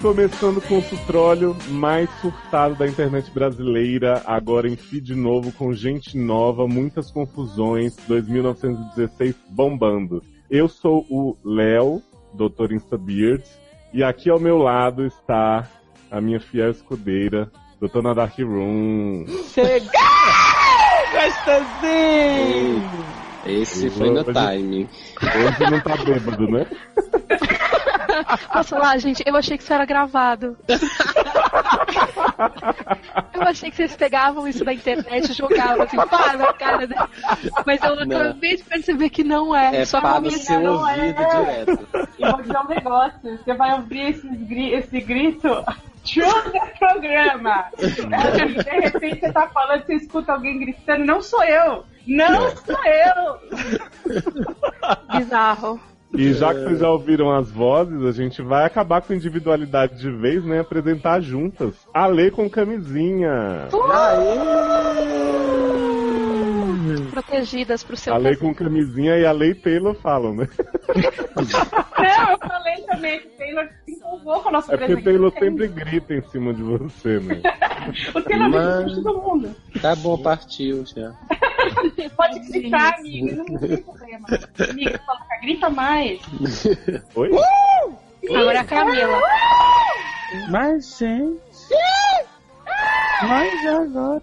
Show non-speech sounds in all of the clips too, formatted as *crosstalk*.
começando com o sutróleo mais surtado da internet brasileira, agora em feed novo, com gente nova, muitas confusões, 2916 bombando. Eu sou o Léo, Dr. Instabeard, e aqui ao meu lado está a minha fiel escudeira, Dona Dark Room. Chega! Gostosinho! Esse foi no Hoje- time. Hoje não tá bêbado, né? *laughs* *laughs* Posso falar, gente? Eu achei que isso era gravado. *laughs* Eu achei que vocês pegavam isso da internet e jogavam assim, pá, na cara dele. Mas eu Não. acabei de perceber que não é. É Só para o que seu não é. ouvido direto. E vou dizer um negócio: você vai ouvir gri- esse grito the programa. de repente você tá falando, você escuta alguém gritando, não sou eu! Não sou eu! bizarro. E já que vocês já ouviram as vozes, a gente vai acabar com individualidade de vez, né? Apresentar juntas. A Lê com camisinha. Protegidas pro seu A Lei com camisinha e a Lei Taylor falam, né? *laughs* Não, eu falei também que Taylor se empolgou com a nossa É porque. Taylor sempre grita em cima de você, né? *laughs* O Taylor Mas- grita todo mundo. Tá bom, partiu já. *laughs* Pode gritar, amiga, não tem problema. Amiga, coloca, grita mais. Oi? Agora é a Camila. Mas, gente. Mas agora.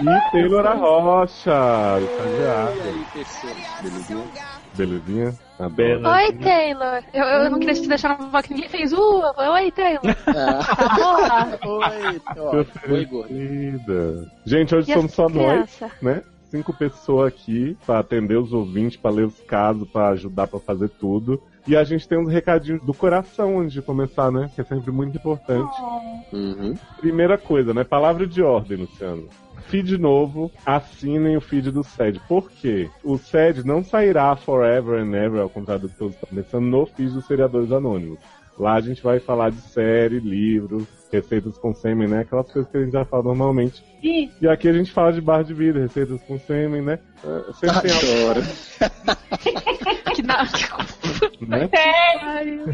E Taylor a Rocha, E estagiária. aí, belezinha? Belezinha? Bela. Oi, Taylor. Eu, eu não queria te deixar na voz que ninguém fez. Uh, oi, Taylor. *laughs* Ah, oi, ó. Oi, gordo. Querida. Gente, hoje E somos só nós, crianças? né? Cinco pessoas aqui pra atender os ouvintes, pra ler os casos, pra ajudar pra fazer tudo. E a gente tem uns recadinhos do coração antes de começar, né? Que é sempre muito importante. Uhum. Primeira coisa, né? Palavra de ordem, Luciano. Feed novo, assinem o feed do SED. Por quê? O SED não sairá forever and ever, ao contrário do que todos estão pensando, no feed dos seriadores anônimos. Lá a gente vai falar de série, livros, receitas com sêmen, né? Aquelas coisas que a gente já fala normalmente. Isso. E aqui a gente fala de barra de vida, receitas com sêmen, né? É, Sempre tem Adoro. *laughs* Que né? Sério.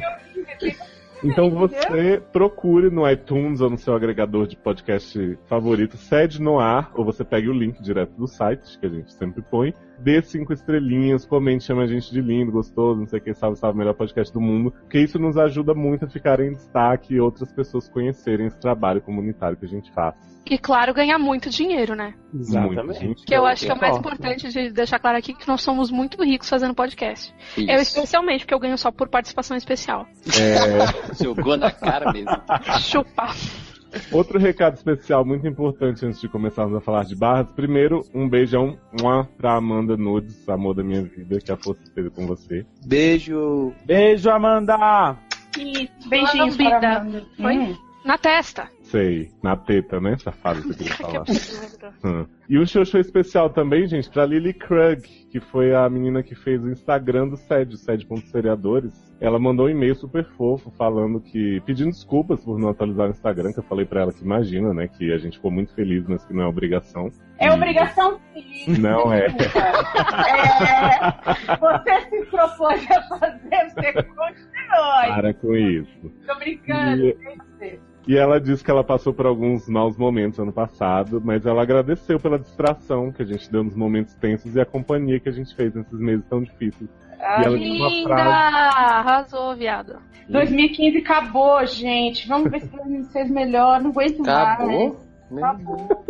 Então você procure no iTunes ou no seu agregador de podcast favorito, Sede no Ar, ou você pegue o link direto do site, que a gente sempre põe, dê cinco estrelinhas, comente, chama a gente de lindo, gostoso, não sei o que, sabe, sabe, o melhor podcast do mundo, porque isso nos ajuda muito a ficar em destaque e outras pessoas conhecerem esse trabalho comunitário que a gente faz. E claro, ganhar muito dinheiro, né? Muito, gente. Que eu acho que é o mais Importa. importante de deixar claro aqui que nós somos muito ricos fazendo podcast. Eu Isso. especialmente, porque eu ganho só por participação especial. É, *laughs* Jogou na cara mesmo. Chupa. Outro recado especial muito importante antes de começarmos a falar de barras. Primeiro, um beijão mua, pra Amanda Nudes, amor da minha vida, que a força esteja com você. Beijo. Beijo, Amanda! Isso. Beijinhos Lambida. para a Amanda. Foi? Hum. Na testa. Sei, na teta, né? Safado que eu queria *laughs* Que falar. *laughs* Hum. E um show especial também, gente, pra Lily Krug, que foi a menina que fez o Instagram do SED, o SED.seriadores. Ela mandou um e-mail super fofo falando que. pedindo desculpas por não atualizar o Instagram, que eu falei pra ela que imagina, né? Que a gente ficou muito feliz, mas que não é obrigação. É E- obrigação sim. Não é. É, você se propôs a fazer, você continua. Para com isso. Tô brincando, E- sem você. E ela disse que ela passou por alguns maus momentos ano passado, mas ela agradeceu pela distração que a gente deu nos momentos tensos e a companhia que a gente fez nesses meses tão difíceis. E ela tem uma Linda! frase. Arrasou, viado. 2015 acabou, gente. Vamos ver se 2016 melhor. Não aguento Acabou? mais. Acabou.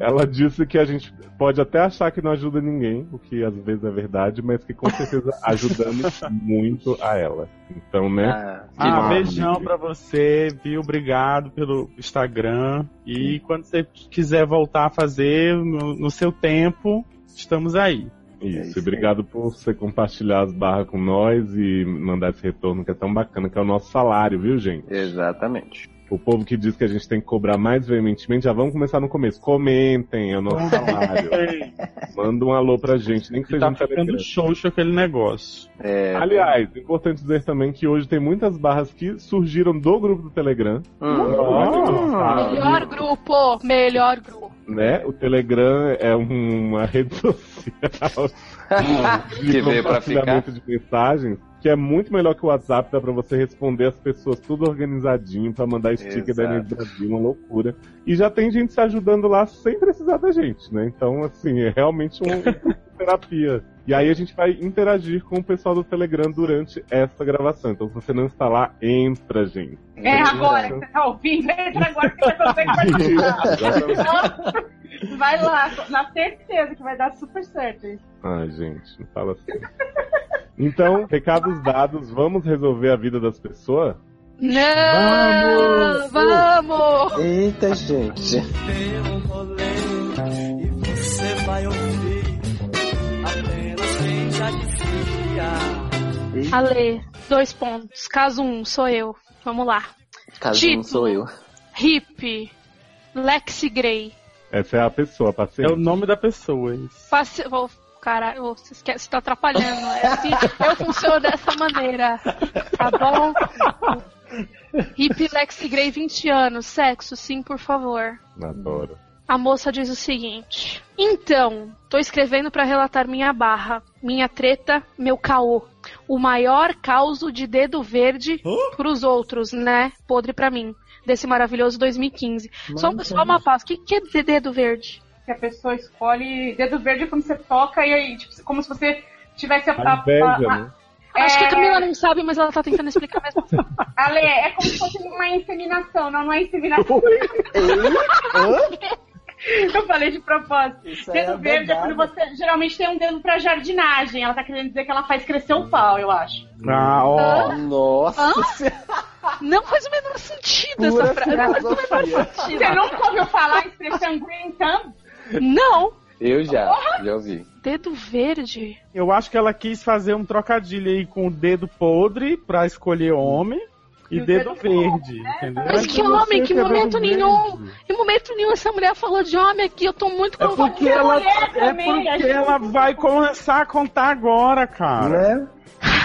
Ela disse que a gente pode até achar que não ajuda ninguém, o que às vezes é verdade, mas que com certeza *laughs* ajudamos muito a ela. Então, né? Ah, Ah, Filho, beijão pra você, viu? Obrigado pelo Instagram. E quando você quiser voltar a fazer no, no seu tempo, estamos aí. Isso, isso e obrigado por você compartilhar as barras com nós e mandar esse retorno que é tão bacana, que é o nosso salário, viu, gente? Exatamente. O povo que diz que a gente tem que cobrar mais veementemente, já vamos começar no começo. Comentem, é o nosso salário. Manda um alô pra gente, nem que seja Tá ficando xoxo aquele negócio. É, Aliás, importante dizer também que hoje tem muitas barras que surgiram do grupo do Telegram. hum, Ah, Melhor grupo, melhor grupo. né? O Telegram é um- uma rede *laughs* social *laughs* que veio pra ficar. de mensagens que é muito melhor que o WhatsApp, dá pra você responder as pessoas tudo organizadinho pra mandar sticker da Exato. Enem Brasil, uma loucura. E já tem gente se ajudando lá sem precisar da gente, né? Então, assim, é realmente um- uma terapia. E aí a gente vai interagir com o pessoal do Telegram durante essa gravação. Então, se você não está lá, entra, gente. É agora que você tá ouvindo, entra agora que você consegue *laughs* participar. *laughs* Vai lá, na certeza que vai dar super certo isso. Ai, gente, não fala assim. Então, recados dados, vamos resolver a vida das pessoas? Não, vamos! Eita, gente. Dê um rolê e você vai ouvir. Apenas quem já dizia. Ale, dois pontos. Caso um, sou eu. Vamos lá. Caso Título. não sou eu. Hip. Lexi Gray. Essa é a pessoa, É paciente. o nome da pessoa, isso. Passe... Vou... Caralho, ô, você esquece, você tá atrapalhando. É assim, eu funciono dessa maneira. Tá bom? Hip Lexi Gray, 20 anos. Sexo, sim, por favor. Adoro. A moça diz o seguinte: Então, tô escrevendo pra relatar minha barra, minha treta, meu caô. O maior causo de dedo verde pros outros, né? Podre pra mim. Desse maravilhoso 2015. Só, só uma pausa. O que, que é dedo verde? Que a pessoa escolhe dedo verde quando você toca e aí, tipo, como se você tivesse a. A inveja, a- né? Acho que a É. Camila não sabe, mas ela tá tentando explicar mesmo. *laughs* Ale, é como se fosse uma inseminação, não, não é inseminação. *laughs* Eu falei de propósito. Isso dedo é verde é verdade. quando você geralmente tem um dedo pra jardinagem. Ela tá querendo dizer que ela faz crescer o pau, eu acho. Ah, ó. Nossa. Não faz o menor sentido Pura essa frase. Não faz o menor sentido. Você nunca ouviu falar a expressão green thumb? Não. Eu já, já ouvi. Dedo verde. Eu acho que ela quis fazer um trocadilho aí com o dedo podre pra escolher homem e, E o dedo, dedo verde, né? entendeu? Mas que homem, que momento nenhum. Em momento nenhum essa mulher falou de homem aqui. Eu tô muito É porque ela, é porque ela vai começar a contar agora, cara. Né?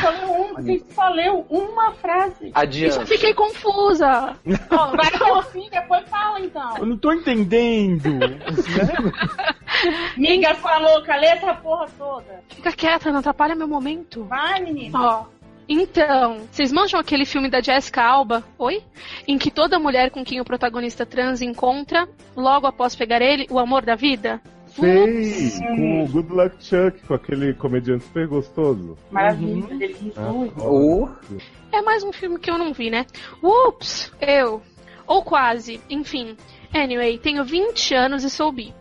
Você leu um- Você só leu uma frase. Eu Adiante. fiquei confusa. Ó, vai até o fim, depois fala então. Eu não tô entendendo. *laughs* Miga sua louca, lê essa porra toda. Fica quieta, não atrapalha meu momento. Vai, menina. Ó. Então, vocês manjam aquele filme da Jessica Alba, oi? Em que toda mulher com quem o protagonista trans encontra, logo após pegar ele, o amor da vida? Sei, com o Good Luck Chuck, com aquele comediante super gostoso. Maravilha, delícia. Ui. O É mais um filme que eu não vi, né? Ups, eu. Ou quase, enfim. Anyway, tenho 20 anos e sou bi.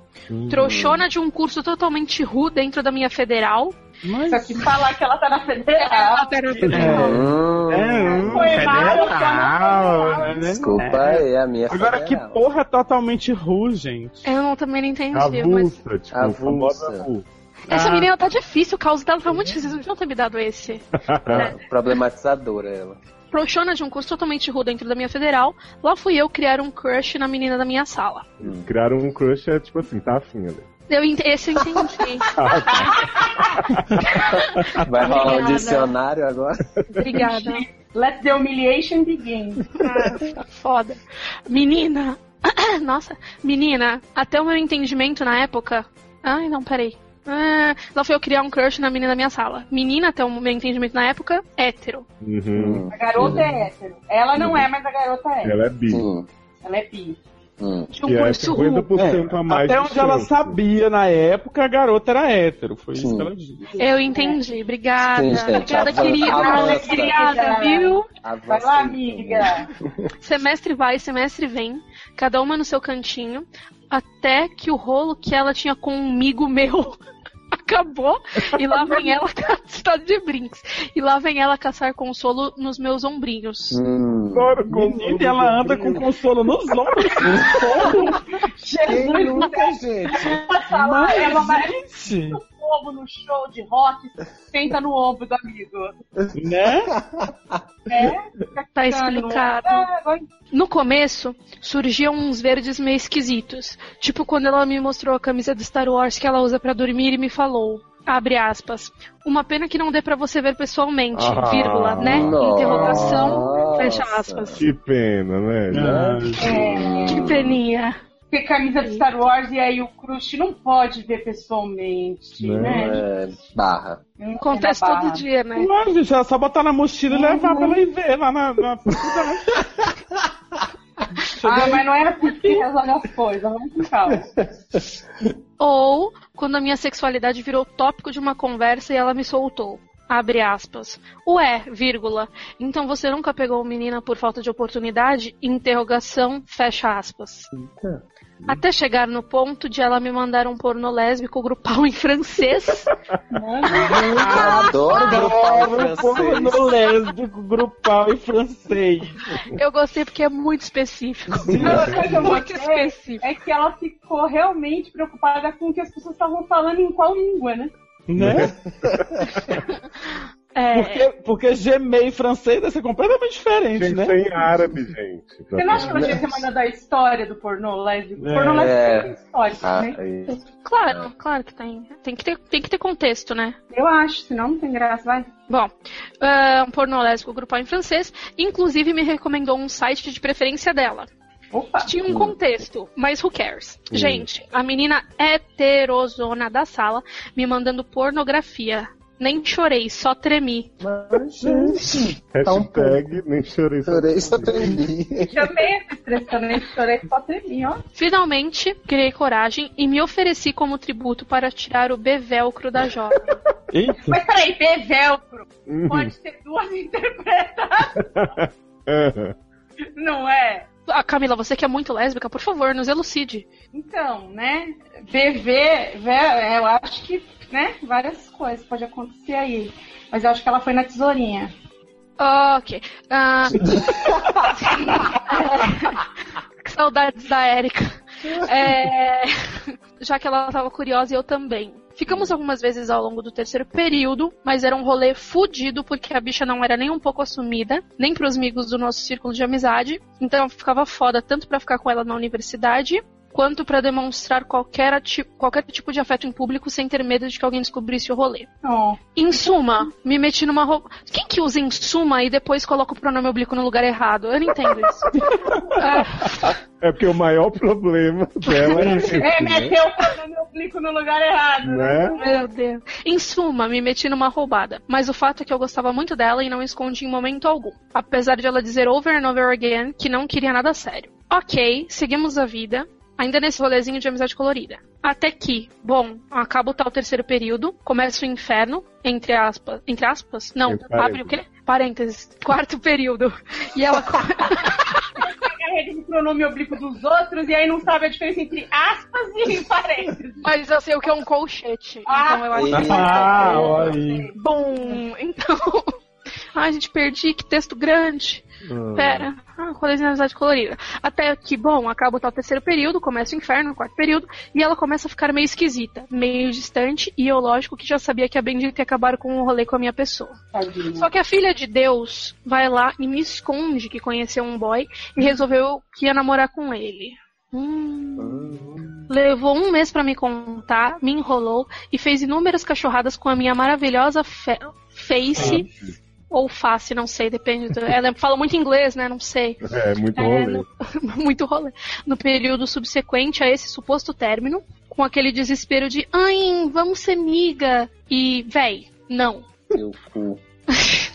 Trouxona de um curso totalmente ru dentro da minha federal. Só que falar que ela tá na federal. Hum, É, Foi errado, federal, né? Desculpa aí, a minha Agora, que federal. porra totalmente ru, gente? Eu não, também não entendi, mas... Avulsa, tipo, Avulsa. avulsa. Essa Ah. menina tá difícil, o caos dela tá muito difícil. Vocês não ter me dado esse. Pro- *laughs* Problematizadora ela. Trouxona de um curso totalmente ru dentro da minha federal. Lá fui eu criar um crush na menina da minha sala. Criaram um crush, é tipo assim, tá afim ali. Eu, esse eu entendi. *laughs* Vai rolar um Obrigada. dicionário agora? Obrigada. Let the humiliation begin. Ah, foda. Menina. *coughs* Nossa, menina, até o meu entendimento na época. Ai, não, peraí. Ah, lá foi eu criar um crush na menina da minha sala. Menina, até o meu entendimento na época, hétero. Uhum. A garota é hétero. Ela não é, mas a garota é. Ela é bi. Ela é bi. Hum. De um Que é curso ru. 50% a mais. Até de onde ela chance. sabia na época, a garota era hétero. Foi isso Sim. que ela disse. Eu entendi. Obrigada. Sim, gente, Obrigada, avança, querida. avança. Obrigada, viu? Vai lá, amiga. Semestre vai, semestre vem, cada uma no seu cantinho, até que o rolo que ela tinha com amigo meu acabou, e lá vem *laughs* ela, estado de brinks, e lá vem ela caçar consolo nos meus ombrinhos. Hum. Menina, ela anda com consolo nos *laughs* ombros. Quem nunca, *laughs* gente? Mas, gente, bobo no show de rock, senta no ombro do amigo. Né? É? Tá explicado. É, No começo, surgiam uns verdes meio esquisitos. Tipo quando ela me mostrou a camisa do Star Wars que ela usa pra dormir e me falou. Abre aspas. Uma pena que não dê pra você ver pessoalmente, Ah, vírgula, né? nossa. Interrogação, fecha aspas. Que pena, né? Ah, Que peninha. Tem camisa de Star Wars e aí o crush não pode ver pessoalmente, Né? né? É, barra. Não Acontece tem na todo barra. dia, né? Não, gente, é só botar na mochila e levar pra ela ir ver lá na, na faculdade. Ah, mas não é assim que resolve as coisas, vamos com calma. Ou quando a minha sexualidade virou tópico de uma conversa e ela me soltou. Abre aspas. Ué, vírgula. Então você nunca pegou menina por falta de oportunidade? Interrogação, fecha aspas. Até chegar no ponto de ela me mandar um porno *laughs* lésbico grupal em francês. Adoro grupal Adoro francês. porno lésbico, grupal e francês. Eu gostei porque é muito específico. Eu Muito gostei específico. é que ela ficou realmente preocupada com o que as pessoas estavam falando em qual língua, né? Né? *laughs* É, Porque, porque gemer em francês deve ser completamente diferente, Gente, né? tem árabe, gente. Você não acha que ela devia ter mandado a história do pornô lésbico? É. Pornô lésbico É. tem história, Ah, né? isso. claro, claro que tem. Tem que ter, tem que ter contexto, né? Eu acho, senão não tem graça, vai. Bom, ah, um pornô lésbico grupal em francês. Inclusive me recomendou um site de preferência dela. Opa! Tinha um contexto, mas who cares? Gente, a menina heterozona da sala me mandando pornografia. Nem chorei, só tremi. Mas, gente, tá um. Hashtag nem chorei. Chorei, só tremi. Chamei essa expressão, né? Chorei só tremi, ó. Finalmente, criei coragem e me ofereci como tributo para tirar o bevelcro da jovem. Eita. Mas peraí, B velcro. Uhum. Pode ter duas *laughs* interpretações, *laughs* não é? Ah, Camila, você que é muito lésbica, por favor, nos elucide. Então, né? BV, vé- eu acho que, né? Várias coisas pode acontecer aí. Mas eu acho que ela foi na tesourinha. Ok. Ah, que *laughs* *laughs* saudades da Érica. É, Já que ela tava curiosa e eu também. Ficamos algumas vezes ao longo do terceiro período, mas era um rolê fudido porque a bicha não era nem um pouco assumida, nem pros amigos do nosso círculo de amizade. Então ficava foda tanto pra ficar com ela na universidade, quanto pra demonstrar qualquer, ati- qualquer tipo de afeto em público sem ter medo de que alguém descobrisse o rolê. Oh, Em suma, me meti numa roupa. Quem que usa em suma e depois coloca o pronome oblíquo no lugar errado? Eu não entendo isso. *laughs* É porque o maior problema dela é esse, é, né? meteu o pronome oblíquo no lugar errado, né? Né? meu Deus. Em suma, me meti numa roubada. Mas o fato é que eu gostava muito dela e não escondi em momento algum. Apesar de ela dizer over and over again que não queria nada sério. Ok, seguimos a vida. Ainda nesse rolezinho de amizade colorida. Até que, bom, acaba o tal terceiro período, começa o inferno, entre aspas. Entre aspas? Não, Entre abre o quê? Parênteses. Quarto período. E ela. co- *laughs* *laughs* Carrega o pronome oblíquo dos outros e aí não sabe a diferença entre aspas e parênteses. Mas eu sei o que é um colchete. Ah, então eu acho que. Ah, olha. Bom, então. *laughs* Ai, gente, perdi, que texto grande. Ah. Pera. Colezinha de amizade colorida. Até que, bom, acaba o tal terceiro período, começa o inferno, o quarto período, e ela começa a ficar meio esquisita, meio distante, e eu, lógico, que já sabia que a Bendita ia acabar com o rolê com a minha pessoa. Tadinho. Só que a filha de Deus vai lá e me esconde que conheceu um boy e resolveu que ia namorar com ele. Hum. Levou um mês pra me contar, me enrolou e fez inúmeras cachorradas com a minha maravilhosa fe- face ou face, não sei, depende. Do... Ela fala muito inglês, né? Não sei. É, muito É, rolê. no- *laughs* muito rolê. No período subsequente a esse suposto término, com aquele desespero de, ai, vamos ser miga. E, véi, não. Meu cu. *laughs*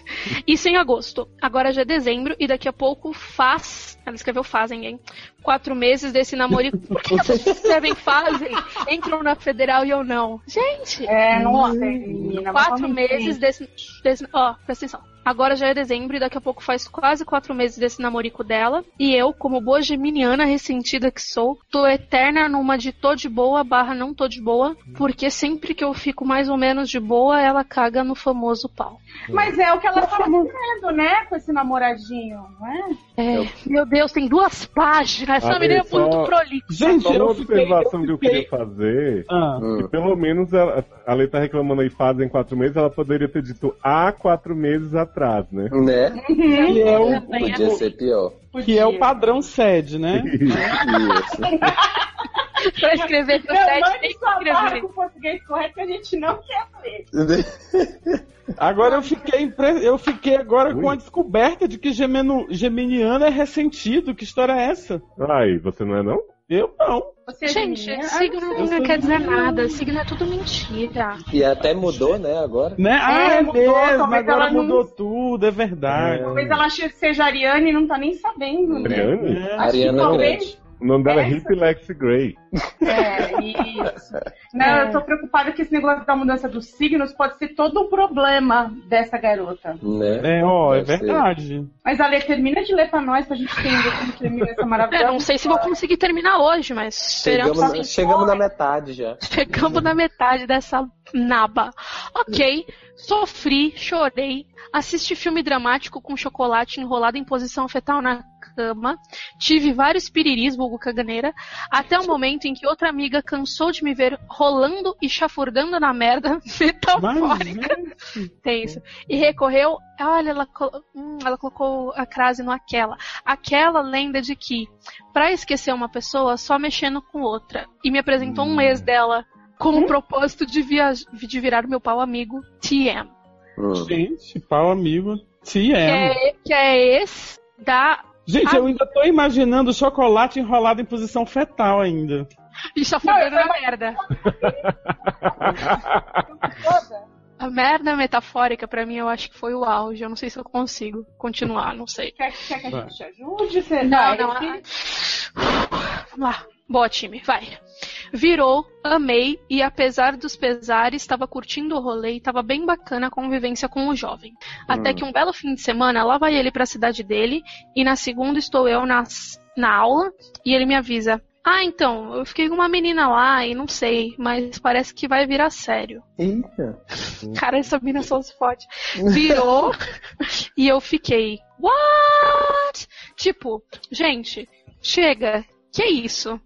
Isso em agosto. Agora já é dezembro e daqui a pouco faz. Ela escreveu fazem, hein? Quatro meses desse namoro. Por que pessoas escrevem *laughs* fazem? Entram na federal e eu não. Gente! É, menina. mas Quatro meses desse. desse ó, presta atenção. Agora já é dezembro e daqui a pouco faz quase quatro meses desse namorico dela. E eu, como boa geminiana ressentida que sou, tô eterna numa de tô de boa barra não tô de boa, porque sempre que eu fico mais ou menos de boa, ela caga no famoso pau. Mas é o que ela tava dizendo, né? Com esse namoradinho, não é? É, meu Deus, tem duas páginas. Essa menina é só- muito prolixa. Gente, Só uma observação que eu queria fazer. Ah, que pelo menos ela, a Lei tá reclamando aí fazem quatro meses, ela poderia ter dito há quatro meses atrás, né? Né? que é o, Podia ser pior. que é o padrão sede, né? *laughs* Isso. pra escrever site mande tem que escrever. com o português correto que a gente não quer ler. *laughs* Agora eu fiquei, impre- eu fiquei agora com a descoberta de que gemeno... geminiano é ressentido. Que história é essa? Ai, você não é não? Eu não. Você é Gente, geminiana? signo não sou quer dizer nada. Signo é tudo mentira. E até mudou, né, agora? Né? Ah, é mudou, mesmo. Agora ela não- mudou tudo, é verdade. Talvez ela seja ariana e não tá nem sabendo, né? Ariane? É. Ariana talvez- Grande. O nome dela é Essa? Hip Lex Grey. É, isso. Não, eu tô preocupada que esse negócio da mudança dos signos pode ser todo o problema dessa garota. Né? É, ó, é verdade. Mas Ale, termina de ler pra nós pra gente entender como termina essa É, maravilhosa. não sei se vou conseguir terminar hoje, mas esperamos Chegamos, sim. na, chegamos na metade já. Chegamos na metade dessa naba. Ok, sofri, chorei, assisti filme dramático com chocolate enrolado em posição fetal na cama, tive vários piriris, vulgo caganeira, até o momento em que outra amiga cansou de me ver rolando e chafurdando na merda *laughs* metafórica. Tenso. E recorreu, olha, ela, hum, ela colocou a crase no aquela. Aquela lenda de que, pra esquecer uma pessoa, só mexendo com outra. E me apresentou um ex dela com o propósito de, de virar meu pau amigo TM. Hum. Gente, pau amigo. TM. Que é, que é ex da. Gente, eu ainda tô imaginando chocolate enrolado em posição fetal ainda. E chafurdando na merda. *laughs* A merda metafórica, pra mim, eu acho que foi o auge. Eu não sei se eu consigo continuar, não sei. Quer, quer que a gente te ajude? Você Não, não. ah, Vamos lá. Boa, time, vai. Virou, amei e apesar dos pesares, estava curtindo o rolê e estava bem bacana a convivência com o jovem. Até que um belo fim de semana, lá vai ele pra cidade dele e na segunda estou eu nas, na aula e ele me avisa. Ah, então, eu fiquei com uma menina lá e não sei, mas parece que vai virar sério. Eita. Cara, essa mina só se fode. Virou *laughs* e eu fiquei. What? Tipo, gente, chega. Que isso?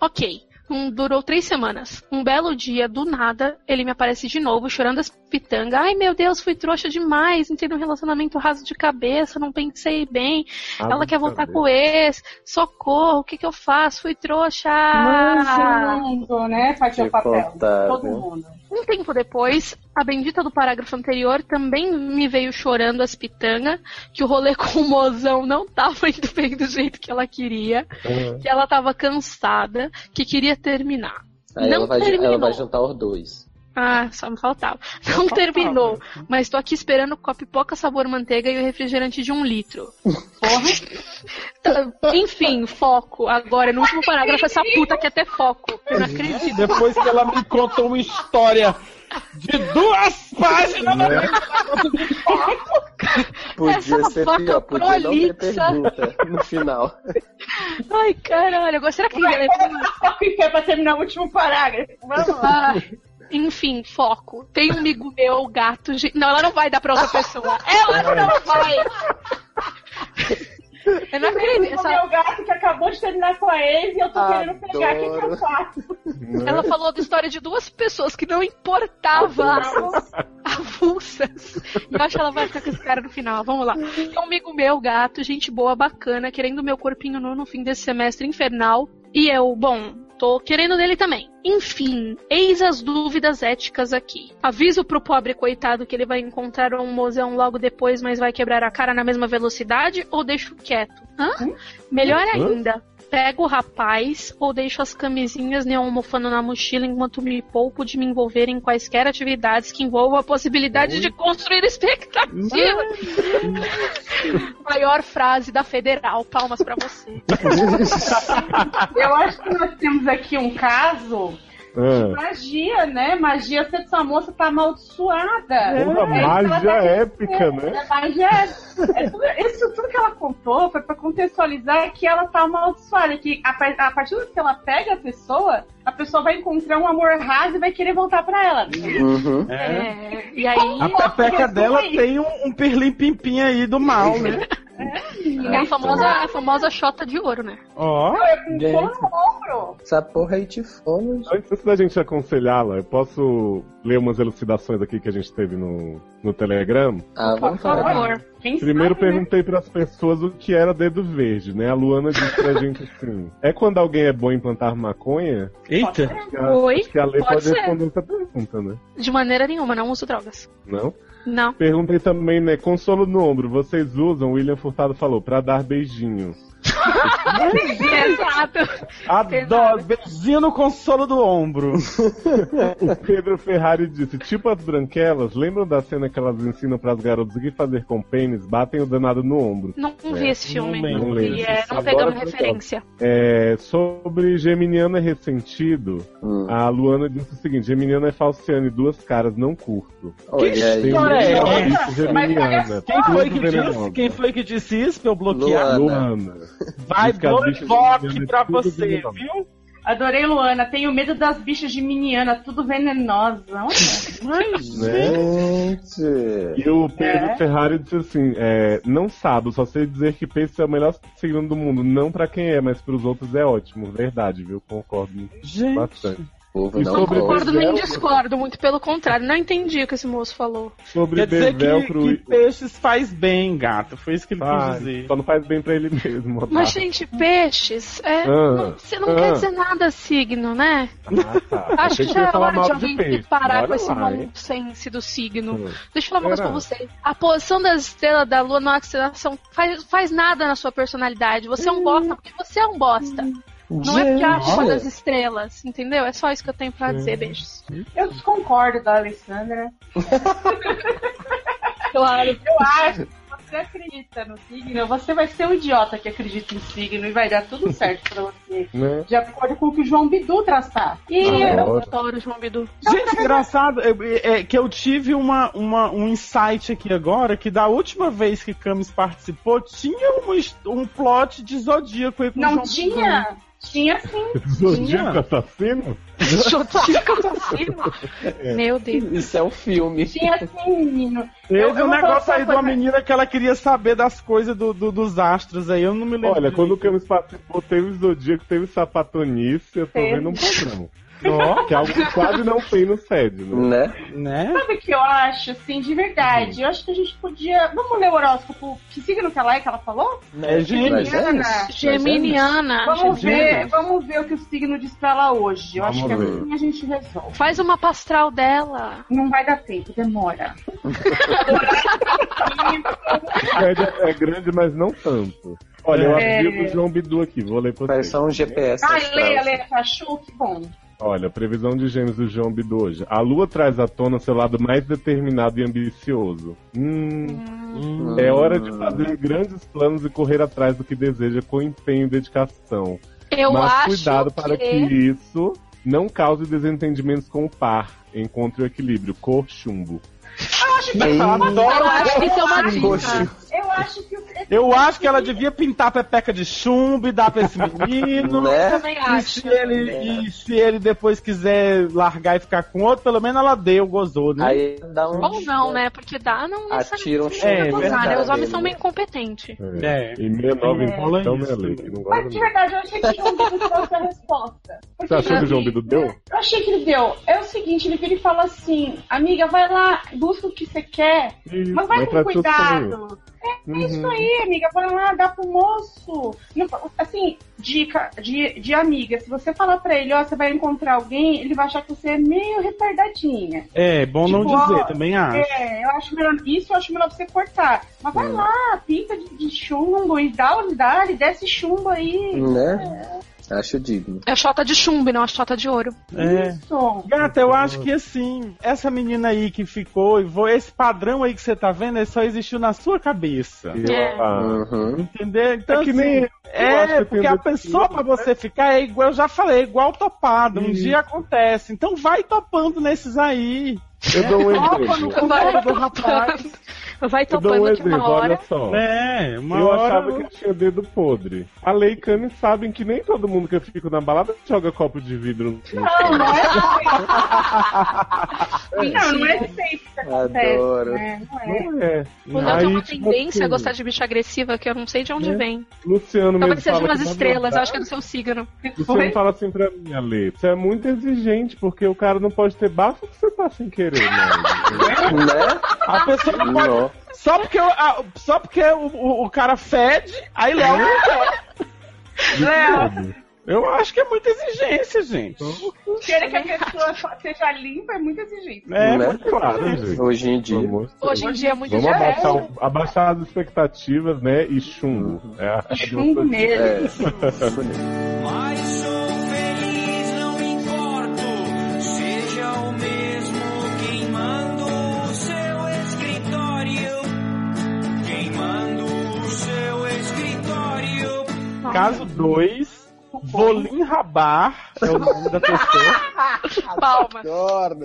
Ok. Um, durou três semanas. Um belo dia, do nada, ele me aparece de novo, chorando as pitangas. Ai, meu Deus, fui trouxa demais. Entrei num relacionamento raso de cabeça, não pensei bem. Ela quer voltar com o ex. Socorro, o que que eu faço? Fui trouxa. Manso, né? Faz seu papel. Todo mundo. Um tempo depois, a bendita do parágrafo anterior também me veio chorando as pitangas, que o rolê *laughs* com o mozão não tava indo bem do jeito que ela queria, que ela tava cansada, que queria terminar. Aí não ela vai, terminou. ela vai juntar os dois. Ah, só me faltava. Não terminou, mas tô aqui esperando com a pipoca sabor manteiga e o refrigerante de um litro. Porra. Tá, Enfim, foco. Agora, no último parágrafo, essa puta quer ter foco. Eu não acredito. Depois que ela me contou uma história de duas páginas, Né? Podia Essa ser pior, podia não ter prolixa. pergunta no final. Ai, caralho. Agora, será que Vai, Só que é pra terminar o último parágrafo. Vamos lá. Enfim, foco. Tem um amigo meu, gato. ge- Não, ela não vai dar pra outra pessoa. Ela não vai! Eu não acredito. O Essa- meu gato que acabou de terminar com a ex e eu tô querendo pegar. O que, que eu Adoro. faço? Ela falou da história de duas pessoas que não importava avulsas. Eu acho que ela vai ficar com esse cara no final. Vamos lá. É um amigo meu, gato, gente boa, bacana, querendo meu corpinho nu no fim desse semestre infernal. E eu, bom, tô querendo dele também. Enfim, eis as dúvidas éticas aqui. Aviso pro pobre coitado que ele vai encontrar um mozão logo depois, mas vai quebrar a cara na mesma velocidade, ou deixo quieto? Hã? Melhor ainda, pego o rapaz ou deixo as camisinhas neon mofando na mochila enquanto me poupo de me envolver em quaisquer atividades que envolvam a possibilidade de construir expectativa. *laughs* Maior frase da Federal. Palmas pra você. *laughs* Eu acho que nós temos aqui um caso Ah. Magia, né? Magia, se essa moça tá amaldiçoada. Porra, É, mágia ela deve épica, né? É, magia é, é tudo, isso tudo que ela contou foi pra contextualizar que ela tá amaldiçoada. Que a, a partir do que ela pega a pessoa, a pessoa vai encontrar um amor raso e vai querer voltar pra ela. Uhum. É. É, e aí A pepeca dela tem um, um pirlim-pimpim aí do mal, né? *laughs* é a famosa, a famosa chota de ouro, né? Ó. É com Gente. ombro. Essa porra aí te fome. Antes da gente aconselhá-la, eu posso ler umas elucidações aqui que a gente teve no, no Telegram? Ah, Por favor. Quem Primeiro sabe, né? perguntei pras pessoas o que era dedo verde, né? A Luana disse pra gente assim: é quando alguém é bom em plantar maconha? Eita. Acho que a, Oi? acho que a lei Pode pode, responder essa pergunta, né? De maneira nenhuma, não uso drogas. Não? Não. Perguntei também, né? Consolo no ombro, vocês usam? William Furtado falou, pra dar beijinhos. Exato. Adoro. Beijinho no consolo do ombro. O Pedro Ferrari disse, tipo as branquelas, lembram da cena que elas ensinam pras garotas o que fazer com pênis? Batem o danado no ombro. Não, não vi esse filme. não lembro. E é, não pegamos referência. É, sobre Geminiano é ressentido, Hum. a Luana disse o seguinte, Geminiano é falciano e duas caras, não curto. Olha Que. Tem história é. Quem foi que disse? Quem foi que disse isso pra eu bloquear? Luana. Luana. Vai bloque pra você, viu? Adorei Luana. Tenho medo das bichas de Miniana, tudo venenosa. Olha. Gente. E o Pedro É. Ferrari disse assim: é, não sabe, só sei dizer que peixe é o melhor signo do mundo. Não pra quem é, mas pros outros é ótimo. Verdade, viu? Concordo Gente. bastante. Povo não sobre. Concordo nem discordo, muito pelo contrário. Não entendi o que esse moço falou. Sobre Quer dizer que, Bevelcro que peixes faz bem, gato. Foi isso que ele quis Faz, dizer. só não faz bem pra ele mesmo. Mas, Otávio. gente, peixes, é, Ah, não, você não ah. quer dizer nada signo, né? Ah, tá. *laughs* Acho que já é hora de alguém peixe. parar Olha com esse nonsense do signo. Hum. Deixa eu falar uma coisa pra você. A posição das estrelas da lua na aceleração faz, faz nada na sua personalidade. Você é um bosta porque você é um bosta. Não é porque é a culpa das estrelas, entendeu? É só isso que eu tenho pra dizer, beijos. Eu desconcordo da Alessandra. *laughs* Claro. Eu acho que você acredita no signo, você vai ser um idiota que acredita no signo e vai dar tudo certo pra você. Né? De acordo com o que o João Bidu traçar. E Ah, Eu adoro o João Bidu. Gente, engraçado é, é que eu tive uma, uma- um insight aqui agora que da última vez que Camis participou tinha um, um plot de zodíaco aí com o não João tinha? Tinha sim. *laughs* Zodíaco assassino? Zodíaco *laughs* assassino. Meu Deus. Isso é um filme. Tinha sim, menino. Teve Eu- um negócio aí de uma menina que ela queria saber das coisas do, do- dos astros aí, eu não me lembro. Olha, quando o. Camus participou, teve Zodíaco, teve Sapatonice, eu tô Teve. vendo um programa. Ó, Que é algo que quase não tem no SED, né? Né? né? Sabe o que eu acho, assim, de verdade? Eu acho que a gente podia. Vamos ler o horóscopo. Que signo que ela é que ela falou? É gêmeos. Nós é Geminiana. isso? Geminiana. Vamos ver, vamos ver o que o signo diz pra ela hoje. Eu acho Vamos que ver. assim a gente resolve. Faz uma pastral dela. Não vai dar tempo, demora. *laughs* SED é grande, mas não tanto. Olha, eu É. abri o João Bidu aqui, vou ler pra vocês. um GPS. Ai, astral. leia, leia, achou que bom. Olha, previsão de gêmeos do João Bidu hoje. A lua traz à tona seu lado mais determinado e ambicioso. Hum, Hum. é hora de fazer grandes planos e correr atrás do que deseja com empenho e dedicação. Eu Mas acho cuidado para que... que... isso não cause desentendimentos com o par. Encontre o equilíbrio. Cor chumbo. Eu acho que isso é uma dica. Eu acho que o. Eu acho que ela devia pintar a pepeca de chumbo e dar pra esse *laughs* menino. Né? Também E acho. se, ele, e se ele depois quiser largar e ficar com outro, pelo menos ela deu, gozou, né? Aí dá um. Ou não, né? Porque dá, não Atira um É, gozar, né? Os homens são bem competentes. É. E 69 É. então, então, né, Isso. Lei? Que não Mas de verdade, eu achei que o João Bidu trouxe a resposta. Porque, Você achou que o João Bidu deu? Eu achei que ele deu. É o seguinte, ele vira e fala assim, amiga, vai lá, busca o que você quer, Isso, mas vai com cuidado. É, é isso Uhum. aí, amiga, vai lá, dá pro moço. Não- assim, dica de, de amiga, se você falar pra ele, ó, você vai encontrar alguém, ele vai achar que você é meio retardadinha. É, bom não Tipo, dizer, ó, também acho. É, eu acho melhor, isso eu acho melhor você cortar. Mas vai lá, pinta de, de chumbo e dá, dá, desce chumbo aí. Né? Acho digno. É chota de chumbo não a chota de ouro. É. Isso. Gata, eu acho que assim, essa menina aí que ficou, e esse padrão aí que você tá vendo, ele só existiu na sua cabeça. É. ah, Uhum. Entendeu? Então, É que assim, nem- acho É, que porque a pessoa pra você ficar é igual, eu já falei, igual topado. Um dia acontece. Então vai topando nesses aí. eu dou um Topa no exemplo. Vai do rapaz. *laughs* Vai dou um topando que uma hora. olha só. É, uma eu hora. achava que tinha dedo podre. A Lei e Cami sabem que nem todo mundo que eu fico na balada joga copo de vidro no chão. Não, não é *laughs* Não, não é sempre que acontece. Adoro. Né? Não é. Não é. Eu Aí, tenho uma tipo tendência a assim, gostar de bicho agressiva, que eu não sei de onde É. vem. Luciano Talvez mesmo fala umas estrelas, eu acho que é do seu signo. Luciano Foi? fala assim pra mim, Ale, você é muito exigente, porque o cara não pode ter bafo que você tá sem querer, né? *laughs* Né? A pessoa não pode. Só porque, o- a- só porque o, o, o cara fede, aí Léo não quer. Léo, Eu acho que é muita exigência, gente. querer que a pessoa seja limpa é muito exigente. É, Né? muito Claro, gente. Hoje em dia. Vamos, Hoje em dia é muito vamos é. abaixar, o- abaixar as expectativas, né? E chumbo. É Chumbo *laughs* mesmo. É. *laughs* Caso 2, Volim Rabar é o nome da pessoa. *laughs* Palmas. Adoro.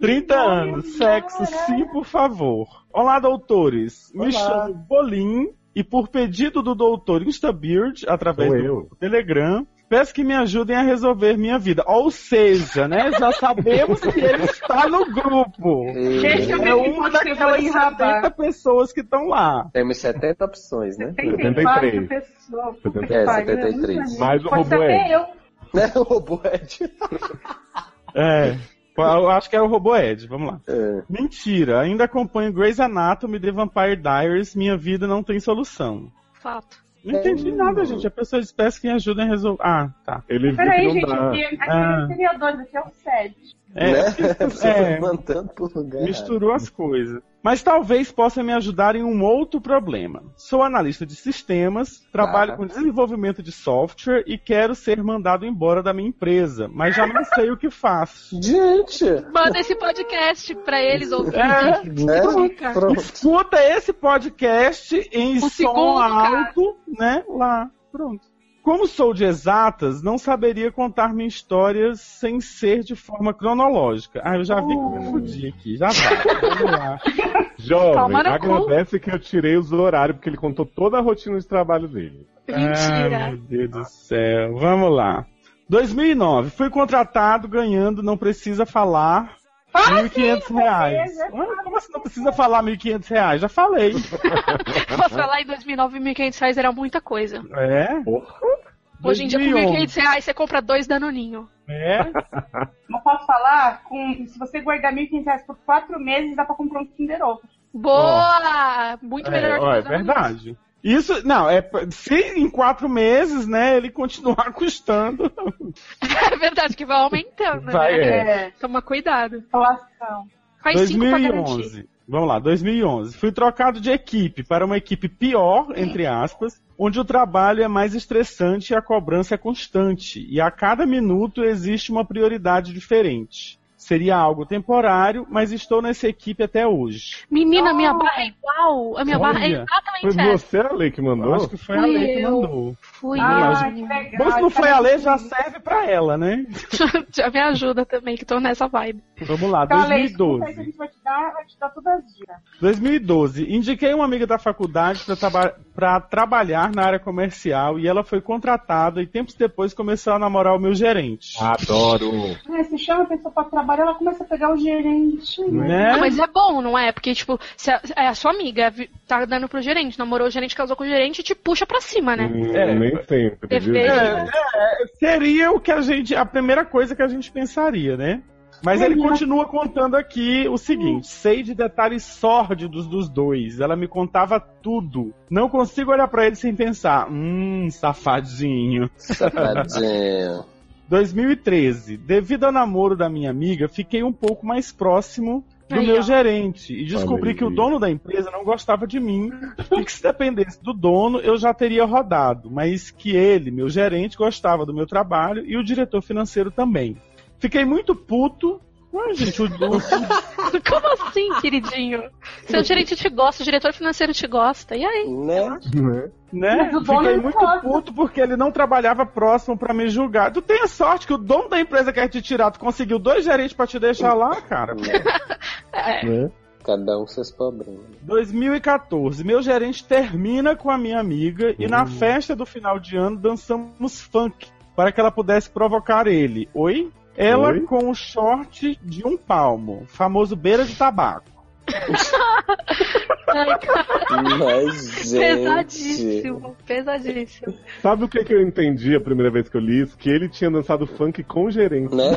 30 anos, sexo, sim, por favor. Olá, doutores. Me Olá. chamo Bolim e por pedido do doutor Instabeard, através do eu. Telegram, peço que me ajudem a resolver minha vida. Ou seja, né, já sabemos que ele está no grupo. Deixa eu É quem uma daquelas Volim Rabar. 70 pessoas que estão lá. Temos 70 opções, né? 74 73. pessoas. É, Puta que pariu, 73. muito Mais o Pode robô é. eu. Né? O robô Ed. *laughs* É. Eu acho que era o Robô Ed, vamos lá. É. Mentira, ainda acompanho Grey's Anatomy The Vampire Diaries, minha vida não tem solução. Fato. Não entendi nada, gente. A pessoa diz, peço que me ajudem a resolver. Ah, tá. Ele viu que Peraí, não gente, dá. aqui, aqui Ah. seria dois, aqui é o 7. É, né? É. *laughs* mandando pro lugar. misturou as coisas. Mas talvez possa me ajudar em um outro problema. Sou analista de sistemas, trabalho Tá. com desenvolvimento de software e quero ser mandado embora da minha empresa, mas já não sei o que faço. *laughs* Gente! Manda esse podcast pra eles ouvirem. É, Né? Pronto. escuta esse podcast em O som segundo, cara. alto, né? Lá. Pronto. Como sou de exatas, não saberia contar minha história sem ser de forma cronológica. Ah, eu já vi que eu me fudi aqui. Já vai. Vamos lá. *laughs* Jovem, agradece que eu tirei os horários, porque ele contou toda a rotina de trabalho dele. Ai, Mentira. meu Deus do céu. Vamos lá. 2009. Fui contratado ganhando, não precisa falar. Ah, 1.500 reais. beleza. Ah, Como assim não precisa falar 1.500 reais? Já falei. *laughs* Posso falar, em 2009, 1.500 reais era muita coisa. É? Porra. Hoje em dia, com 2011. 1.500 reais, você compra dois danoninho. É? *laughs* Não posso falar, com, se você guardar 1.500 reais por 4 meses, dá pra comprar um Kinder Ovo. Boa! Muito melhor É, que é verdade. Isso, não, é se em quatro meses, né, ele continuar *laughs* custando. É verdade, que vai aumentando, Vai, né? é. Toma cuidado. Inflação. Faz cinco pra garantir. 2011. Vamos lá, 2011. Fui trocado de equipe para uma equipe pior, entre aspas, onde o trabalho é mais estressante e a cobrança é constante. E a cada minuto existe uma prioridade diferente. Seria algo temporário, mas estou nessa equipe até hoje. Menina, minha barra é igual. A minha barra é Olha, exatamente Foi essa. você, Ale, que mandou? Eu acho que foi a lei que mandou. Fui Ah, eu. que legal. Mas se não foi a lei, já serve pra ela, né? *laughs* Já me ajuda também, que tô nessa vibe. Vamos lá, Então, Ale, escuta aí que a 2012. gente vai te dar, vai te dar todas as dicas. 2012. Indiquei uma amiga da faculdade para trabalhar na área comercial e ela foi contratada e tempos depois começou a namorar o meu gerente. Adoro. É, você chama a pessoa pra trabalhar, ela começa a pegar o gerente. Né? Ah, mas é bom, não é? Porque, tipo, se a, é a sua amiga tá dando pro gerente, namorou o gerente, casou com o gerente, te puxa pra cima, né? Hum, É. Nem sempre, gente? É, seria o que a gente, a primeira coisa que a gente pensaria, né? Mas ele continua contando aqui o seguinte: sei de detalhes sórdidos dos dois. Ela me contava tudo. Não consigo olhar pra ele sem pensar. Hum, safadinho. Safadinho. *laughs* 2013. Devido ao namoro da minha amiga, fiquei um pouco mais próximo do Aí, meu ó. gerente e descobri que o dono da empresa não gostava de mim e que se dependesse do dono eu já teria rodado, mas que ele, meu gerente, gostava do meu trabalho e o diretor financeiro também. Fiquei muito puto. Ué, gente, o, o- *laughs* Como assim, queridinho? Seu gerente te gosta, o diretor financeiro te gosta. E aí? Né? Né? né? Fiquei muito gosta. puto porque ele não trabalhava próximo pra me julgar. Tu tem a sorte que o dono da empresa quer te tirar, tu conseguiu dois gerentes pra te deixar lá, cara. Né? *laughs* Cada um com seus problemas. 2014, meu gerente termina com a minha amiga e na festa do final de ano dançamos funk para que ela pudesse provocar ele. Oi? Ela Oi? com o short de um palmo, famoso beira de tabaco. Ai, cara, Mas, gente. pesadíssimo, pesadíssimo. Sabe o que, que eu entendi a primeira vez que eu li isso? Que ele tinha dançado funk com o gerente. Né? Eu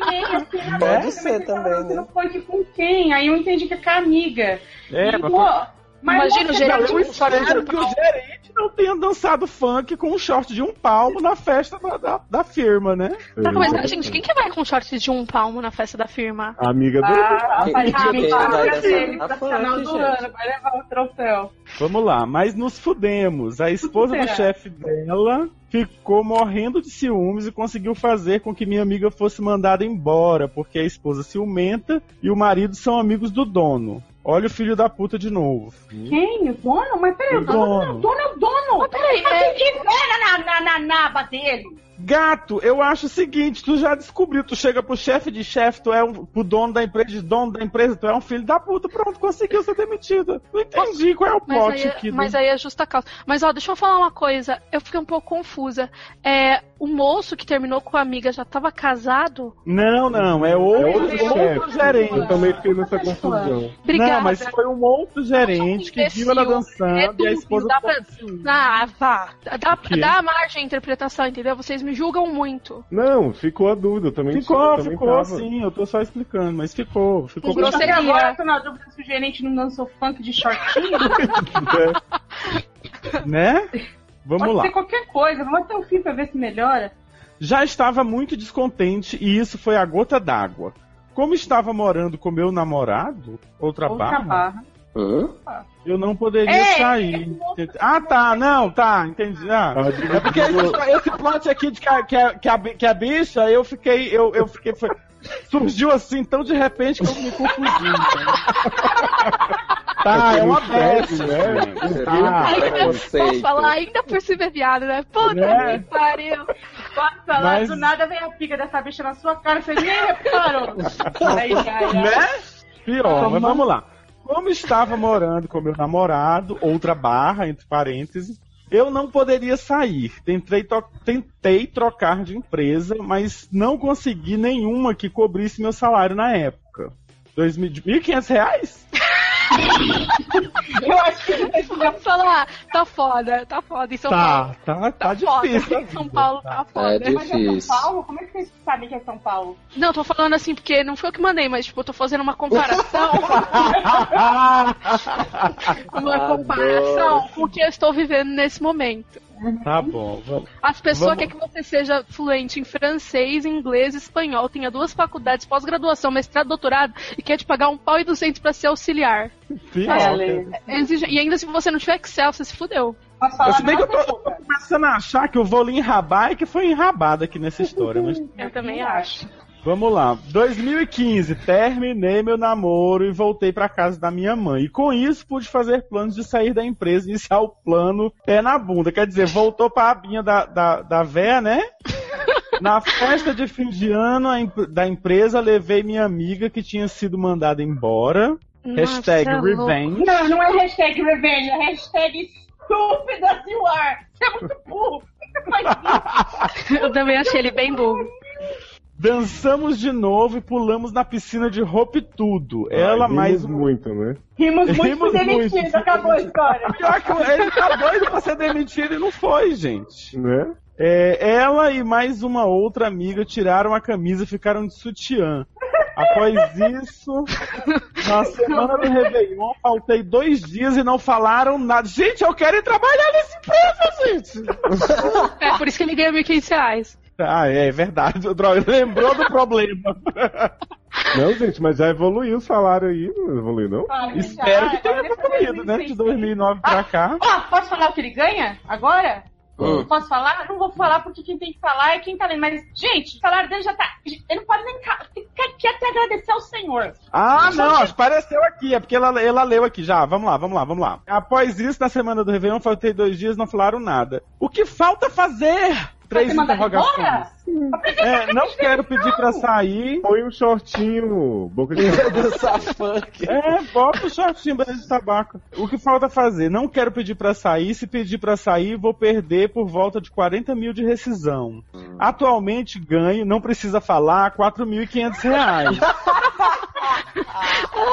também, na Pode ser também, né? funk com quem? Aí eu entendi que é com a amiga. É, E, mas pô, mas Imagina o gerente eu espero um que o gerente não tenha dançado funk com um short de um palmo na festa da, da, da firma, né? Tá, mas, gente, quem que vai com short de um palmo na festa da firma? A amiga dele. Ah, vai quem vai dele, a funk, do gente? ano, vai levar o troféu. Vamos lá, mas nos fudemos. A esposa do chefe dela ficou morrendo de ciúmes e conseguiu fazer com que minha amiga fosse mandada embora, porque a esposa ciumenta e o marido são amigos do dono. Olha o filho da puta de novo. Quem? O dono? Mas peraí, O o dono, dono. o dono é o dono. Mas peraí, Mas é- quem tiver na, na, na naba dele. Gato, eu acho o seguinte, tu já descobriu, tu chega pro chefe de chefe, tu é um, pro dono da empresa, de dono da empresa, tu é um filho da puta, pronto, conseguiu ser demitido. Não entendi qual é o Mas plot aí, aqui. mas né? aí é justa causa. Mas ó, deixa eu falar uma coisa. Eu fiquei um pouco confusa. É, o moço que terminou com a amiga já tava casado? Não, não, é outro, É outro outro chefe. gerente. Eu também fiquei nessa confusão. Obrigada. Não, mas foi um outro gerente que viu ela dançando É e a dúvida, esposa dá pra- ciúme. Ah, vá. Dá, quê? dá margem à interpretação, entendeu? Vocês me julgam muito. Não, ficou a dúvida. Eu também Ficou, eu também ficou tava. sim, eu tô só explicando, mas ficou, ficou. Grosseria. Até agora tô na dúvida se o gerente não dançou funk de shortinho. *laughs* *laughs* Né? Vamos Pode lá. ser qualquer coisa, vamos até o fim pra ver se melhora. Já estava muito descontente e isso foi a gota d'água. Como estava morando com meu namorado, outra, Outra barra, barra. Eu não poderia Ei, sair. Ah, tá, não, tá, entendi. Ah, Ah, é porque esse, esse plot aqui de que a, que a, que a, bicha, eu fiquei, eu, eu fiquei, foi- surgiu assim tão de repente que eu me confundi. então. *laughs* Tá, é uma Sério, besta, né? Você Tá. Ainda, posso falar, ainda por cima é viado, né? Puta Né? que pariu. Pode falar, Mas- do nada vem a pica dessa bicha na sua cara, você nem reparou. Aí já, já. Né? Pior, mas vamos lá. Como estava morando com meu namorado, outra barra, entre parênteses, eu não poderia sair. Tentei, tentei trocar de empresa, mas não consegui nenhuma que cobrisse meu salário na época. De 1.500 reais? Eu acho que Vamos falar, tá foda, tá foda em São Paulo. Tá, tá, tá difícil. Em São Paulo tá. tá É foda. Mas é São. Paulo? Como é que vocês sabem que é São Paulo? Não, tô falando assim porque não foi eu que mandei, mas tipo, eu tô fazendo uma comparação. *laughs* uma comparação com o que eu estou vivendo nesse momento. Tá bom. vamos- As pessoas Vamos- querem que você seja fluente em francês, inglês, espanhol, tenha duas faculdades, pós-graduação, mestrado, doutorado e quer te pagar um pau e duzentos pra ser auxiliar. Pior, É. Exige- E ainda se você não tiver Excel, você se fudeu. Se bem que eu tô, tô começando a achar que eu vou lhe enrabar e que foi enrabado aqui nessa história, mas Eu também acho. Vamos lá. 2015, terminei meu namoro e voltei pra casa da minha mãe. E com isso pude fazer planos de sair da empresa e iniciar o plano pé na bunda. Quer dizer, voltou pra abinha da, da, da véia, né? *laughs* Na festa de fim de ano a da empresa, levei minha amiga que tinha sido mandada embora. Hashtag Nossa, é louco. revenge. Não, não é hashtag revenge, é hashtag estúpida you are. Você é muito burro. Por que você faz isso? *laughs* Eu também achei ele bem burro. Dançamos de novo e pulamos na piscina de roupa e tudo. Ela Ai, mais rimos um muito, né? Rimos muito Rimos por demitido, muito. acabou a história. *laughs* Pior que ele tá doido pra ser demitido e não foi, gente. Né? É, ela e mais uma outra amiga tiraram a camisa e ficaram de sutiã. Após isso, na *laughs* semana do Réveillon, faltei dois dias e não falaram nada. Gente, eu quero ir trabalhar nessa empresa, gente! É por isso que ele ganha 1.500 reais. Ah, é verdade. O Droga lembrou do problema. Não, gente, mas já evoluiu o salário aí, não evoluiu, não? Ah, Espero já, que tenha evoluído, né? De 2009 pra cá. Ó, posso falar o que ele ganha agora? Hum. Posso falar? Não vou falar porque quem tem que falar é quem tá lendo. Mas, gente, o salário dele já tá. Ele não pode nem. quer até agradecer ao Senhor. Ah, não, acho que apareceu aqui, é porque ela, ela leu aqui já. Vamos lá, vamos lá, vamos lá. Após isso, na semana do Réveillon, faltei dois dias, não falaram nada. O que falta fazer? Três interrogações. É, não quero pedir pra sair. Põe um shortinho, boca de Dançar funk. É, bota o shortinho pra de tabaco. O que falta fazer? Não quero pedir pra sair. Se pedir pra sair, vou perder por volta de 40 mil de rescisão. Atualmente ganho, não precisa falar, 4.500 reais. *laughs*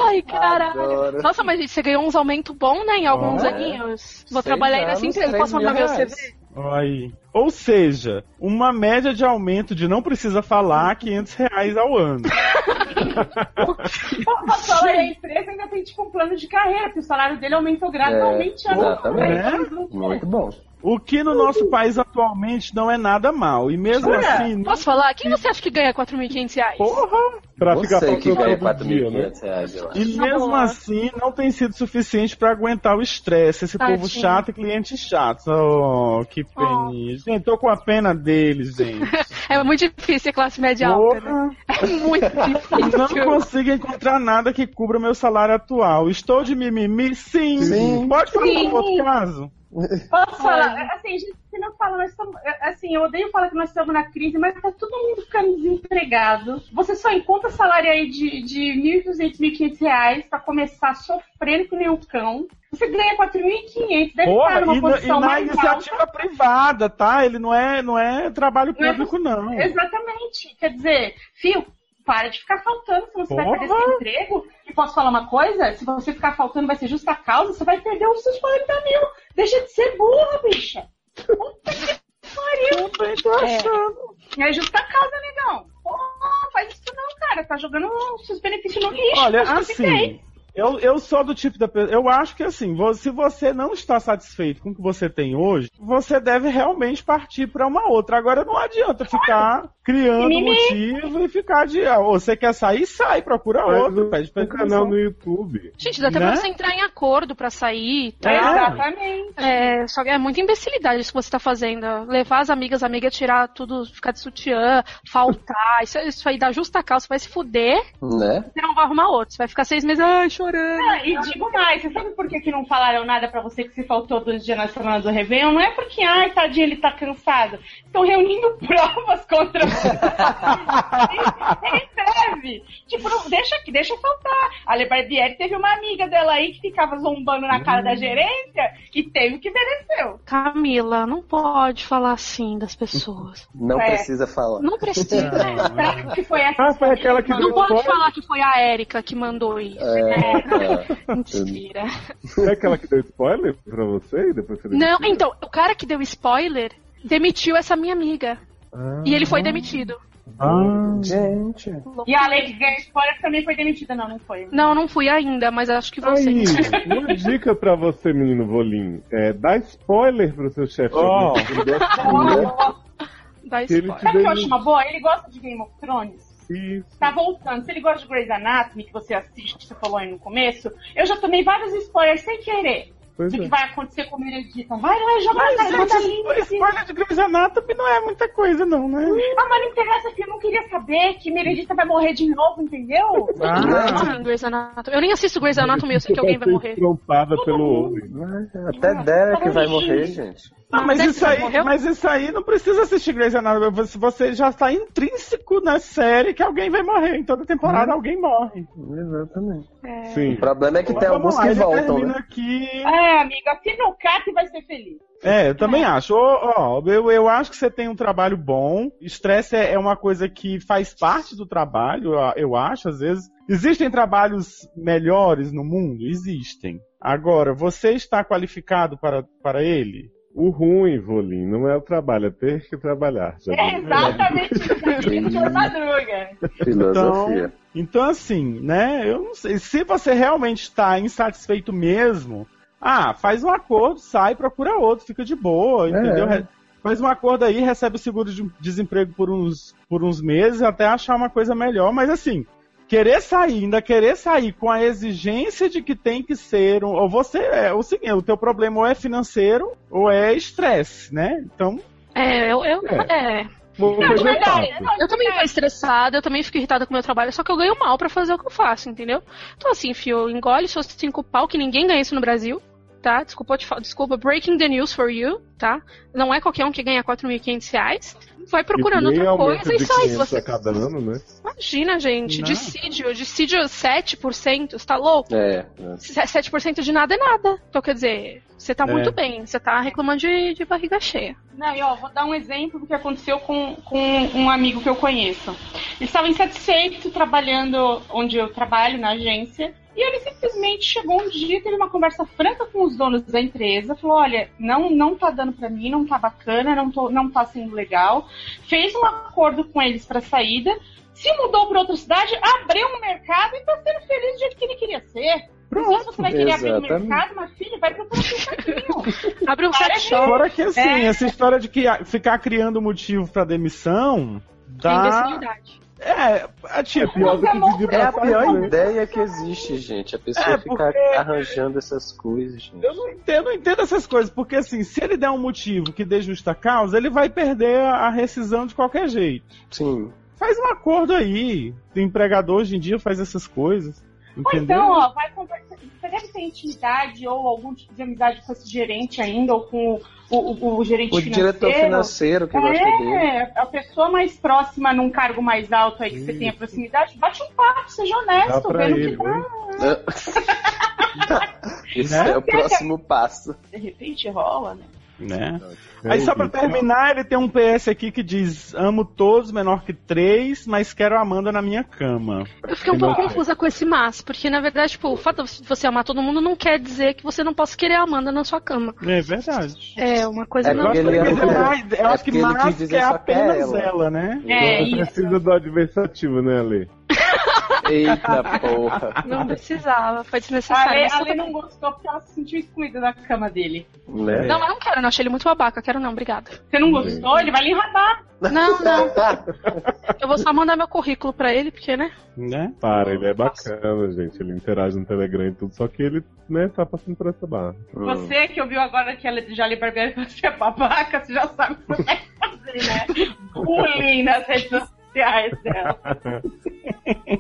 Ai, caralho. Adoro. Nossa, mas gente, você ganhou uns aumentos bons, né, em alguns Ah, aninhos. Vou Seis trabalhar aí nessa empresa. três Posso mandar meu reais. CV? Aí. Ou seja, uma média de aumento de não precisa falar 500 reais ao ano. O salário da empresa ainda tem tipo um plano de carreira, porque o salário dele aumentou gradualmente É, ano exatamente. ano. Muito bom. O que no nosso país atualmente não é nada mal. E mesmo Jura? assim. Posso falar? Quem você acha que ganha 4.500 reais? Porra! pra ficar Você que faltando ganha todo dia, né? 4.500 reais, eu acho. E Tá mesmo bom. assim, não tem sido suficiente pra aguentar o estresse. Esse Tadinho. povo chato e cliente chato. Oh, que peninha. Gente, tô com a pena deles, gente. *laughs* É muito difícil ser classe média alta, né? Porra! É muito *laughs* Não difícil. consigo encontrar nada que cubra o meu salário atual. Estou de mimimi? Sim. Sim. Pode falar Sim. um outro caso? Posso falar? Assim, gente, se não fala, nós estamos. Assim, eu odeio falar que nós estamos na crise, mas tá todo mundo ficando desempregado. Você só encontra salário aí de, de 1.200, 1.500 reais pra começar sofrendo com nenhum cão. Você ganha 4.500, deve Porra, estar numa e, posição e na mais iniciativa alta. privada, tá? Ele não é, não é trabalho Não é- público, não. Exatamente. Quer dizer, fio, para de ficar faltando, senão você vai Porra. perder seu emprego. E posso falar uma coisa? Se você ficar faltando, vai ser justa causa, você vai perder os seus 40 mil. Deixa de ser burra, bicha. Puta que pariu. Também tô achando. É justa causa, negão. Porra, faz isso não, cara. Tá jogando os seus benefícios no lixo. Olha, assim, eu, eu sou do tipo da pessoa. Eu acho que assim, se você não está satisfeito com o que você tem hoje, você deve realmente partir para uma outra. Agora não adianta ficar criando motivo e ficar de. ah, você quer sair, sai, procura outro, um- pede pra um canal no YouTube. Gente, dá até Né? pra você entrar em acordo pra sair. Tá? É. Exatamente. É, só que é muita imbecilidade isso que você tá fazendo. Levar as amigas, a amiga tirar tudo, ficar de sutiã, faltar. Isso, isso aí dá justa causa. Você vai se fuder, Né? você não vai arrumar outro. Você vai ficar seis meses, ai, chorando. Ah, e digo mais, você sabe por que, que não falaram nada pra você que se faltou dois dias na semana do Réveillon? Não é porque, ai, tadinho, ele tá cansado. Estão reunindo *laughs* provas contra você. *laughs* Em breve. Tipo, não, deixa, deixa faltar. A Le Barbieri teve uma amiga dela aí que ficava zombando na cara da gerência e teve o que mereceu. Camila, não pode falar assim das pessoas. Não É. precisa falar. Não precisa. Será que foi essa? Ah, foi aquela que Não deu pode spoiler? falar que foi a Érica que mandou isso. É, é. Mentira. É aquela que deu spoiler pra você e depois você Não, demitiu? então, o cara que deu spoiler demitiu essa minha amiga. Ah. E ele foi demitido. Ah, Gente. E a Lady Ganha Spoiler também foi demitida. Não, não foi. Não, não fui ainda, mas acho que você. Aí, *laughs* uma dica pra você, menino Volim. É, dá spoiler pro seu chefe. Gosta Dá spoiler. Sabe o que eu acho uma boa? Ele gosta de Game of Thrones. Isso. Tá voltando. Se ele gosta de Grey's Anatomy, que você assiste, que você falou aí no começo, eu já tomei vários spoilers sem querer Pois do é. que vai acontecer com o Meredith. Vai lá e joga na Mas, da gente, spoiler de Grey's Anatomy não é muita coisa, não, né? Ah, mas não interessa que eu não queria saber que Meredith vai morrer de novo, entendeu? Ah, Anatomy. Eu nem assisto Grey's Anatomy, eu sei que alguém vai ser morrer. Trompada pelo homem. Até Derek vai morrer, gente. Ah, mas Mas isso é que aí, morreu? mas isso aí não precisa assistir Grey's Anatomy. Você- Você já está intrínseco na série que alguém vai morrer. Em toda temporada alguém morre. Exatamente. Sim. O problema é que tem Vamos alguns lá, que voltam, termina né? aqui. É, amiga, assina o CAT e vai ser feliz. É, eu também acho. Ó, ó, eu, eu acho que você tem um trabalho bom. Estresse é, é uma coisa que faz parte do trabalho, eu, eu acho, às vezes. Existem trabalhos melhores no mundo? Existem. Agora, você está qualificado para, para ele? O ruim, Volim, não é o trabalho, é ter que trabalhar. Já É exatamente isso. Senhor Madruga. Filosofia. Então, assim, né? Eu não sei. Se você realmente está insatisfeito mesmo, ah, faz um acordo, sai, procura outro, fica de boa, entendeu? Re- Faz um acordo aí, recebe o seguro de desemprego por uns, por uns meses até achar uma coisa melhor. Mas assim, querer sair, ainda querer sair com a exigência de que tem que ser um. Ou você é o seguinte, o teu problema ou é financeiro ou é estresse, né? Então. É, eu. eu é. Vou Não, eu também tô estressada, eu também fico irritada com o meu trabalho, só que eu ganho mal pra fazer o que eu faço, entendeu? Então assim, fio, engole seus cinco pau, que ninguém ganha isso no Brasil, tá? Desculpa, eu te fa- desculpa, breaking the news for you, tá? Não é qualquer um que ganha 4.500 reais. Vai procurando E outra coisa e sai. 500 Você... a cada ano, né? Imagina, gente, Não. dissídio, dissídio 7%, você tá louco? É, é. 7% de nada é nada. Então, quer dizer, você tá É. muito bem, você tá reclamando de, de barriga cheia. Não, e ó, vou dar um exemplo do que aconteceu com, com um amigo que eu conheço. Ele estava insatisfeito trabalhando onde eu trabalho, na agência, e ele simplesmente chegou um dia, teve uma conversa franca com os donos da empresa, falou, olha, não, não tá dando pra mim, não tá bacana, não, tô, não tá sendo legal. Fez um acordo com eles pra saída, se mudou pra outra cidade, abriu um mercado e tá sendo feliz do jeito que ele queria ser. Não sei se você vai querer abrir um mercado, mas filho, vai procurar um mercadinho. *laughs* Abre um Para shop. Fora que assim, É. essa história de que ficar criando motivo pra demissão dá. É, é tipo. Pior do que pedir É pra a pior né? ideia que existe, gente. A pessoa É, ficar porque- arranjando essas coisas, gente. Eu não entendo, não entendo essas coisas, porque assim, se ele der um motivo que dê justa causa, ele vai perder a a rescisão de qualquer jeito. Sim. Faz um acordo aí. O empregador hoje em dia faz essas coisas. Ou Entendeu? então, ó, vai conversar. Você deve ter intimidade ou algum tipo de amizade com esse gerente ainda, ou com o, o- o gerente O financeiro. diretor financeiro que gosta dele. É, a pessoa mais próxima num cargo mais alto aí que você tenha proximidade, bate um papo, seja honesto, pra vendo ele, que né? Esse Né? é o próximo passo. de repente rola, né? Né? É Aí só pra horrível. terminar, ele tem um PS aqui que diz: Amo todos menor que três, mas quero a Amanda na minha cama. Eu fiquei um pouco confusa com esse mas, porque na verdade, tipo, o fato de você amar todo mundo não quer dizer que você não possa querer a Amanda na sua cama. É verdade. É uma coisa É não. Ele ele quer mais- eu é acho que mais é que é apenas ela. ela, né? É, Você isso. precisa do adversativo, né, Ale? Eita porra. Não precisava, foi desnecessário. A Ale, não gostou porque ela se sentiu excluída da cama dele. Não, mas não quero, não. Achei ele muito babaca. Quero não, obrigada. Você não gostou? Ele vai lhe enrabar. Não, não. Eu vou só mandar meu currículo pra ele, porque, né? né? Para, ele é bacana, gente. Ele interage no Telegram e tudo, só que ele, né, tá passando por essa barra. Você que ouviu agora que ela já lhe Barbieri que *laughs* você é babaca, você já sabe o que você vai fazer, né? *laughs* Bullying nas redes sociais dela.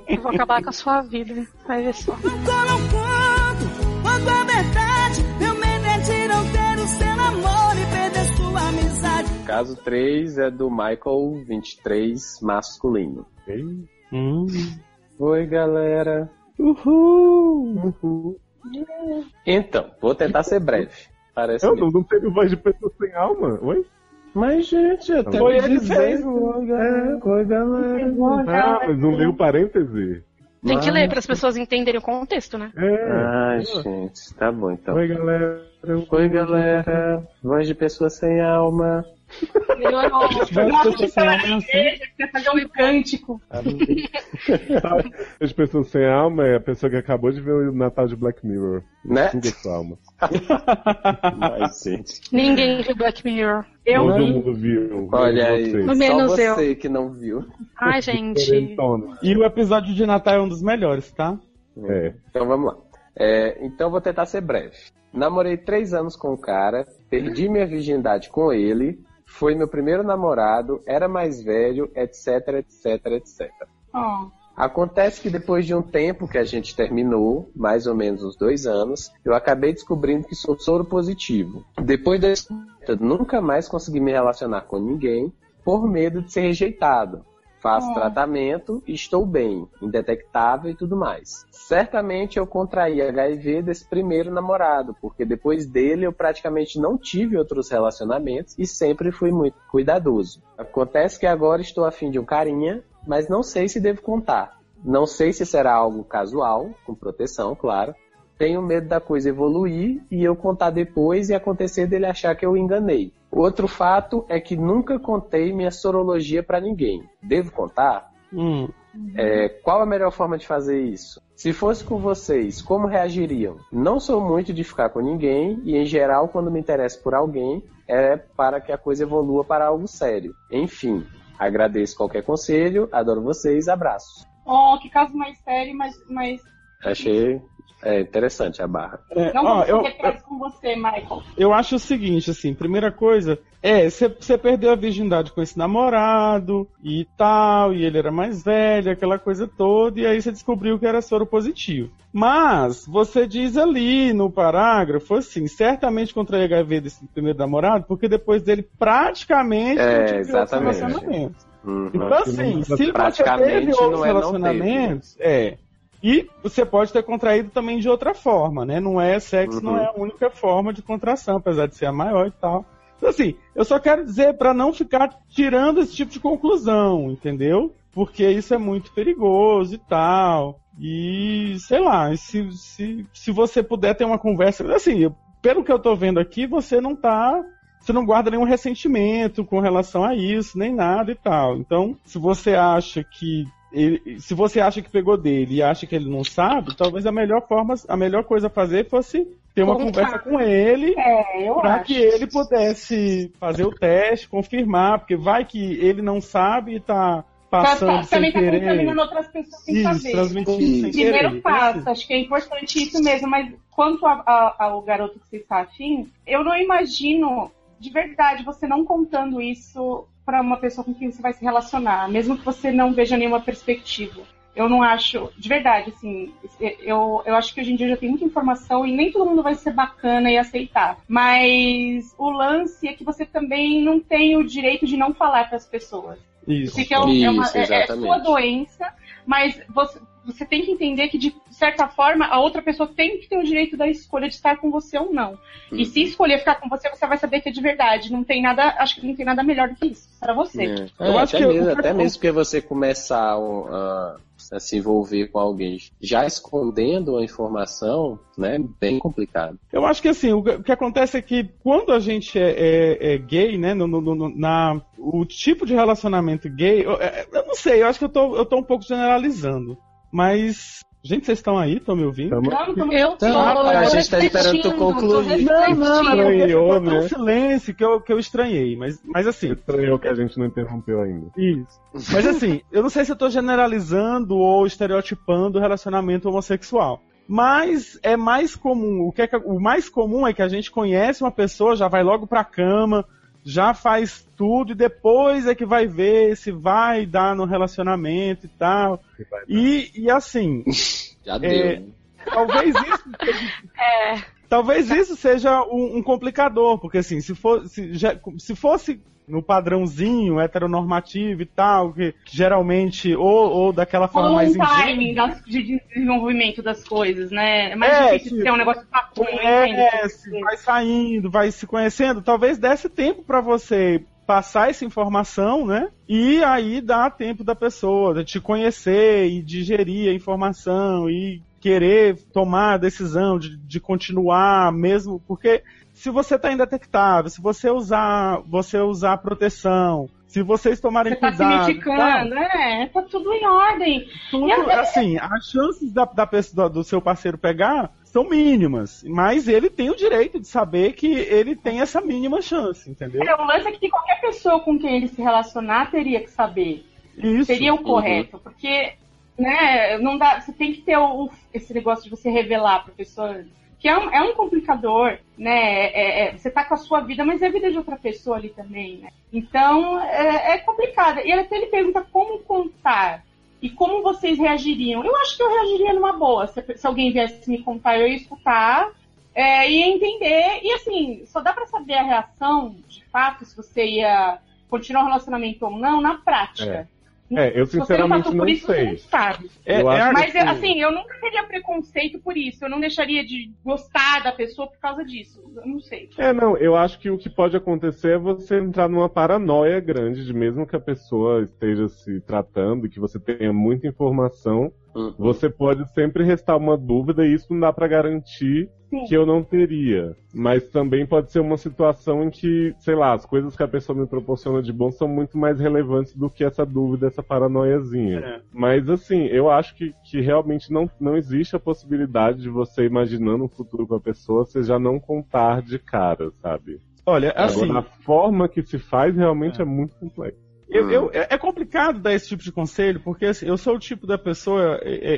Eu vou acabar com a sua vida. Vai ver só. colocando quando a verdade meu é não ter o seu amor e perder sua amizade. Caso 3 é do Michael 23 masculino. Ei, Hum. Oi, galera. Uhul! uhul. Então, vou tentar ser breve. Parece Eu não, não teve voz de pessoa sem alma. Oi? Mas, gente, até Foi ele fez. Oi, galera. Oi, galera. Ah, mas não leu o parêntese. Tem que ler para as pessoas entenderem o contexto, né? É. Ai, gente, tá bom então. Oi, galera. Oi, galera. Voz de pessoa sem alma. Melhorou. Nossa, que ela na igreja, que você fazer um cântico. *laughs* As pessoas sem alma é a pessoa que acabou de ver o Natal de Black Mirror. Né? Suga sua alma. Mas, gente. Ninguém viu Black Mirror. Eu Todo vi. mundo viu. Olha aí. Menos Só eu. você que não viu. Ai, gente. E o episódio de Natal é um dos melhores, tá? É. Então vamos lá. É, então vou tentar ser breve. Namorei três anos com o cara, perdi minha virgindade com ele, foi meu primeiro namorado, era mais velho, etc, etc, etc. Ó, Acontece que depois de um tempo que a gente terminou, mais ou menos uns dois anos, eu acabei descobrindo que sou soro positivo. Depois desse eu nunca mais consegui me relacionar com ninguém por medo de ser rejeitado. Faço Oh. tratamento e estou bem, indetectável e tudo mais. Certamente eu contraí HIV desse primeiro namorado, porque depois dele eu praticamente não tive outros relacionamentos e sempre fui muito cuidadoso. Acontece que agora estou afim de um carinha, mas não sei se devo contar. Não sei se será algo casual, com proteção, claro. Tenho medo da coisa evoluir e eu contar depois e acontecer dele achar que eu enganei. Outro fato é que nunca contei minha sorologia pra ninguém. Devo contar? Hum. É, qual a melhor forma de fazer isso? Se fosse com vocês, como reagiriam? Não sou muito de ficar com ninguém e, em geral, quando me interesso por alguém, é para que a coisa evolua para algo sério. Enfim, agradeço qualquer conselho, adoro vocês, abraços. Oh, que caso mais sério, mas, mas Achei é, interessante a barra. É, não ó, eu, com você, Michael. eu acho o seguinte, assim, primeira coisa é, você perdeu a virgindade com esse namorado e tal, e ele era mais velho, aquela coisa toda, e aí você descobriu que era soro positivo. Mas, você diz ali no parágrafo, assim, certamente contraí HIV desse primeiro namorado, porque depois dele praticamente É, não tive outros exatamente. relacionamentos. Uhum. Então, assim, não- se você praticamente teve outros não é não relacionamentos, é. E você pode ter contraído também de outra forma, né? Não é sexo, Uhum. não é a única forma de contração, apesar de ser a maior e tal. Então, assim, eu só quero dizer para não ficar tirando esse tipo de conclusão, entendeu? Porque isso é muito perigoso e tal. E, sei lá, se, se, se você puder ter uma conversa. Assim, pelo que eu tô vendo aqui, você não tá você não guarda nenhum ressentimento com relação a isso, nem nada e tal. Então, se você acha que ele- se você acha que pegou dele e acha que ele não sabe, talvez a melhor forma, a melhor coisa a fazer fosse ter uma conversa com ele É, para que ele pudesse fazer o teste, confirmar, porque vai que ele não sabe e tá Tá- passando tá- sem também tá querer. contaminando outras pessoas sem Isso, saber. transmitindo sem Primeiro querer. passo, acho que é importante isso mesmo, mas quanto a- a- ao garoto que você está afim, eu não imagino, de verdade, você não contando isso para uma pessoa com quem você vai se relacionar, mesmo que você não veja nenhuma perspectiva. Eu não acho, de verdade, assim, eu, eu acho que hoje em dia já tem muita informação e nem todo mundo vai ser bacana e aceitar. Mas o lance é que você também não tem o direito de não falar para as pessoas. Isso. Porque é, é uma, Isso, é- é sua doença, mas você, você tem que entender que, de certa forma, a outra pessoa tem que ter o direito da escolha de estar com você ou não. E Uhum. se escolher ficar com você, você vai saber que é de verdade. Não tem nada, acho que não tem nada melhor do que isso para você. É. Eu É, acho até que mesmo, até mesmo que você começar a, a se envolver com alguém já escondendo a informação, né? Bem complicado. Eu acho que assim, o que o que acontece é que quando a gente é, é- é gay, né, no, no- no- na, o tipo de relacionamento gay, eu, é- eu não sei, eu acho que eu tô, eu tô um pouco generalizando, mas... Gente, vocês estão aí? Estão me ouvindo? Tamo- Não, Eu tô, Tá, a eu gente tá esperando tu concluir. Não, não, não, ficou tão né? silêncio que eu, que eu estranhei, mas, mas assim, Estranhou que a gente não interrompeu ainda. Isso. Mas assim, eu não sei se eu tô generalizando ou estereotipando o relacionamento homossexual. Mas é mais comum, o, que é que- o mais comum é que a gente conhece uma pessoa, já vai logo pra cama, já faz tudo e depois é que vai ver se vai dar no relacionamento e tal. E, e assim, *laughs* Já deu. É, né? talvez isso *laughs* É, Talvez isso seja um, um complicador, porque assim, se, for, se, já- se fosse no padrãozinho heteronormativo e tal, que geralmente, ou, ou daquela forma Ou um mais timing ingênua, das- de desenvolvimento das coisas, né? É mais É, difícil tipo, ter um negócio papo, conhece, vai saindo, vai se conhecendo, talvez desse tempo pra você passar essa informação, né? E aí dá tempo da pessoa de te conhecer e digerir a informação e querer tomar a decisão de, de continuar mesmo, porque se você está indetectável, se você usar, você usar proteção, se vocês tomarem Você tá se cuidado, medicando, é, tá tudo em ordem. tudo, às assim, as chances da, da pessoa, do seu parceiro pegar são mínimas, mas ele tem o direito de saber que ele tem essa mínima chance, entendeu? É, o lance é que qualquer pessoa com quem ele se relacionar teria que saber. Isso. Seria o correto, porque né, não dá, você tem que ter o- esse negócio de você revelar para pessoa que é um, é um complicador, né? é- é- você tá com a sua vida, mas é a vida de outra pessoa ali também, né? Então é, é complicado. E até ele pergunta como contar e como vocês reagiriam. Eu acho que eu reagiria numa boa. Se, se alguém viesse me contar, eu ia escutar é, ia entender. E assim, só dá pra saber a reação, de fato, se você ia continuar o relacionamento ou não, na prática. É, eu sinceramente não por isso, você sei. não sabe. É, Eu é Mas, que- assim, eu nunca teria preconceito por isso. Eu não deixaria de gostar da pessoa por causa disso. Eu não sei. É, não, eu acho que o que pode acontecer é você entrar numa paranoia grande, de mesmo que a pessoa esteja se tratando, que você tenha muita informação, Uhum. você pode sempre restar uma dúvida e isso não dá pra garantir Sim. que eu não teria. Mas também pode ser uma situação em que, sei lá, as coisas que a pessoa me proporciona de bom são muito mais relevantes do que essa dúvida, essa paranoiazinha. É. Mas assim, eu acho que, que realmente não, não existe a possibilidade de você imaginando um futuro com a pessoa, você já não contar de cara, sabe? Olha, assim, Agora, a forma que se faz realmente é, muito complexa. Eu, Hum. eu- é é complicado dar esse tipo de conselho, porque assim, eu sou o tipo da pessoa. é, é,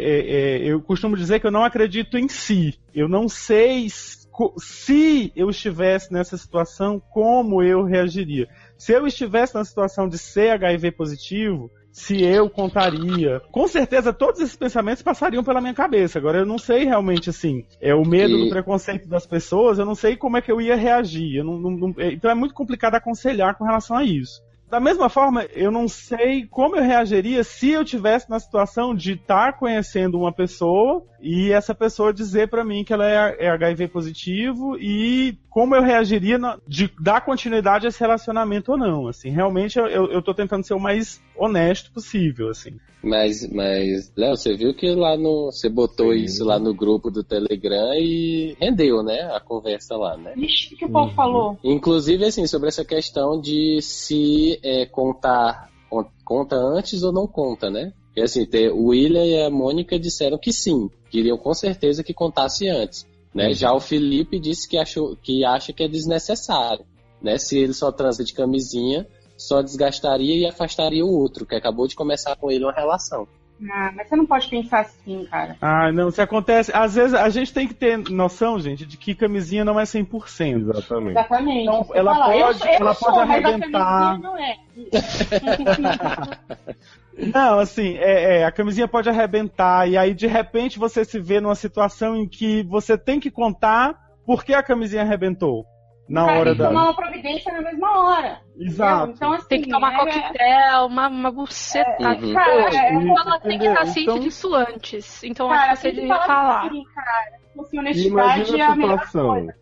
é, eu costumo dizer que eu não acredito em si. Eu não sei se eu estivesse nessa situação, como eu reagiria. Se eu estivesse na situação de ser HIV positivo, se eu contaria. Com certeza todos esses pensamentos passariam pela minha cabeça. Agora eu não sei realmente assim. É o medo E- do preconceito das pessoas, eu não sei como é que eu ia reagir. Eu não- não- não- é, então é muito complicado aconselhar com relação a isso. Da mesma forma, eu não sei como eu reagiria se eu tivesse na situação de estar conhecendo uma pessoa e essa pessoa dizer pra mim que ela é, é HIV positivo e como eu reagiria de dar continuidade a esse relacionamento ou não. Assim, realmente eu, eu tô tentando ser o mais honesto possível, assim. Mas, mas, Léo, você viu que lá no. Você botou Sim. isso lá no grupo do Telegram e rendeu, né? A conversa lá, né? Ixi, o que o povo Uhum. falou? Inclusive, assim, sobre essa questão de se é, contar, con- conta antes ou não conta, né? E assim, ter- o William e a Mônica disseram que sim, queriam com certeza que contasse antes. Né? Uhum. Já o Felipe disse que, achou, que acha que é desnecessário. Né? Se ele só transa de camisinha, só desgastaria e afastaria o outro, que acabou de começar com ele uma relação. Ah, mas você não pode pensar assim, cara. Ah, não, se acontece. Às vezes a gente tem que ter noção, gente, de que camisinha não é 100%. Exatamente. Exatamente. Então, Você ela fala, eu pode- sou- eu ela sou, pode mas a arrebentar. camisinha não é. *laughs* Não, assim, é, é, a camisinha pode arrebentar e aí de repente você se vê numa situação em que você tem que contar por que a camisinha arrebentou na Cara, hora tem que da. tomar uma providência na mesma hora. Exato. Então, assim, Tem que tomar é- coquetel, uma, uma bucetada. Uhum. Cara, é, E- Ela tem que estar ciente Então- disso antes. Então cara, acho que você tem que devia falar falar. assim, cara. Assim, honestidade é imagina a a melhor situação. coisa.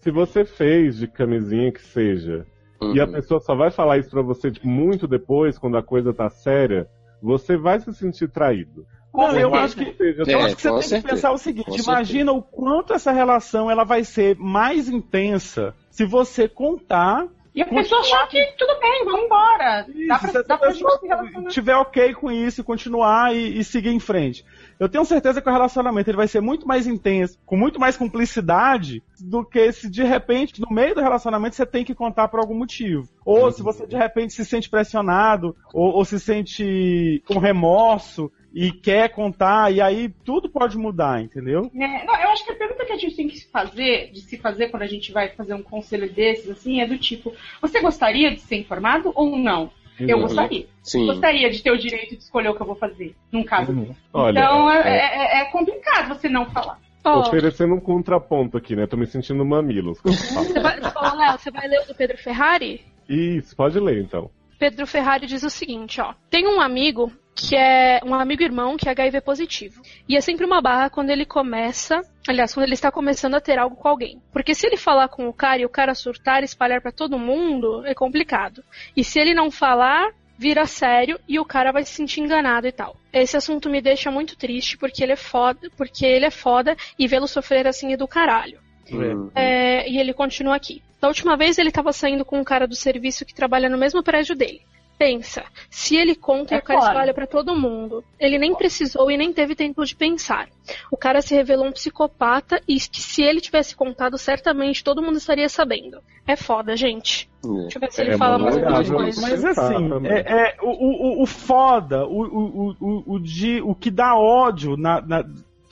Se você fez de camisinha que seja, e a Uhum. pessoa só vai falar isso pra você tipo, muito depois, quando a coisa tá séria, você vai se sentir traído. Não, eu certeza. acho que Eu É, acho que você tem que certeza. pensar o seguinte: Com imagina o quanto essa relação ela vai ser mais intensa se você contar. E a pessoa achar que tudo bem, vamos embora. Dá pra, essa dá pra gente pessoa se relacionar. tiver ok com isso, e continuar e, e seguir em frente. Eu tenho certeza que o relacionamento ele vai ser muito mais intenso, com muito mais cumplicidade, do que se de repente, no meio do relacionamento, você tem que contar por algum motivo. Ou se você de repente se sente pressionado, ou, ou se sente com remorso e quer contar, e aí tudo pode mudar, entendeu? Né? Não, eu acho que a pergunta que a gente tem que se fazer, de se fazer quando a gente vai fazer um conselho desses, assim, é do tipo, você gostaria de ser informado ou não? Eu Uhum. gostaria. Sim. Gostaria de ter o direito de escolher o que eu vou fazer, num caso. Uhum. Olha, então é, é, é- é complicado você não falar. Ó, oferecendo um contraponto aqui, né? Tô me sentindo mamilos. eu *laughs* você vai, Léo, você vai ler o do Pedro Ferrari? Isso, pode ler então. Pedro Ferrari diz o seguinte, ó. Tem um amigo que é um amigo irmão que é HIV positivo. E é sempre uma barra quando ele começa, aliás, quando ele está começando a ter algo com alguém. Porque se ele falar com o cara e o cara surtar e espalhar pra todo mundo, é complicado. E se ele não falar, vira sério e o cara vai se sentir enganado e tal. Esse assunto me deixa muito triste porque ele é foda, porque ele é foda e vê-lo sofrer assim é do caralho. Uhum. É, e ele continua aqui. Da última vez ele estava saindo com um cara do serviço que trabalha no mesmo prédio dele. Pensa, se ele conta É e o cara foda. espalha pra todo mundo. Ele nem precisou e nem teve tempo de pensar. O cara se revelou um psicopata e que se ele tivesse contado, certamente todo mundo estaria sabendo. É foda, gente. Deixa eu ver se ele É fala mais alguma coisa. Mas assim, é, é, o, o, o foda, o, o, o, o, de, o que dá ódio, na, na-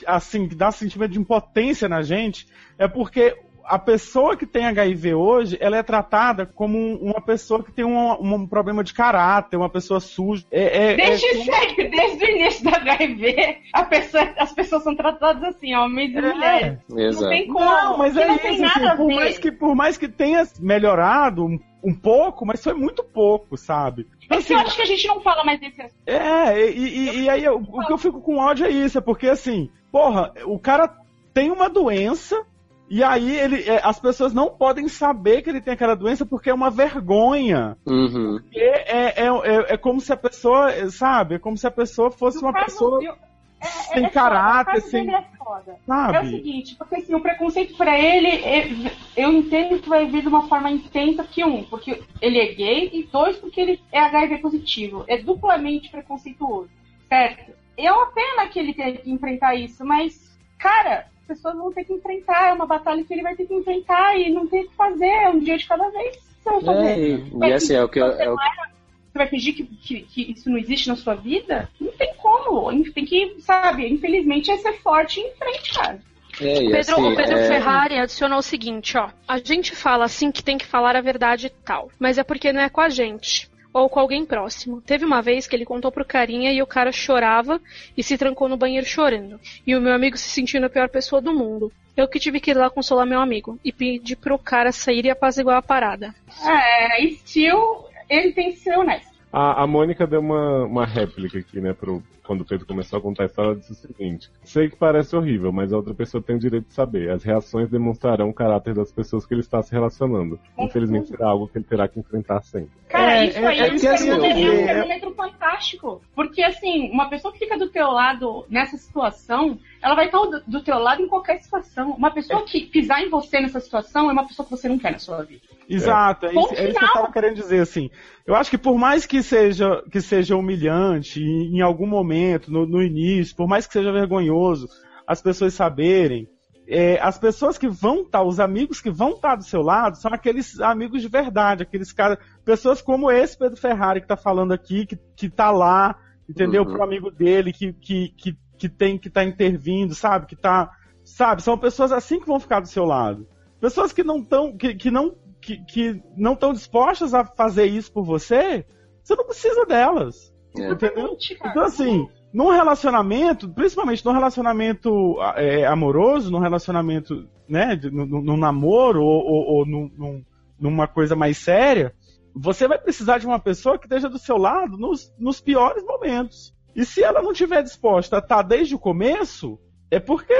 assim, que dá sentimento de impotência na gente, é porque a pessoa que tem HIV hoje, ela é tratada como um- uma pessoa que tem um, um problema de caráter, uma pessoa suja. É, é- Desde é- sempre, desde o início da HIV, a pessoa- as pessoas são tratadas assim, homens e mulheres. Não Exato. tem como. Não, mas que é não isso, tem assim, nada a por, ver. mais que, por mais que tenha melhorado um, um pouco, mas foi muito pouco, sabe? Então, É que eu acho que a gente não fala mais desse assunto. É, e, e- e aí eu- o que eu fico com ódio é isso, é porque assim, porra, o cara tem uma doença e aí ele, é, as pessoas não podem saber que ele tem aquela doença porque é uma vergonha. Uhum. Porque É, é, é, é como se a pessoa, é, sabe, é como se a pessoa fosse No uma caso, pessoa, eu- é- sem é foda, caráter, caso sem- é foda. É o sabe? seguinte, porque assim, o preconceito pra ele, é- eu entendo que vai vir de uma forma intensa que um, porque ele é gay, e dois, porque ele é HIV positivo. É duplamente preconceituoso, certo? É uma pena que ele tenha que enfrentar isso, mas, cara, as pessoas vão ter que enfrentar, é uma batalha que ele vai ter que enfrentar e não tem o que fazer, é um dia de cada vez. Você vai É, fazer? e, e assim, é o que eu, é o, Você vai fingir que, que, que isso não existe na sua vida? Não tem como. Tem que, sabe, infelizmente é ser forte e em frente, cara. É, e Pedro, assim, o Pedro é- Ferrari adicionou o seguinte, ó. A gente fala assim que tem que falar a verdade e tal, mas é porque não é com a gente. Ou com alguém próximo. Teve uma vez que ele contou pro carinha e o cara chorava e se trancou no banheiro chorando. E o meu amigo se sentindo a pior pessoa do mundo. Eu que tive que ir lá consolar meu amigo e pedir pro cara sair e apaziguar a parada. É, estilo, ele tem que ser honesto. A, a Mônica deu uma, uma réplica aqui, né, pro, quando o Pedro começou a contar a história, ela disse o seguinte: Sei que parece horrível, mas a outra pessoa tem o direito de saber. As reações demonstrarão o caráter das pessoas que ele está se relacionando. Infelizmente será algo que ele terá que enfrentar sempre. Cara, É, isso é- aí é é, um assim, termômetro- é um é- termômetro fantástico. Porque, assim, uma pessoa que fica do teu lado nessa situação, ela vai estar do, do teu lado em qualquer situação. Uma pessoa que pisar em você nessa situação é uma pessoa que você não quer na sua vida. Exato, é, isso, é isso que eu tava querendo dizer, assim. Eu acho que por mais que seja, que seja humilhante em, em algum momento, no, no início, por mais que seja vergonhoso, as pessoas saberem, é, as pessoas que vão estar, os amigos que vão estar do seu lado, são aqueles amigos de verdade, aqueles caras, pessoas como esse Pedro Ferrari que tá falando aqui, que, que tá lá, entendeu? Uhum. Pro amigo dele, que, que, que, que tem, que tá intervindo, sabe? Que tá, sabe? São pessoas assim que vão ficar do seu lado. Pessoas que não estão, que, que não que, que não estão dispostas a fazer isso por você, você não precisa delas. É. Entendeu? Então, assim, num relacionamento, principalmente num relacionamento é, amoroso, num relacionamento, né, num, num namoro ou, ou, ou num- num- numa coisa mais séria, você vai precisar de uma pessoa que esteja do seu lado nos, nos piores momentos. E se ela não estiver disposta a estar desde o começo, é porque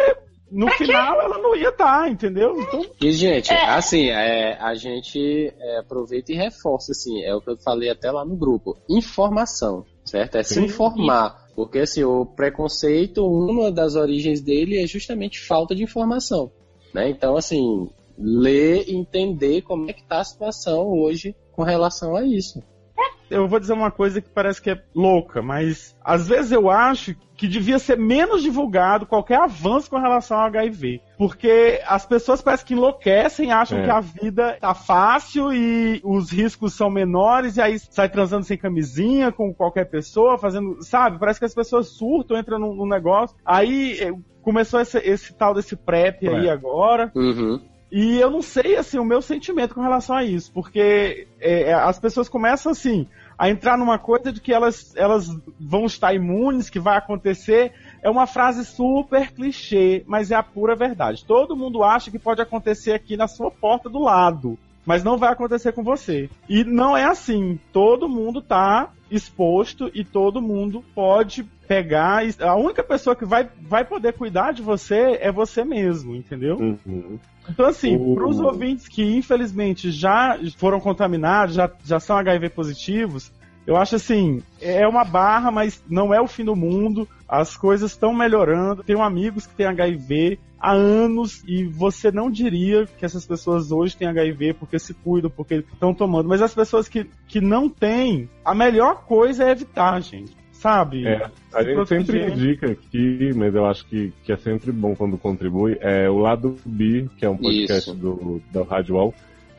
no final ela não ia estar, entendeu? Então, E, gente, assim, é, a gente é, aproveita e reforça, assim, é o que eu falei até lá no grupo. Informação, certo? É se Sim. informar. Porque, assim, o preconceito, uma das origens dele é justamente falta de informação, né? Então, assim, ler e entender como é que tá a situação hoje com relação a isso. Eu vou dizer uma coisa que parece que é louca, mas às vezes eu acho que devia ser menos divulgado qualquer avanço com relação ao HIV. Porque as pessoas parecem que enlouquecem, acham É. que a vida tá fácil e os riscos são menores, e aí sai transando sem camisinha com qualquer pessoa, fazendo. Sabe? Parece que as pessoas surtam, entram num, num negócio. Aí eh, começou esse, esse tal desse PrEP aí PrEP. agora. Uhum. E eu não sei, assim, o meu sentimento com relação a isso, porque é, as pessoas começam, assim, a entrar numa coisa de que elas, elas vão estar imunes, que vai acontecer. É uma frase super clichê, mas é a pura verdade. Todo mundo acha que pode acontecer aqui na sua porta do lado, mas não vai acontecer com você. E não é assim. Todo mundo tá exposto e todo mundo pode pegar. A única pessoa que vai, vai poder cuidar de você é você mesmo, entendeu? Uhum. Então, assim, para os ouvintes que infelizmente já foram contaminados, já, já são HIV positivos, eu acho assim, é uma barra, mas não é o fim do mundo. As coisas estão melhorando. Tenho amigos que têm HIV há anos e você não diria que essas pessoas hoje têm HIV porque se cuidam, porque estão tomando. Mas as pessoas que, que não têm, a melhor coisa é evitar, gente. Sabe? É, a Se gente sempre proteger. indica aqui, mas eu acho que, que é sempre bom quando contribui, é o Lado B, que é um podcast Isso. do, da Rádio Wall.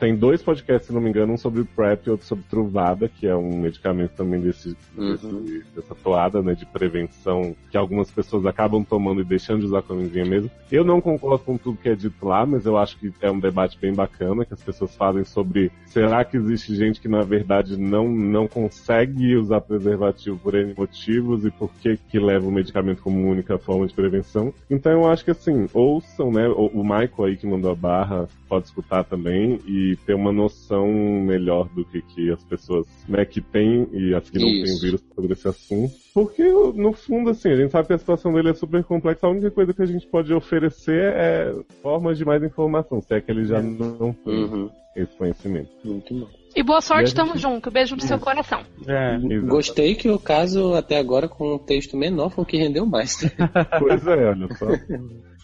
Tem dois podcasts, se não me engano, um sobre PrEP e outro sobre Truvada, que é um medicamento também desse, desse- Uhum. dessa toada, né, de prevenção, que algumas pessoas acabam tomando e deixando de usar a camisinha mesmo. Eu não concordo com tudo que é dito lá, mas eu acho que é um debate bem bacana, que as pessoas fazem sobre será que existe gente que na verdade não, não consegue usar preservativo por N motivos e por que que leva o medicamento como única forma de prevenção. Então eu acho que assim, ouçam, né, o, o Michael aí que mandou a barra pode escutar também e ter uma noção melhor do que, que as pessoas, né, que têm e as que não têm vírus sobre esse assunto. Porque, no fundo, assim, a gente sabe que a situação dele é super complexa, a única coisa que a gente pode oferecer é formas de mais informação, se é que ele já não tem Uhum. esse conhecimento. Muito bom. E boa E sorte, gente- tamo junto. Beijo no seu coração. É. Gostei que o caso até agora com um texto menor foi o que rendeu mais. *laughs* Pois é, olha só.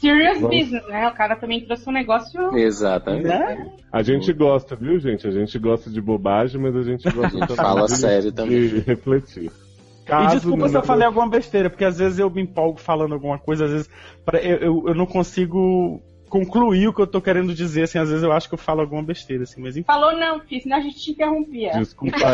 Serious Vamos- business, né? O cara também trouxe um negócio. Exatamente. Né? A gente gosta, viu, gente? A gente gosta de bobagem, mas a gente gosta A gente também fala de, sério também. de refletir. E Caso desculpa se eu não- falei alguma besteira, porque às vezes eu me empolgo falando alguma coisa, às vezes eu, eu, eu não consigo concluir o que eu tô querendo dizer, assim, às vezes eu acho que eu falo alguma besteira, assim, mas enfim. Falou não, filho, senão a gente te interrompia. Desculpa *laughs*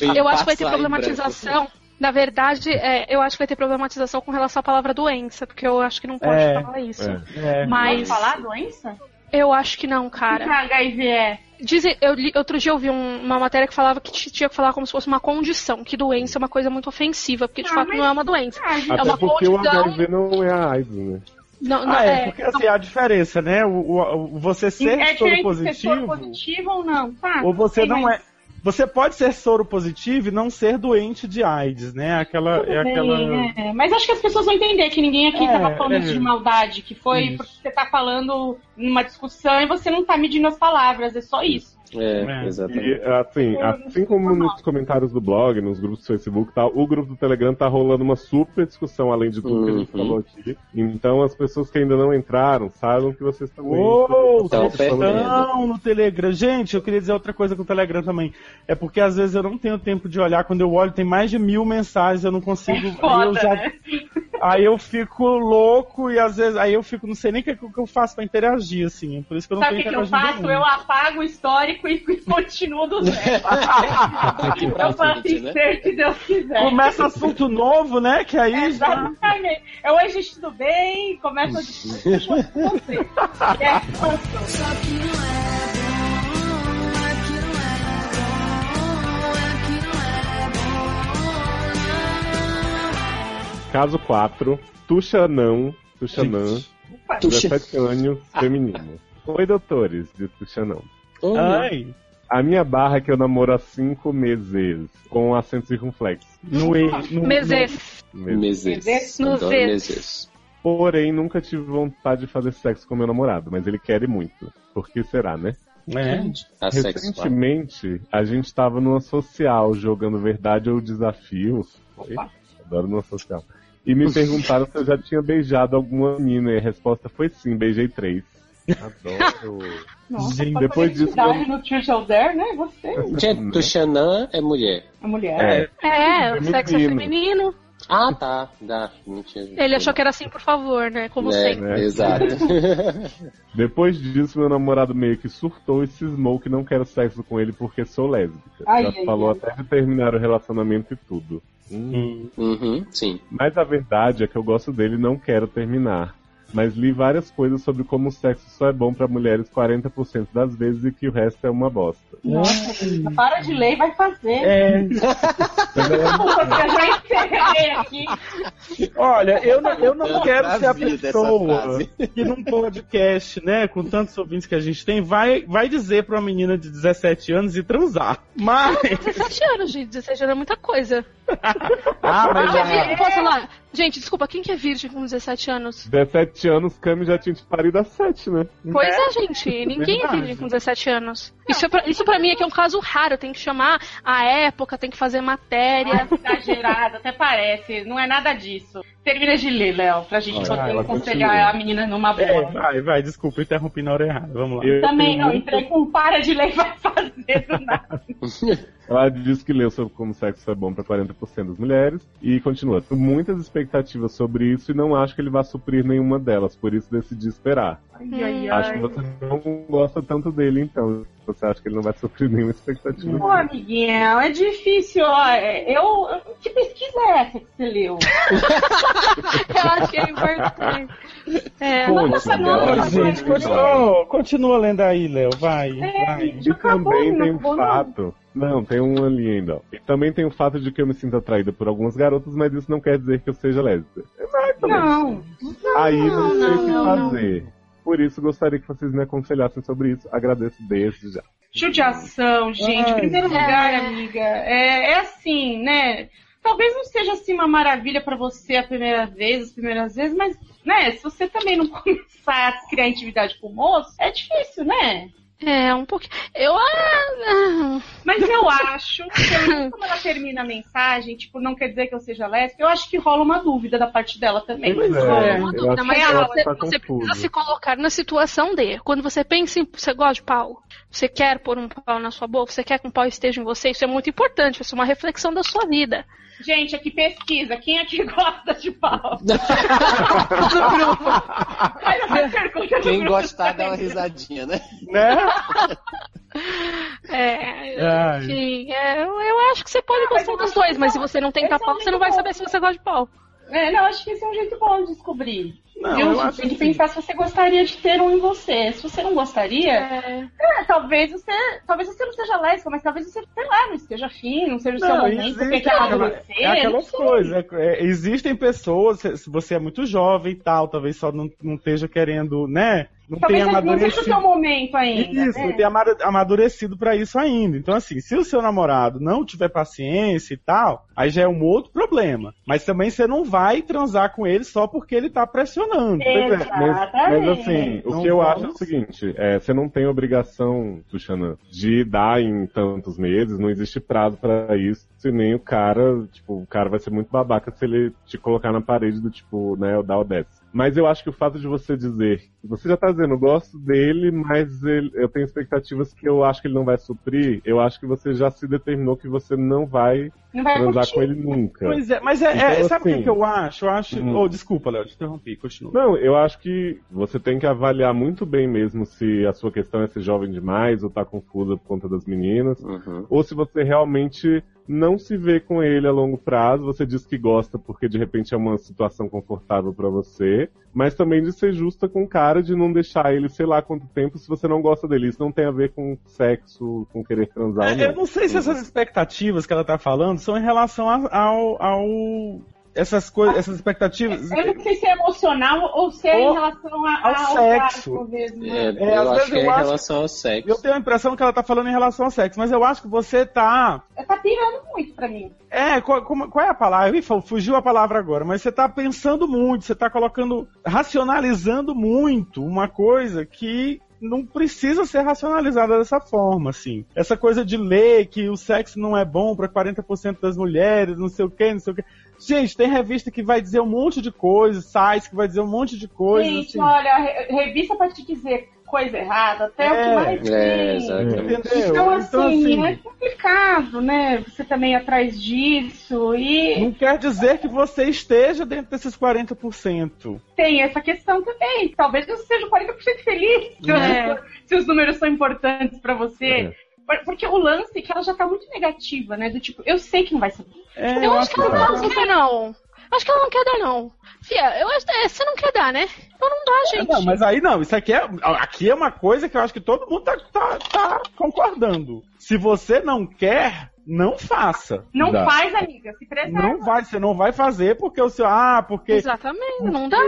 aí. eu acho que vai ter problematização. Na verdade, é, eu acho que vai ter problematização com relação à palavra doença, porque eu acho que não pode É, falar isso. É. É. Mas Pode falar doença? Eu acho que não, O que cara. HIV é? Dizem, eu li- outro dia eu vi um- uma matéria que falava que tinha que falar como se fosse uma condição, que doença é uma coisa muito ofensiva, porque de Ah, fato mas- não é uma doença. Ah, É Até uma porque o condição. HIV não é a AIDS, né? Não, não, Ah, é, é, porque assim, a diferença, né? O, o- o- você ser é soro ser soro positivo, positivo ou não, tá? ou você Sim, não mas- é. Você pode ser soro positivo e não ser doente de AIDS, né? Aquela. Tudo É bem, aquela. é. Mas acho que as pessoas vão entender que ninguém aqui É, tava falando é. de maldade, que foi Isso. porque você tá falando numa discussão e você não tá medindo as palavras, é só isso. É, É. exatamente. E, assim, assim como nos comentários do blog, nos grupos do Facebook e tal, o grupo do Telegram tá rolando uma super discussão, além de tudo que a gente Uhum. falou aqui. Então, as pessoas que ainda não entraram, saibam que vocês também... Uou, Tão vocês perdendo. estão no Telegram. Gente, eu queria dizer outra coisa com o Telegram também. É porque às vezes eu não tenho tempo de olhar. Quando eu olho, tem mais de mil mensagens, eu não consigo. aí, eu Foda, já- né? aí eu fico louco e às vezes. Aí eu fico, não sei nem o que, eu faço pra interagir, assim. Por isso que eu não Sabe o que, que eu faço? muito. Eu apago o histórico e e continuo do zero. *laughs* Eu faço frente, né? ser se Deus quiser. Começa assunto novo, né? Que aí já. Exatamente. É oi, gente, tudo bem? Começa a discutir com você. *laughs* É, Só que não é bom, é que não é bom, é que não é bom, Caso 4, Tuxanão, Tuxanã, Tuxa. 17 anos, feminino. *laughs* Oi, doutores, de Tuxanão. Oh, Ai. A minha barra é que eu namoro há 5 meses, com acento circunflexo. No, e- no, Meses. Meses. Meses. No meses. Porém, nunca tive vontade de fazer sexo com meu namorado, mas ele quer e muito. Por que será, né? no- é. Assexual. Recentemente, a gente tava numa social jogando Verdade ou Desafio. Oi? Adoro numa social. E me *laughs* perguntaram se eu já tinha beijado alguma menina e a resposta foi sim, beijei três. Adoro. *laughs* Nossa, Gente, depois disso, atividade no Dare, né? Você, Gente, Tuxanã é mulher. a mulher. É, É, o sexo é Feminino. Ah, tá. Dá. Visto. Ele achou que era assim, por favor, né? Como É, sempre. né? Exato. *laughs* Depois disso, meu namorado meio que surtou e cismou que não quero sexo com ele porque sou lésbica. Ai, Já ai, falou ai. até de terminar o relacionamento e tudo. Hum. uhum, sim. Mas a verdade é que eu gosto dele e não quero terminar. Mas li várias coisas sobre como o sexo só é bom pra mulheres 40% das vezes e que o resto é uma bosta. Nossa, para de ler e vai fazer. É, Eu já encerrei aqui. olha, eu não, eu não Tanto quero ser a pessoa que num podcast, né, com tantos ouvintes que a gente tem, vai, vai dizer pra uma menina de 17 anos ir transar. Mas. 17 anos, gente. 17 anos é muita coisa. Ah, mas é Posso falar? Gente, desculpa, quem que é virgem com 17 anos? 17 anos, Cami já tinha te parido a 7, né? Pois é, gente. *laughs* Ninguém é Verdade. virgem com 17 anos. Isso, é pra, isso pra mim é que é um caso raro. Tem que chamar a época, tem que fazer matéria. Exagerado, até parece. Não é nada disso. Termina de ler, Léo, pra gente Vai, poder aconselhar continua. a menina numa É, boa. vai, vai, desculpa, interrompi na hora errada. Vamos lá. Eu Também não, muito- entrei com para de ler e *laughs* vai fazer do nada. *laughs* Ela diz que leu sobre como sexo é bom pra 40% das mulheres e continua. Muitas expectativas sobre isso e não acho que ele vá suprir nenhuma delas, por isso decidi esperar. Ai, ai, Acho que você não gosta tanto dele, então. Você acha que ele não vai suprir nenhuma expectativa? Pô, amiguinha, é difícil, ó. É, Eu. Que pesquisa é essa que você leu? *laughs* Eu acho que é importante. É, Conte, nossa, não, mas gente, é continua, continua lendo aí, Léo, vai, vai. E também não tem não. fato. Não, tem um ali ainda. ó. E também tem o fato de que eu me sinto atraída por algumas garotas, mas isso não quer dizer que eu seja lésbica. Não. Aí não, sei o que não, não. fazer. Por isso gostaria que vocês me aconselhassem sobre isso. Agradeço desde já. Judiação, gente. Em primeiro lugar, amiga, é, é assim, né? Talvez não seja assim uma maravilha pra você a primeira vez, as primeiras vezes, mas, né, se você também não *laughs* começar a criar intimidade com o moço, é difícil, né? É um pouquinho. Eu. ah, Mas eu acho *laughs* que quando ela termina a mensagem, tipo, não quer dizer que eu seja lésbica, eu acho que rola uma dúvida da parte dela também. Pois rola é, uma dúvida, mas você, tá você precisa se colocar na situação de. Quando você pensa em. Você gosta de pau? Você quer pôr um pau na sua boca? Você quer que um pau esteja em você? Isso é muito importante. Isso é uma reflexão da sua vida. Gente, aqui pesquisa. Quem aqui *laughs* gosta de pau? *laughs* Faz pergunta Quem grupo gostar dá uma risadinha, né? Né? É, enfim, é, eu, acho que você pode gostar dos dois, mas se você não é um pau, você não vai saber se você gosta de pau. É, não, acho que esse é um jeito bom de descobrir. Não, Viu? Você tem que que- pensar se você gostaria de ter um em você. Se você não gostaria, É, é, talvez você. Talvez você não seja lésbica, mas talvez você, sei lá, não esteja afim, não seja o seu Não, momento, existe porque quer aquela- amadurecer. é aquelas sei. coisas. é- é, existem pessoas, se você é muito jovem e tal, talvez só não, não esteja querendo, né? Não Talvez tenha não seja o amadurecido. seu momento ainda. Isso, né? não tenha amadu- amadurecido pra isso ainda. Então, assim, se o seu namorado não tiver paciência e tal, aí já é um outro problema. Mas também você não vai transar com ele só porque ele tá pressionando. Exato. Mas, mas assim, o Não que eu vamos- acho é o seguinte, é, você não tem obrigação, Tuxana, de dar em tantos meses, não existe prazo pra isso, e nem o cara, tipo, o cara vai ser muito babaca se ele te colocar na parede do tipo, né, o dá ou desce. Mas eu acho que o fato de você dizer, você já tá dizendo, eu gosto dele, mas ele- eu tenho expectativas que eu acho que ele não vai suprir, eu acho que você já se determinou que você não vai Não vai transar curtir. com ele nunca. Pois é, mas é, é- Então, sabe o que assim, que eu acho? Eu acho. Hum. Oh, desculpa, Léo, te interrompi, continua. Não, eu acho que você tem que avaliar muito bem mesmo se a sua questão é ser jovem demais ou tá confusa por conta das meninas, Uhum. ou se você realmente não se vê com ele a longo prazo, você diz que gosta porque de repente é uma situação confortável pra você, mas também de ser justa com o cara, de não deixar ele sei lá quanto tempo se você não gosta dele. Isso não tem a ver com sexo, com querer transar É, eu não. não sei se essas expectativas que ela tá falando são em relação a- ao. ao essas coisas, essas expectativas. Eu não sei se é emocional ou se é Ou em relação a, ao ao sexo. mesmo. É, né? É, às eu vezes acho que é eu em acho- relação ao sexo. Eu tenho a impressão que ela tá falando em relação ao sexo, mas eu acho que você tá. Tá pirando muito pra mim. É, qual, como- qual é a palavra? Ih, fu- Fugiu a palavra agora, mas você tá pensando muito, você tá colocando, racionalizando muito uma coisa que não precisa ser racionalizada dessa forma, assim. Essa coisa de ler que o sexo não é bom pra 40% das mulheres, não sei o que, não sei o que. Gente, tem revista que vai dizer um monte de coisas, sites que vai dizer um monte de coisas, Gente, assim. olha, re- revista pra te dizer coisa errada, até o É. que mais É, tem. exatamente. Entendeu? Então, assim, é assim, complicado, né? Você também ir atrás disso. E não quer dizer que você esteja dentro desses 40%. tem essa questão também. Talvez você seja 40% feliz se, É. os, se os números são importantes pra você. É. Por- Porque o lance é que ela já tá muito negativa, né? Do tipo, eu sei que não vai ser. É, eu acho que ela que não quer, não. Acho que ela não quer dar, não. Fia, eu acho é, você não quer dar, né? Então não dá, gente. Não, mas aí não, isso aqui é. Aqui é uma coisa que eu acho que todo mundo tá, tá, tá concordando. Se você não quer, não faça. Não Dá. faz, amiga. Se preserva. Não vai, você não vai fazer porque o seu. Ah, porque. Exatamente, não dá.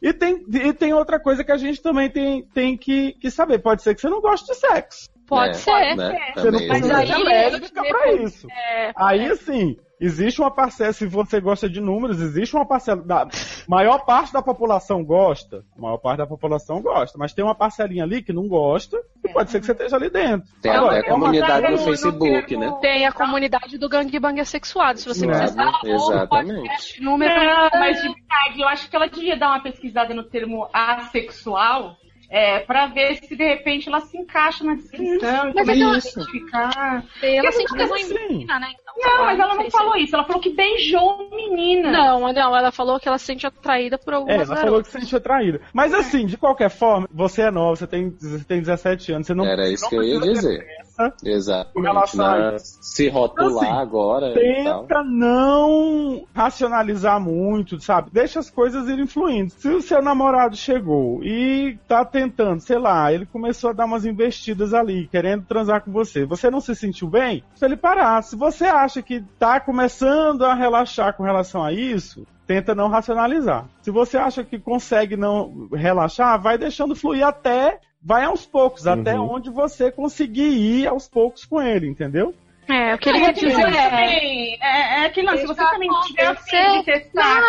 E tem, e tem outra coisa que a gente também tem, tem que, que saber. Pode ser que você não goste de sexo. Pode É, ser. né? Você não Também. precisa Mas aí, lésbica pra depois- isso. É, Aí, assim, existe uma parcela, se você gosta de números, existe uma parcela. Da maior parte da população gosta. A maior parte da população gosta. Mas tem uma parcelinha ali que não gosta, e pode ser que você esteja ali dentro. Tem Agora, até a comunidade no no Facebook, né? tem a comunidade do gangbang assexuado. Se você Não, precisar, ou exatamente. podcast, número. Não, mas de verdade, eu acho que ela devia dar uma pesquisada no termo assexual. É, pra ver se de repente ela se encaixa na descrição e Mas é ela isso. identificar. Ela sente Mas tesão em assim, menina, né? Então, Não, mas ela não se- falou isso. Ela falou que beijou menina. Não, não, ela falou que ela se sente atraída por É, algumas ela garotas. falou que se sentiu traída. Mas assim, de qualquer forma, você é nova, você tem, você tem 17 anos, você não Era isso não que eu ia ter dizer. pressa. Com Exatamente. relação a Na- se rotular Então, assim, agora. Tenta não racionalizar muito, sabe? Deixa as coisas irem fluindo. Se o seu namorado chegou e tá tentando, sei lá, ele começou a dar umas investidas ali, querendo transar com você, você não se sentiu bem, se ele parar. Se você acha que tá começando a relaxar com relação a isso, tenta não racionalizar. Se você acha que consegue não relaxar, vai deixando fluir até. Vai aos poucos, até Uhum. onde você conseguir ir aos poucos com ele, entendeu? É, o que ele É, quer que dizer você é. também- é, é que não, se você também tiver afim de testar.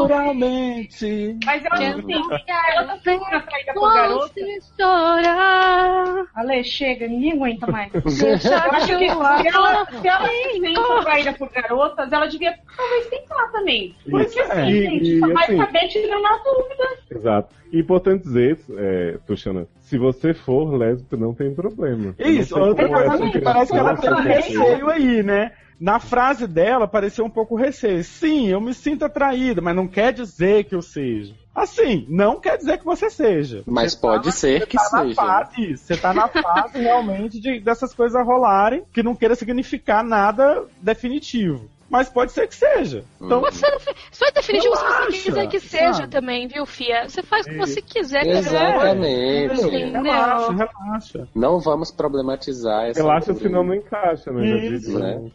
Naturalmente. Mas eu acho Quero se ela tá sendo atraída por garota. se chorar. Ale, chega, ninguém aguenta mais. *laughs* Deixa Eu acho que se que ela, se ela se sente atraída por garotas, ela devia talvez tentar. Pois Porque assim, é. gente, E- só e vai assim- saber tirando a dúvida. Exato. E importante dizer, é, Tuxana, se você for lésbico, não tem problema. Isso, Não tem outra coisa que parece que ela questão tem um receio aí, né? Na frase dela pareceu um pouco receio. Sim, eu me sinto atraída, mas não quer dizer que eu seja. Assim, não quer dizer que você seja. Mas Você pode tá- ser você que tá na seja. Fase, isso, você tá na fase realmente de, dessas coisas rolarem, que não queira significar nada definitivo. Mas pode ser que seja. Então, Você não Só é definitivo se você quiser que seja sabe? também, viu, Fia? Você faz o que você quiser. Exatamente. Sim. relaxa, relaxa. Não vamos problematizar essa Relaxa, altura, senão não encaixa, né? Isso. né? né?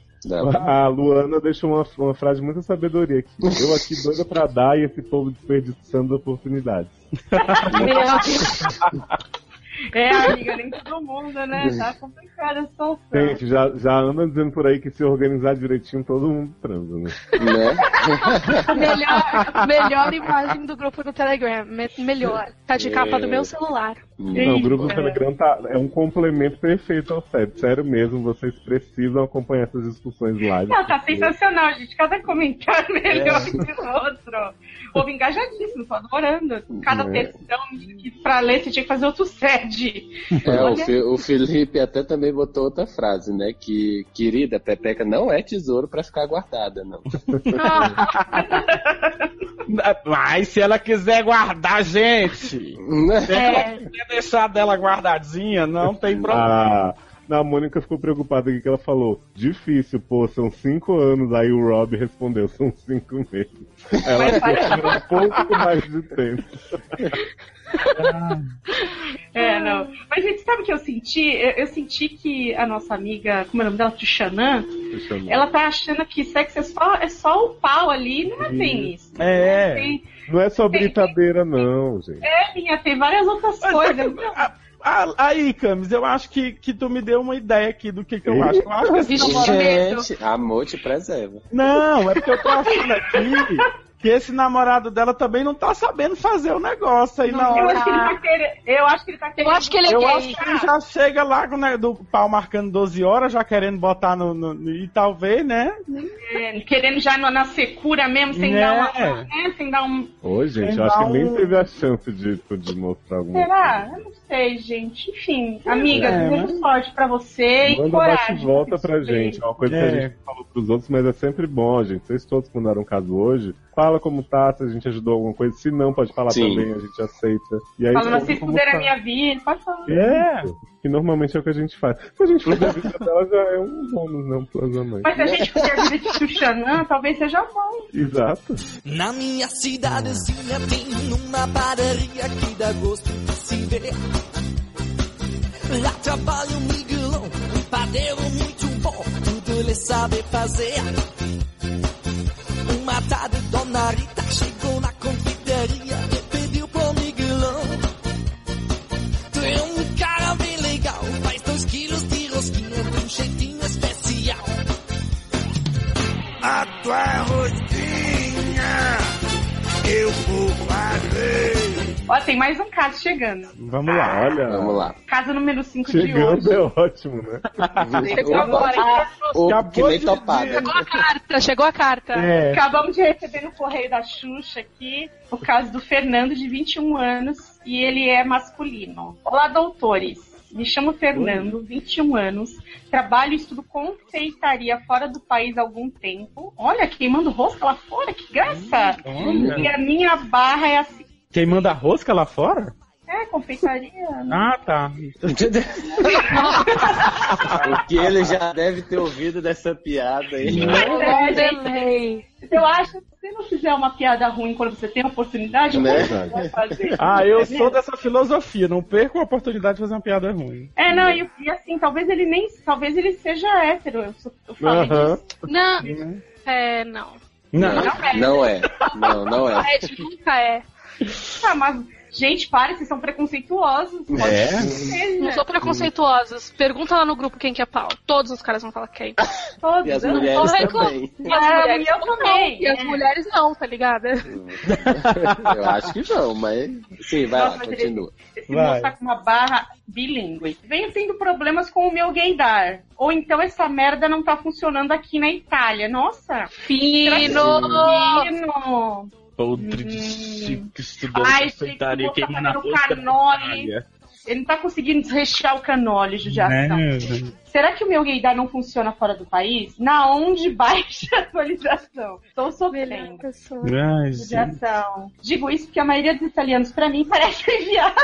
A Luana deixou uma, uma frase de muita sabedoria aqui. Eu aqui doida pra dar e esse povo desperdiçando oportunidades. Meu Deus. *laughs* É, *laughs* amiga, nem todo mundo, né? Tá complicada a situação. Gente, já, já anda dizendo por aí que se organizar direitinho, todo mundo transa, né? né? *laughs* Melhor, melhor imagem do grupo do Telegram. Me- melhor. Tá de capa do meu celular. Não, o grupo do Telegram tá, é um complemento perfeito ao set. Sério mesmo, vocês precisam acompanhar essas discussões live. Não, tá sensacional, gente. Cada comentário *laughs* melhor que o outro. O povo engajadíssimo, tô adorando. Cada É. textão que pra ler você tinha que fazer outro sede. *laughs* É, o, Olha. Fi- o Felipe até também botou outra frase, né? Que, querida, Pepeca não é tesouro pra ficar guardada, não. *laughs* Mas se ela quiser guardar, gente, Né? *laughs* se É. ela quiser deixar dela guardadinha, não tem problema. A, a Mônica ficou preocupada que ela falou: difícil, pô, são cinco anos. Aí o Rob respondeu: são cinco meses. Ela ficou um pouco mais de tempo. *laughs* É, não. Mas, gente, sabe o que eu senti? Eu, eu senti que a nossa amiga, como é o nome dela? Tuxanã, eu- ela tá achando que sexo é só, é só o pau ali. Não é bem isso. É. Tem, Não é só britadeira, não, gente. é, minha, tem várias outras coisas. Ah, aí, Camis, eu acho que, que tu me deu uma ideia aqui do que, que eu acho. Eu acho que esse namorado... Gente, amor te preserva. Não, é porque eu tô achando aqui que esse namorado dela também não tá sabendo fazer o negócio aí na Eu hora. acho que ele tá querendo. Eu acho que ele tá querendo. Eu acho que ele é Eu gay. acho que ele já chega lá com né, do pau marcando 12 horas, já querendo botar no. no- no- e talvez, né? É, querendo já na secura mesmo, sem É. dar uma. né, sem dar um. Ô, gente, eu acho que lá nem um- teve a chance de, de mostrar alguma Será? Eu não sei, gente. Enfim, amiga, é, né? sorte pra você e Manda coragem. e volta pra gente. É uma coisa que É. a gente falou pros outros, mas é sempre bom, gente. Vocês todos que mandaram um caso hoje, fala como tá, se a gente ajudou alguma coisa. Se não, pode falar Sim. também, a gente aceita. E aí, Falando assim, fuder a tá. minha vida, pode falar. É. Que normalmente é o que a gente faz. Se a gente fuder a vida dela, já é um bônus, não a mais. Mas se a gente fuder a vida de Xuxanã, talvez seja bom. Exato. Na minha cidadezinha tem uma padaria que dá gosto de se ver. Lá trabalha um Miguelão, um padeiro muito bom, tudo ele sabe fazer. Uma tarde, Dona Rita chegou na Ó, tem mais um caso chegando. Vamos lá. Olha, Vamos lá. Caso número 5 de chegando hoje. é ótimo, né? Chegou agora. Ou Acabou que nem de topada. Chegou a carta, chegou a carta. É. Acabamos de receber no correio da Xuxa aqui o caso do Fernando, de 21 anos, e ele é masculino. Olá, doutores. Me chamo Fernando, 21 anos, trabalho e estudo confeitaria fora do país há algum tempo. Olha, queimando rosca lá fora, que graça! Olha. E a minha barra é assim. Quem manda rosca lá fora? É, confeitaria. né? Ah, tá. o que ele já deve ter ouvido dessa piada aí. É, Delay. eu acho que se não fizer uma piada ruim quando você tem a oportunidade, Né? você vai fazer? Ah, eu sou dessa filosofia, não perco a oportunidade de fazer uma piada ruim. É, não, e, e assim, talvez ele nem. Talvez ele seja hétero. Eu, sou- eu falei Aham. disso. Não, é, não. Não. Não é. Não é. Não, não é. Ed nunca é. Ah, mas, Gente, para, vocês são preconceituosos. Pode É? ser, Não né? sou preconceituosos. Pergunta lá no grupo quem que é pau. Todos os caras vão falar quem. Todos. E as eu não mulheres vou reclamar. também. E as Ah, mulheres eu não, também, E as é. mulheres não, tá ligado? *laughs* Eu acho que não, mas. Sim, vai Nossa, lá, continua. Esse Vai. moço tá com uma barra bilíngue. Venho tendo problemas com o meu gaydar. Ou então essa merda não tá funcionando aqui na Itália. Nossa! Fino! Fino! Podre de Hum. chique, estudando Ai, confeitaria, queimando a rosca. Ele não tá conseguindo desrechear o canole, judiação. Né? Será que o meu gaydar não funciona fora do país? Na onde baixa a atualização? Tô sofrendo. Ai, gente. Judiação. Digo isso porque a maioria dos italianos, pra mim, parece *laughs* enviado.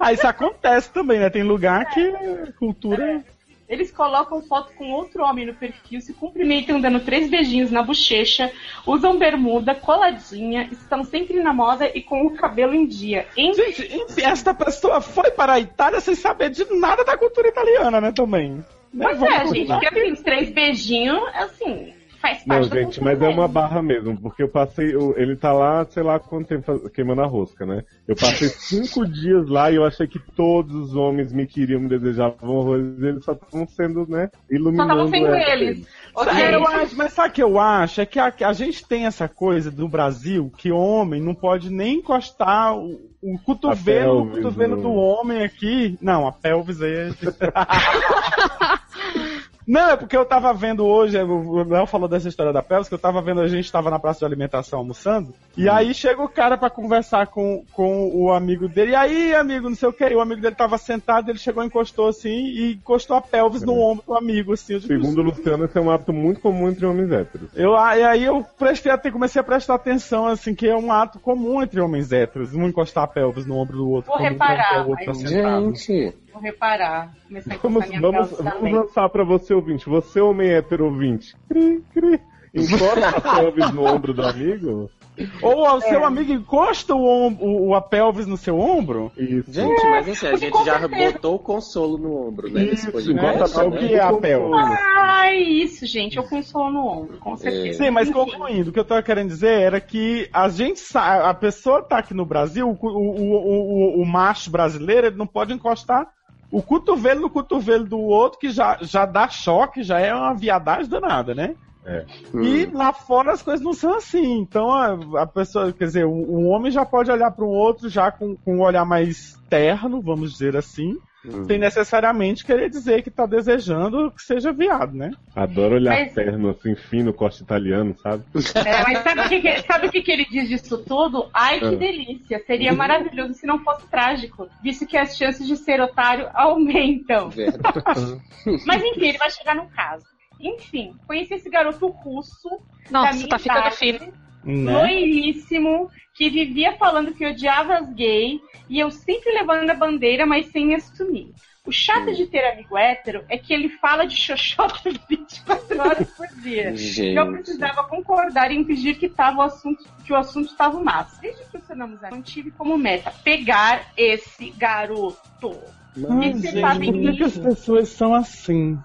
Ah, isso acontece também, né? Tem lugar que a cultura. Eles colocam foto com outro homem no perfil, se cumprimentam dando três beijinhos na bochecha, usam bermuda, coladinha, estão sempre na moda e com o cabelo em dia. Em Gente, enfim, esta pessoa foi para a Itália sem saber de nada da cultura italiana, né? Também. Né? Pois Vamos é, gente, porque assim, os três beijinhos, assim, faz Não, parte da gente, mas é uma barra mesmo, porque eu passei. eu- Ele tá lá, sei lá quanto tempo queimando a rosca, né? Eu passei *laughs* cinco dias lá e eu achei que todos os homens me queriam, me desejavam horrores, eles só estavam sendo, né? Só Iluminando. estavam sendo eles. dele. Ok? É, eu acho, mas sabe o que eu acho? É que a, a gente tem essa coisa do Brasil que homem não pode nem encostar o, o cotovelo pelvis, cotovelo do homem aqui. Não, a pelvis aí. *laughs* *laughs* é- Não, é porque eu tava vendo hoje, o Léo falou dessa história da pelvis, que eu tava vendo, a gente tava na praça de alimentação almoçando, e aí chega o cara pra conversar com, com o amigo dele, e aí, amigo, não sei o que, o amigo dele tava sentado, ele chegou, encostou assim, e encostou a pelvis no ombro do amigo, assim. Digo, Segundo o Luciano, esse é um hábito muito comum entre homens héteros. eu, e aí eu prestei, até, comecei a prestar atenção, assim, que é um ato comum entre homens héteros, um encostar a pelvis no ombro do outro. Vou quando um reparar, o outro tá. Gente, Vou reparar. Começar a Vamos, vamos, pelvis vamos lançar pra você, ouvinte. Você, homem hétero ouvinte. Cri, cri. Encosta a pelvis no ombro do amigo. Ou o É. seu amigo encosta o, ombro, o- a pelvis no seu ombro? Isso. gente, mas assim, a gente já botou o consolo no ombro, né? Isso, encosta a o né? que é a pelvis? Ai, isso, gente. Eu consolo no ombro, com certeza. Sim, mas concluindo, o que eu tava querendo dizer era que a gente a pessoa tá aqui no Brasil, o, o, o, o- o macho brasileiro, ele não pode encostar o cotovelo no cotovelo do outro, que já, já dá choque, já é uma viadagem danada, né? E lá fora as coisas não são assim. Então a, a pessoa, quer dizer, o, homem já pode olhar para o outro já com, com um olhar mais terno, vamos dizer assim, sem necessariamente querer dizer que tá desejando que seja viado, né? Adoro olhar Mas- terno assim, fino, corte italiano, sabe? É, mas sabe o que, que- sabe o que, que ele diz disso tudo? Ai, que Ah. delícia. Seria maravilhoso se não fosse trágico, visto que as chances de ser otário *laughs* aumentam. Mas enfim, ele vai chegar no caso. Enfim, conheci esse garoto russo. da Nossa, minha tá ficando idade, fino. Né? Loiríssimo, que vivia falando que odiava as gays e eu sempre levando a bandeira, mas sem me assumir. O chato de ter amigo hétero é que ele fala de xoxota *laughs* 24 horas por dia. Eu Gente. precisava concordar e impedir que, tava o assunto, que o assunto estava massa. Desde que funcionamos não tive como meta pegar esse garoto. Você gente, por que, as pessoas são assim?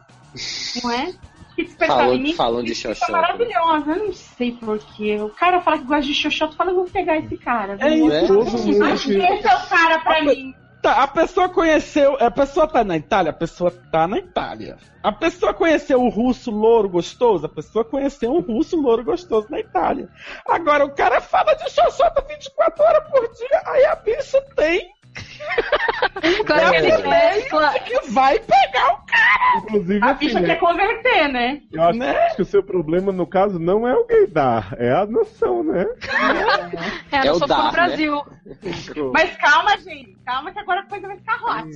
Não é? Que despertava Falam- em mim. falam de xoxota. maravilhosa. Eu não sei porquê. O cara fala que gosta de xoxota, fala, eu vou pegar esse cara. É isso, todo mundo esse é o cara pra mim. Tá, a pessoa conheceu. A pessoa tá na Itália? A pessoa tá na Itália. A pessoa conheceu o russo louro gostoso? A pessoa conheceu um russo louro gostoso na Itália. Agora o cara fala de xoxota 24 horas por dia, aí a bicha tem Claro que ele mescla. que vai pegar o cara. Inclusive, A assim, bicha né, quer converter, né? eu acho né? que o seu problema, no caso, não é o gaydar, é a noção, né? É, É não o sou dar, no né? Brasil. Mas calma, gente. Calma que agora a coisa vai ficar hot.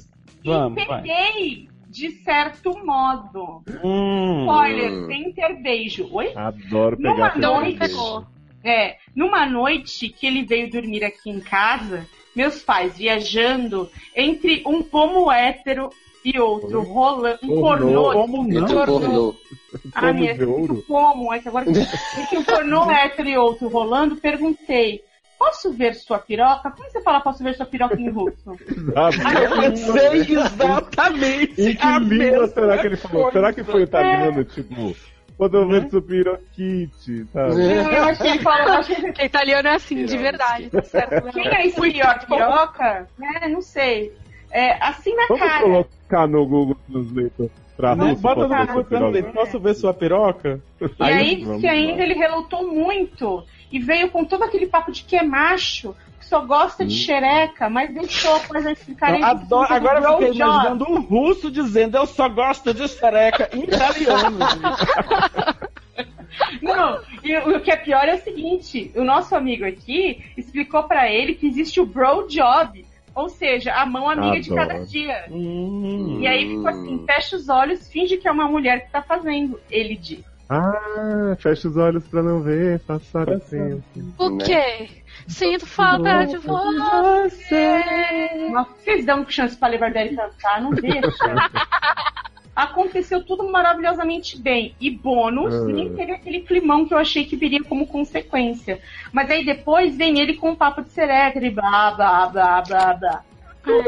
Vamos, e vai. peguei, de certo modo. Hum. Spoiler, sem ter beijo. Oi? Adoro Numa pegar Então noite-. É, numa noite que ele veio dormir aqui em casa, meus pais viajando entre um pomo hétero e outro rolando, um Pornô. Como não? Pornô. Ah, minha. Como? É que agora entre um pornô *laughs* hétero e outro rolando, perguntei. Posso ver sua piroca? Como você fala posso ver sua piroca em russo? Eu sei exatamente. Em que língua será que ele falou? Será que foi italiano, tipo, Quando eu vejo piroquite, sabe? Eu acho que ele acho que Porque italiano é assim, de verdade, tá certo? Quem é esse pior piroca? É, não sei. É, assim na Vamos cara. colocar no Google Translator pra Não, ver bota no ver Google piroca. Translate. Posso ver sua piroca? E Aí, aí, vamos que ainda lá. ele relutou muito e veio com todo aquele papo de que é macho, só gosta de xereca, mas deixou após eles ficarem. Eu adoro- agora eu fiquei imaginando um russo dizendo eu só gosto de xereca em italiano. *laughs* Não, e o que é pior é o seguinte: o nosso amigo aqui explicou pra ele que existe o bro job, ou seja, a mão amiga de Adoro. cada dia. Hum. E aí ficou assim: fecha os olhos, finge que é uma mulher que tá fazendo, ele disse. Ah, fecha os olhos pra não ver, passar o tempo. O Né? quê? Sinto falta de você. Vocês dão chance pra Levardelli cantar, não deixa. *laughs* Aconteceu tudo maravilhosamente bem. E bônus, Ah. nem teve aquele climão que eu achei que viria como consequência. Mas aí depois vem ele com um papo de sereca e blá, blá, blá, blá, blá.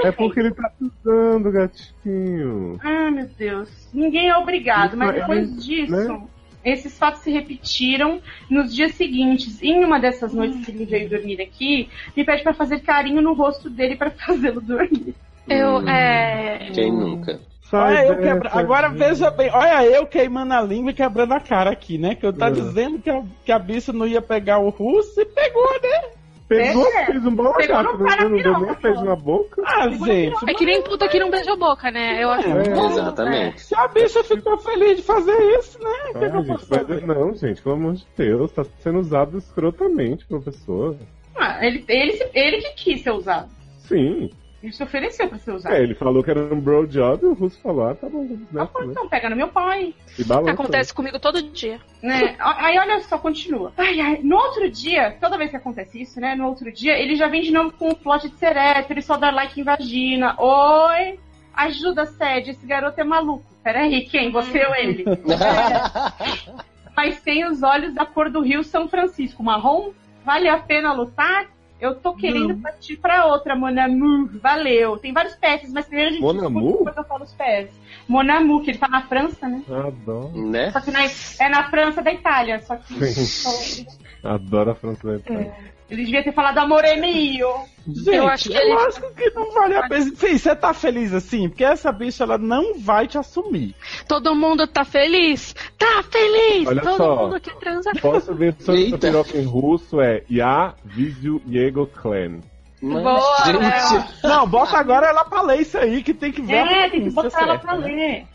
É porque ele tá precisando, gatinho. Ah, meu Deus. Ninguém é obrigado, mas é, depois disso, né? Esses fatos se repetiram nos dias seguintes. Em uma dessas noites que ele veio dormir aqui, me pede pra fazer carinho no rosto dele pra *laughs* fazê-lo dormir. Eu, é. Quem nunca? Sai Olha eu quebra... Agora veja bem, olha eu queimando a língua e quebrando a cara aqui, né? Que eu tá É. dizendo que a, que a bicha não ia pegar o russo e pegou, né? Pegou, É, fez um bom pegou gato, não, nem beijo pô. na boca. Ah, gente. É que nem puta que não beijou boca, né? Eu acho. É. Exatamente. Se a bicha ficou feliz de fazer isso, né? Que, Ah, gente, mas não, gente, pelo amor de Deus, tá sendo usado escrotamente, professor. Ah, ele, ele, ele que quis ser usado. Sim. Ele se ofereceu pra ser usado. É, ele falou que era um bro job e o russo falou, ah, tá bom, Ah, né? pô, então, pega no meu pai. E balança. Acontece comigo todo dia. Né? Aí olha só, continua. Ai, ai, no outro dia, toda vez que acontece isso, né? No outro dia, ele já vem de novo com o plot de ser hétero e só dar like em vagina. Oi! Ajuda, Sede, esse garoto é maluco. Peraí, quem? Você ou ele? *laughs* Mas tem os olhos da cor do Rio São Francisco. Marrom? Vale a pena lutar? Eu tô querendo partir pra outra, Monamu. Valeu. Tem vários PS, mas primeiro a gente Monamu? depois eu falo os PS. Monamu, que ele tá na França, né? Adoro. Né? Só que na, é na França da Itália. Só que Sim. Adoro a França da Itália. Ele devia ter falado amor é. Gente, Eu acho que é ele- lógico que não vale a pena. Fih, você tá feliz assim? Porque essa bicha, ela não vai te assumir. Todo mundo tá feliz? Tá feliz! Olha Todo só. mundo que transa. Posso ver Eita. piroca em russo é Ya Vizio Jego Clan. Mas, Boa, gente, Não, bota agora ela pra ler isso aí, que tem que ver. a É, tem que botar ela certa, pra né? ler.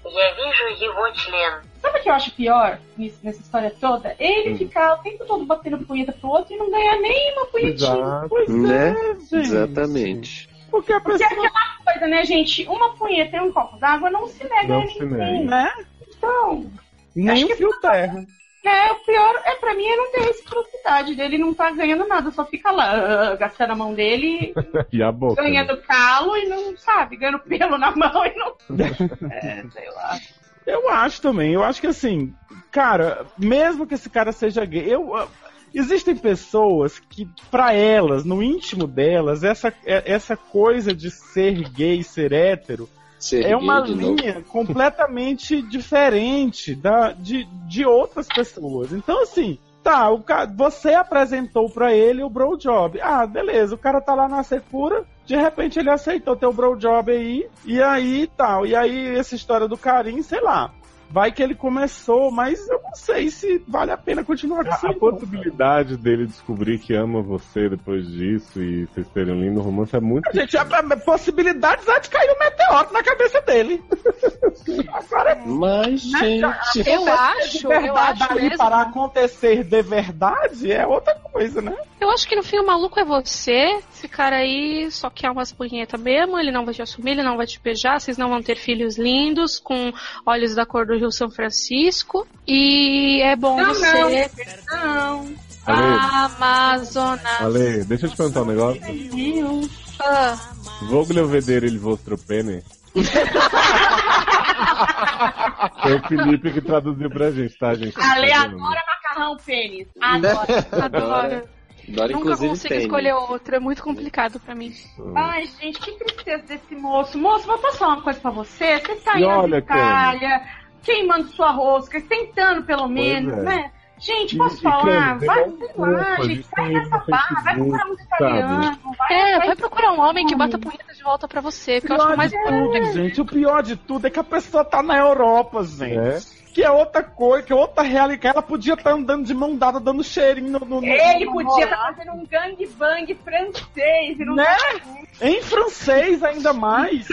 Sabe o que eu acho pior nisso- nessa história toda? Ele Hum. ficar o tempo todo batendo punheta pro outro e não ganhar nem uma punhetinha. Exato. Pois Né? é, gente. exatamente. Porque a Porque é pessoa, aquela coisa, né, gente? Uma punheta e um copo d'água não se nega Não a se ninguém. nega. né? Então, Nem o fio terra. É, o pior é pra mim é não ter reciprocidade dele não tá ganhando nada, só fica lá, ah, gastando a mão dele, *laughs* E a boca. né? ganhando calo e não sabe, ganhando pelo na mão e não. *laughs* É, sei lá. Eu acho também. Eu acho que assim, cara, mesmo que esse cara seja gay, eu. ah, Existem pessoas que, pra elas, no íntimo delas, essa, é- essa coisa de ser gay, ser hétero, é uma de novo. linha completamente *laughs* diferente da, de, de outras pessoas. Então, assim, tá, o ca... você apresentou pra ele o bro job. Ah, beleza, o cara tá lá na secura, de repente ele aceitou teu bro job aí, e aí tal. E aí, essa história do carinho, sei lá. Vai que ele começou, mas eu não sei se vale a pena continuar com isso. A, possibilidade dele descobrir que ama você depois disso e vocês terem um lindo romance é muito Gente, a, a possibilidade é de cair um meteoro na cabeça dele. *laughs* Agora, Mas, gente. Eu de acho, eu verdade acho ali mesmo. para acontecer de verdade é outra coisa, né? Eu acho que no fim o maluco é você. Esse cara aí só quer umas punhetas mesmo. Ele não vai te assumir, ele não vai te beijar. Vocês não vão ter filhos lindos com olhos da cor do Rio São Francisco. E é bom Não, você. Não. Ah, Amazonas. Ale, deixa eu te perguntar um negócio. Ah, Voglio vedere il vostro pene? *laughs* Foi o Felipe que traduziu pra gente, tá, gente? Ale adora macarrão pênis. Adora. adoro. Adoro, Nunca consigo escolher outra. É muito complicado pra mim. Ai, gente, que tristeza desse moço. Moço, vou passar uma coisa pra você. Você tá E aí na Itália, queimando sua rosca, tentando pelo menos, é. né? Gente, E- posso e, falar? Cleide, vai, sei lá, gente, sai de dessa barra, vai procurar um italiano, vai, É, vai vai procurar um homem que bata a punheta de volta pra você, porque eu acho que é o mais importante. Tudo, gente, o pior de tudo é que a pessoa tá na Europa, gente. É. Que é outra coisa, que é outra realidade. Ela podia estar andando de mão dada, dando cheirinho no. no, Ele no podia estar fazendo um gangbang francês e não Né? Em francês, ainda mais.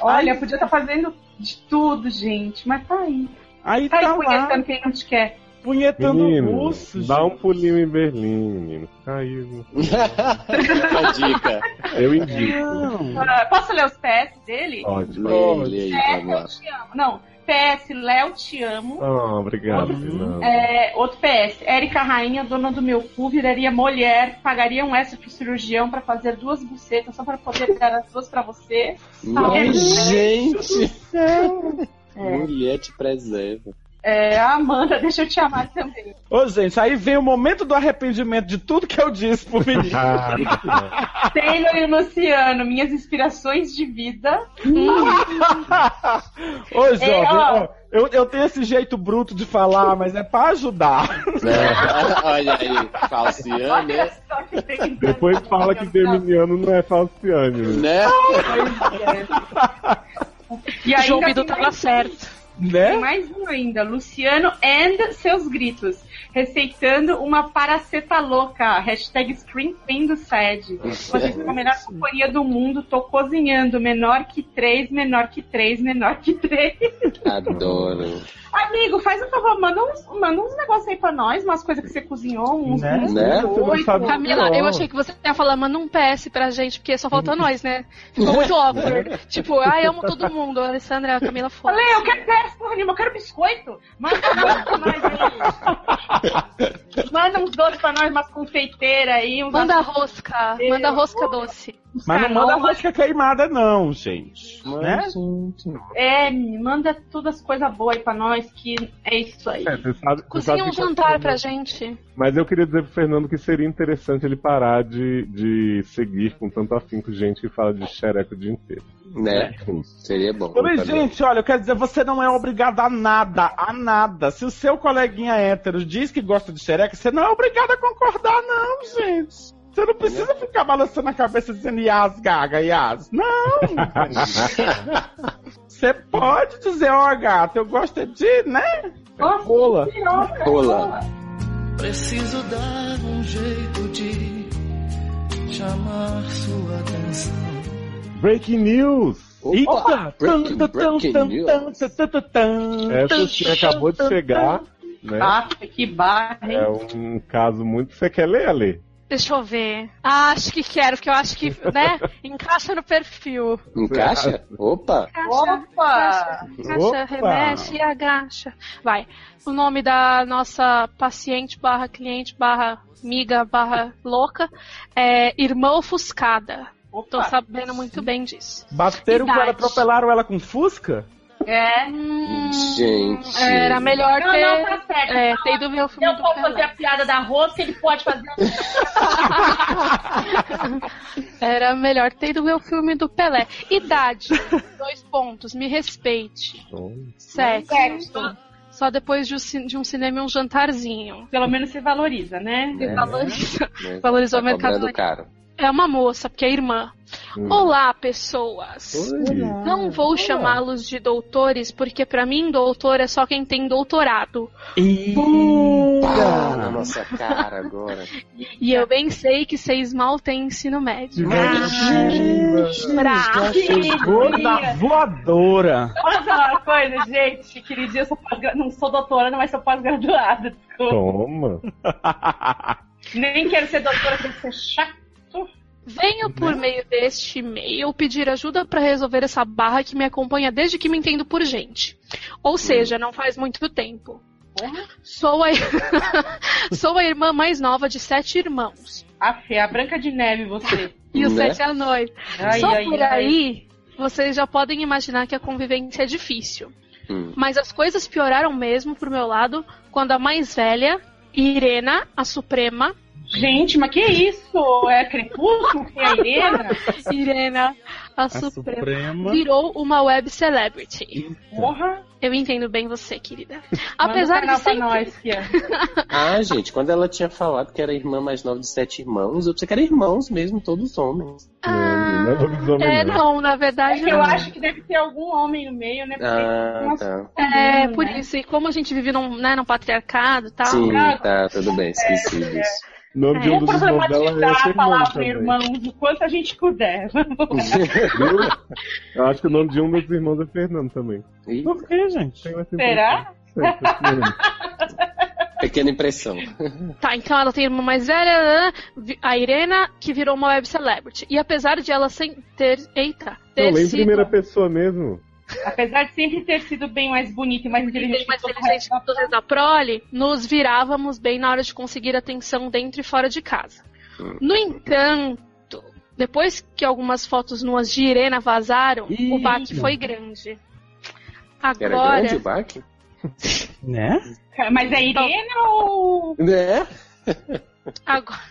Olha, podia estar fazendo de tudo, gente, mas tá aí. Aí Tá aí tá lá, conhecendo quem não te quer. punhetando Menino, russo. dá gente. um pulinho em Berlim, menino. Caiu. Fica *laughs* a dica. Eu indico. Não. Ah, posso ler os PS dele? Pode. Lê, lê aí, vamos lá. eu te amo. Não, PS, Léo, te amo. Ah, obrigado, Fernando. É, outro PS, Érica Rainha, dona do meu cu, viraria mulher, pagaria um extra pro cirurgião pra fazer duas bucetas só pra poder dar as duas pra você. Ai, gente. É. Mulher te preserva. É, Amanda, *laughs* deixa eu te amar também. Ô, gente, aí vem o momento do arrependimento de tudo que eu disse pro menino. *laughs* Ah. Taylor e Luciano, minhas inspirações de vida. Ô, jovem, É, ó. ó, eu, eu tenho esse jeito bruto de falar, mas é pra ajudar. É. *laughs* Olha aí, falciane, Olha né? só que tem Depois fala que Geminiano não é falciane. né? né? E ainda João Bidu tava mais- certo. Tem Né? mais um ainda, Luciano and seus gritos, receitando uma paraceta louca, hashtag Scream Queen do SED. Vocês são a melhor companhia do mundo, tô cozinhando, menor que três, menor que três, menor que três. Adoro. Amigo, faz um favor, manda uns, manda uns negócios aí pra nós, umas coisas que você cozinhou, uns, Né? uns Né? Sabe- Camila, eu achei que você ia falar, manda um PS pra gente, porque só falta nós, né? Ficou muito *laughs* awkward. tipo, ai, amo todo mundo. A Alessandra, a Camila, foda Falei, eu quero peça, porra nenhuma, eu quero biscoito. Um doce pra nós aí. Manda uns doces pra nós, umas confeiteiras aí. Manda rosca, manda rosca doce. Mas não manda rosca queimada, não, gente. Né? Mas, gente. É, manda todas as coisas boas aí pra nós, que é isso aí. É, você sabe, você Cozinha sabe um jantar pra gente. Mas eu queria dizer pro Fernando que seria interessante ele parar de, de seguir com tanto afinco gente que fala de xereco o dia inteiro. Né? Seria bom. Mas, gente, olha, eu quero dizer, você não é obrigado a nada, a nada. Se o seu coleguinha hétero diz que gosta de xereca, você não é obrigado a concordar, não, gente. Você não precisa ficar balançando a cabeça dizendo Yas, gaga, Yas. Não! *laughs* Você pode dizer, ó, gata, eu gosto é de, né? Rola. Rola. Preciso dar um jeito de chamar sua atenção. Breaking news! Eita! breaking- breaking news. Essa sim acabou de chegar, né? Ah, que barra, hein? É um caso muito. Você quer ler, Ale? Deixa eu ver. Ah, acho que quero, porque eu acho que, né, encaixa no perfil. Encaixa? Opa! Opa! Agacha, Opa! remexe e agacha. Vai. O nome da nossa paciente barra cliente barra amiga barra louca é Irmã Ofuscada. Tô sabendo muito bem disso. Bateram com ela, Idade. atropelaram ela com fusca? É. Gente. Era melhor Não, ter, não, tá certo. é, ter ido ver o filme Eu do posso fazer a piada da rosca, ele pode fazer. *laughs* Era melhor ter ido ver o filme do Pelé. Idade, dois pontos, me respeite. Sexo, Sexo. só depois de um, um cinema e um jantarzinho. Pelo menos se valoriza, né? Valoriza- Né? Valorizou Tá o mercado. caro. É uma moça, porque é irmã. Hum. Olá, pessoas. Oi. Não vou chamá-los de doutores, porque pra mim doutor é só quem tem doutorado. Pá, na nossa cara agora. *laughs* E eu bem sei que vocês mal têm ensino médio. Pra- Gorda voadora. Posso falar uma coisa, gente? Queridinha, eu sou pós não sou doutoranda, mas sou pós-graduada. Toma. Nem quero ser doutora, quero ser chato. Venho por meio deste e-mail pedir ajuda pra resolver essa barra que me acompanha desde que me entendo por gente. Ou seja, não faz muito tempo. Sou a... *laughs* Sou a irmã mais nova de sete irmãos. Aff, é a Branca de Neve, você. E os Né? sete anões. Ai, Só ai, por ai. aí, vocês já podem imaginar que a convivência é difícil. Hum. Mas as coisas pioraram mesmo pro meu lado quando a mais velha, Irena, a Suprema, Gente, mas que isso? É Crepúsculo? Que é a Irena? *laughs* Irena, a, A Suprema, Suprema. virou uma web celebrity. Porra. Eu entendo bem você, querida. Manda Apesar canal de sempre... nós. *laughs* Ah, gente, quando ela tinha falado que era a irmã mais nova de sete irmãos, eu pensei que eram irmãos mesmo, todos homens. Ah, Não é lobisomem, é, não. não, na É verdade que eu não. acho que deve ter algum homem no meio, né? Porque Ah, umas- tá. É, por né? isso. E como a gente vive num, né, num patriarcado e tal. Sim, Ah, tá, tudo bem, esqueci disso. O nome de um dos irmãos dela é problematizar a Fernando palavra irmãos o quanto a gente puder. *laughs* *laughs* Eu acho que o nome de um dos irmãos é Fernando também. Ih, Por que, gente? Será? *laughs* pequena impressão. Tá, então ela tem irmã mais velha, a Irena, que virou uma web celebrity. E apesar de ela sem ter. Eita! Ter Não, em sido primeira pessoa mesmo. Apesar de sempre ter sido bem mais bonita e mais inteligente mais inteligente que todos da prole, nos virávamos bem na hora de conseguir atenção dentro e fora de casa. No entanto, depois que algumas fotos nuas de Irena vazaram, Ih. o baque foi grande. Era Agora, grande o baque? Né? Mas é Irena ou. Né? agora,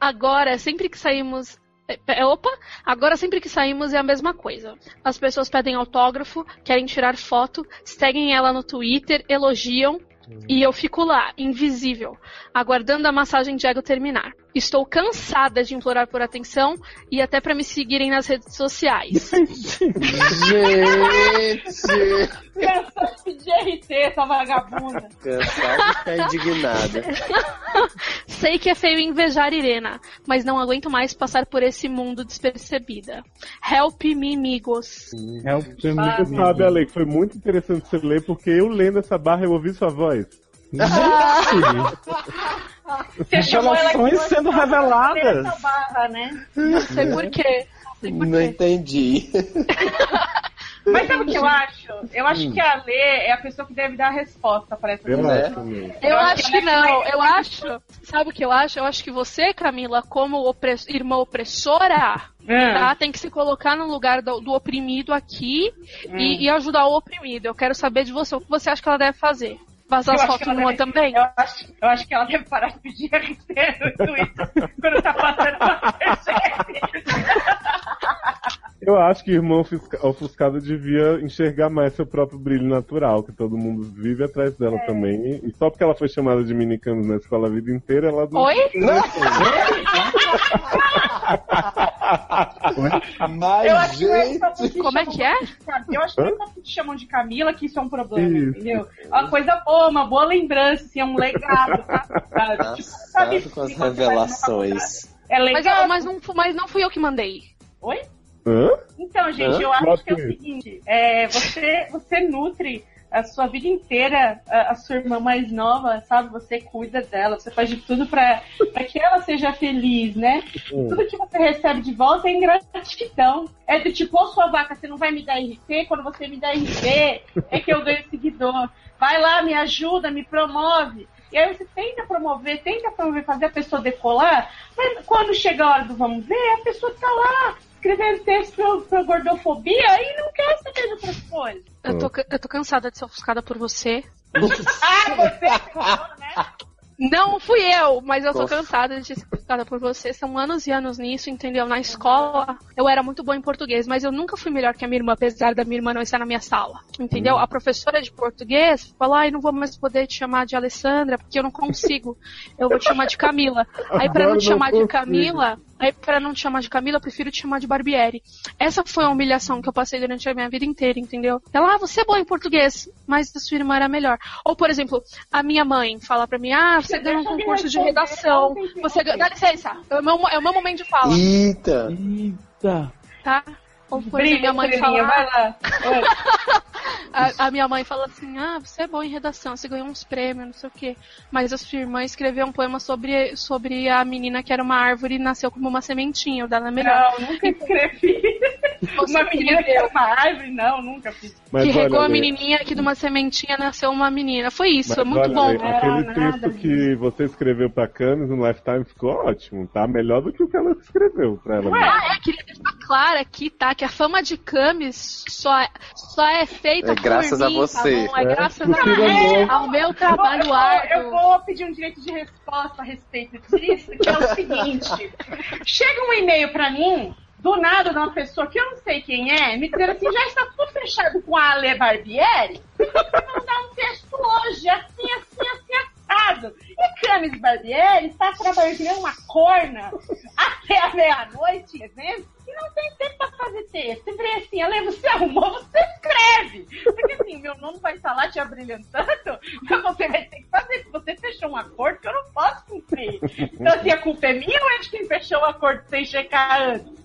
agora, sempre que saímos. É, é, Opa! Agora sempre que saímos é a mesma coisa. As pessoas pedem autógrafo, querem tirar foto, seguem ela no Twitter, elogiam. E eu fico lá, invisível, aguardando a massagem de ego terminar. Estou cansada de implorar por atenção e até para me seguirem nas redes sociais. *laughs* Gente! Cansado de RT, essa vagabunda. Cansado de ficar indignada. *laughs* Sei que é feio invejar Irena, mas não aguento mais passar por esse mundo despercebida. Help me, amigos. É o Você sabe, Ale, que foi muito interessante você ler, porque eu lendo essa barra eu ouvi sua voz. Revelações hoje sendo reveladas. barra, né? Não sei por quê. Não sei por Não quê. entendi. *laughs* Mas sabe o que eu acho? Eu acho que a Lê é a pessoa que deve dar a resposta para essa Eu acho. Eu Eu acho que é não. mais- Eu acho. Sabe o que eu acho? Eu acho que você, Camila, como opress- irmã opressora, Ah. tá? Tem que se colocar no lugar do, do oprimido aqui e, e ajudar o oprimido. Eu quero saber de você. O que você acha que ela deve fazer? Vazar as fotos nua deve- também? Eu acho, eu acho que ela deve parar de pedir RT no Twitter quando tá passando *laughs* Masterchef. Eu acho que o irmão ofusca- ofuscado devia enxergar mais seu próprio brilho natural, que todo mundo vive atrás dela É. também. E só porque ela foi chamada de minicanos na escola a vida inteira, ela não. Oi? Mas, Eu acho que não é gente. porque Como é que é? Eu acho que não é só porque te chamam de Camila que isso é um problema, Isso. entendeu? É uma coisa boa, uma boa lembrança, assim, é um legado, tá? *laughs* Sabe? Tipo, sabe com as quando revelações. É Mas, legal. eu- mas, não, mas não fui eu que mandei. Oi? Hã? Então, gente, Hã? eu acho Plot que é o seguinte: é, você, você nutre a sua vida inteira a, a sua irmã mais nova, sabe? Você cuida dela, você faz de tudo pra, pra que ela seja feliz, né? Hum. Tudo que você recebe de volta é ingratidão. É do tipo, ô sua vaca, você não vai me dar RT? Quando você me dá RT, é que eu ganho seguidor. Vai lá, me ajuda, me promove. E aí você tenta promover, tenta promover, fazer a pessoa decolar, mas quando chega a hora do vamos ver, a pessoa tá lá escrevendo texto pra, pra gordofobia e não quer saber de outras coisas. Eu tô, ca- eu tô cansada de ser ofuscada por você. *laughs* Ah, você falou, né? Não fui eu, mas eu tô Nossa. cansada de ser ofuscada por você. São anos e anos nisso, entendeu? Na escola, eu era muito boa em português, mas eu nunca fui melhor que a minha irmã, apesar da minha irmã não estar na minha sala. Entendeu? A professora de português falou: ai, não vou mais poder te chamar de Alessandra, porque eu não consigo. Eu vou te chamar de Camila. Aí, pra Agora não te chamar de. Camila, aí, pra não te chamar de Camila, eu prefiro te chamar de Barbieri. Essa foi a humilhação que eu passei durante a minha vida inteira, entendeu? Ela, ah, você é boa em português, mas a sua irmã era melhor. Ou, por exemplo, a minha mãe fala pra mim, ah, você ganhou um concurso de redação. Você ganhou... Dá licença, é o meu, é o meu momento de fala, Eita! Eita. tá? Ou, exemplo, Briga, minha mãe fala, vai lá. A, a minha mãe fala assim, ah, você é bom em redação, você ganhou uns prêmios, não sei o quê. Mas a sua irmã escreveu um poema sobre, sobre a menina que era uma árvore e nasceu como uma sementinha, o dela é melhor. Não, nunca escrevi. Você Uma menina que era uma árvore, não, nunca fiz. Mas que regou olha, a menininha que de uma sementinha nasceu uma menina. Foi isso, Mas é muito olha, bom. Aquele texto nada que você escreveu pra Camis no Lifetime ficou ótimo, tá? Melhor do que o que ela escreveu pra ela. mesma. Ah, é, queria deixar claro aqui, tá? Que a fama de Camis só é, só é feita É graças por a mim, você. Tá? É, É, graças por a, ao meu trabalho eu, vou, árduo. eu vou pedir um direito de resposta a respeito disso, que é o seguinte: chega um e-mail pra mim, do nada, de uma pessoa que eu não sei quem é, me dizendo assim: já está tudo fechado com a Ale Barbieri? Você vai mandar um texto hoje, assim, assim, assim, E Camis Barbieri está trabalhando uma corna até a meia-noite, evento, e não tem tempo pra fazer texto. Eu falei assim, Ale, você arrumou, você escreve. Porque assim, meu nome vai estar lá te abrilhantando, mas você vai ter que fazer, você fechou um acordo que eu não posso cumprir. Então, assim, a culpa é minha ou é de quem fechou o acordo sem checar antes?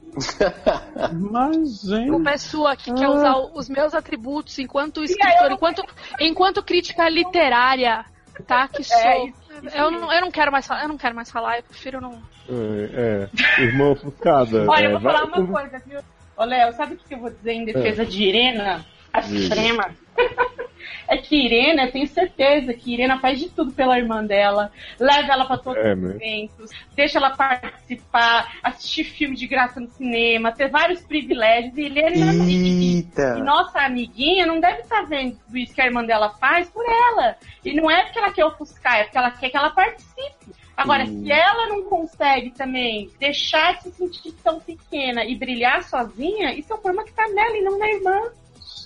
Mas, gente. Uma é sua que quer usar os meus atributos enquanto escritor, enquanto, enquanto crítica literária, tá? Que sou. É, isso- isso eu, não, eu não quero mais falar, eu não quero mais falar, eu prefiro não. É, é. Irmã ofuscada. Olha, é, eu vou vai- falar uma coisa, viu? Ô, Léo, sabe o que eu vou dizer em defesa de Irena? A extrema. *laughs* é que Irena, eu tenho certeza que Irena faz de tudo pela irmã dela, leva ela pra todos É, os né? eventos, deixa ela participar, assistir filme de graça no cinema, ter vários privilégios. E Irena, e, Eita! e nossa amiguinha não deve estar vendo tudo isso que a irmã dela faz por ela. E não é porque ela quer ofuscar, é porque ela quer que ela participe. Agora, se ela não consegue também deixar de se sentir tão pequena e brilhar sozinha, isso é um problema que tá nela e não na irmã.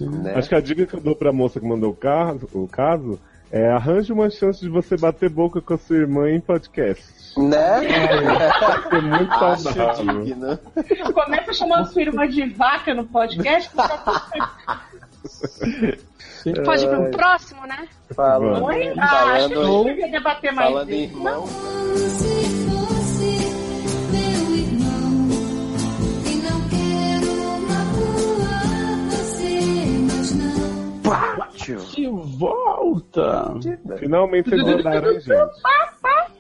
Né? Acho que a dica que eu dou pra moça que mandou o caso, o caso é arranje uma chance de você bater boca com a sua irmã em podcast. Né? *laughs* Vai ser muito Acho saudável. digno. Começa chamando sua irmã de vaca no podcast. tá. Pode ir pro próximo, né? Falando, Oi? Ah, acho que a falando, gente devia debater mais falando isso. irmão, De volta! Finalmente vocês mandaram, gente.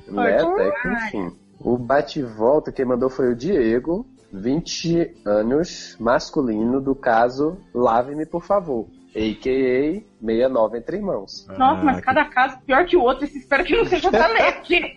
Né? Até que enfim. O bate-volta quem mandou foi o Diego, 20 anos, masculino, do caso Lave-me, por favor. A.K.A. 69 entre irmãos. Nossa, mas cada caso pior que o outro. Espero que não seja da *laughs* reper-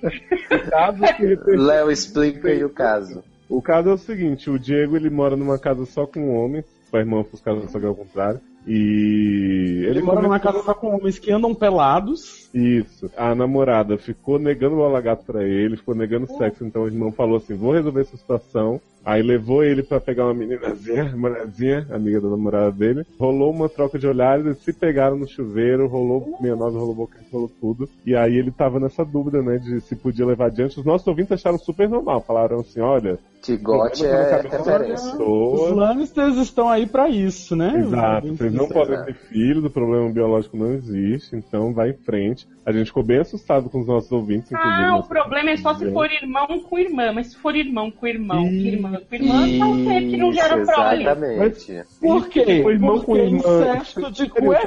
Léo, explica aí o caso. O caso é o seguinte, o Diego ele mora numa casa só com homens, com a irmã ofuscada só que é o contrário. E Ele mora numa casa só com homens que andam pelados. Isso. A namorada ficou negando o bola gato pra ele, ficou negando sexo, então o irmão falou assim, vou resolver essa situação. Aí levou ele pra pegar uma meninazinha, *laughs* mulherzinha, amiga da namorada dele. Rolou uma troca de olhares, eles se pegaram no chuveiro, rolou 69, rolou boca, rolou tudo. E aí ele tava nessa dúvida, né, de se podia levar adiante. Os nossos ouvintes acharam super normal, falaram assim, olha... Que gote é referência. Os Lannisters estão aí pra isso, né? Exato, vocês não podem ter filhos, o problema biológico não existe, então vai em frente. A gente ficou bem assustado com os nossos ouvintes. Ah, o problema é só se for irmão com irmã. Mas se for irmão com irmão, Ih, irmã com irmã, então sei que não Isso, gera prole. exatamente. Por quê? Foi irmão Porque com irmã. incesto de cu é.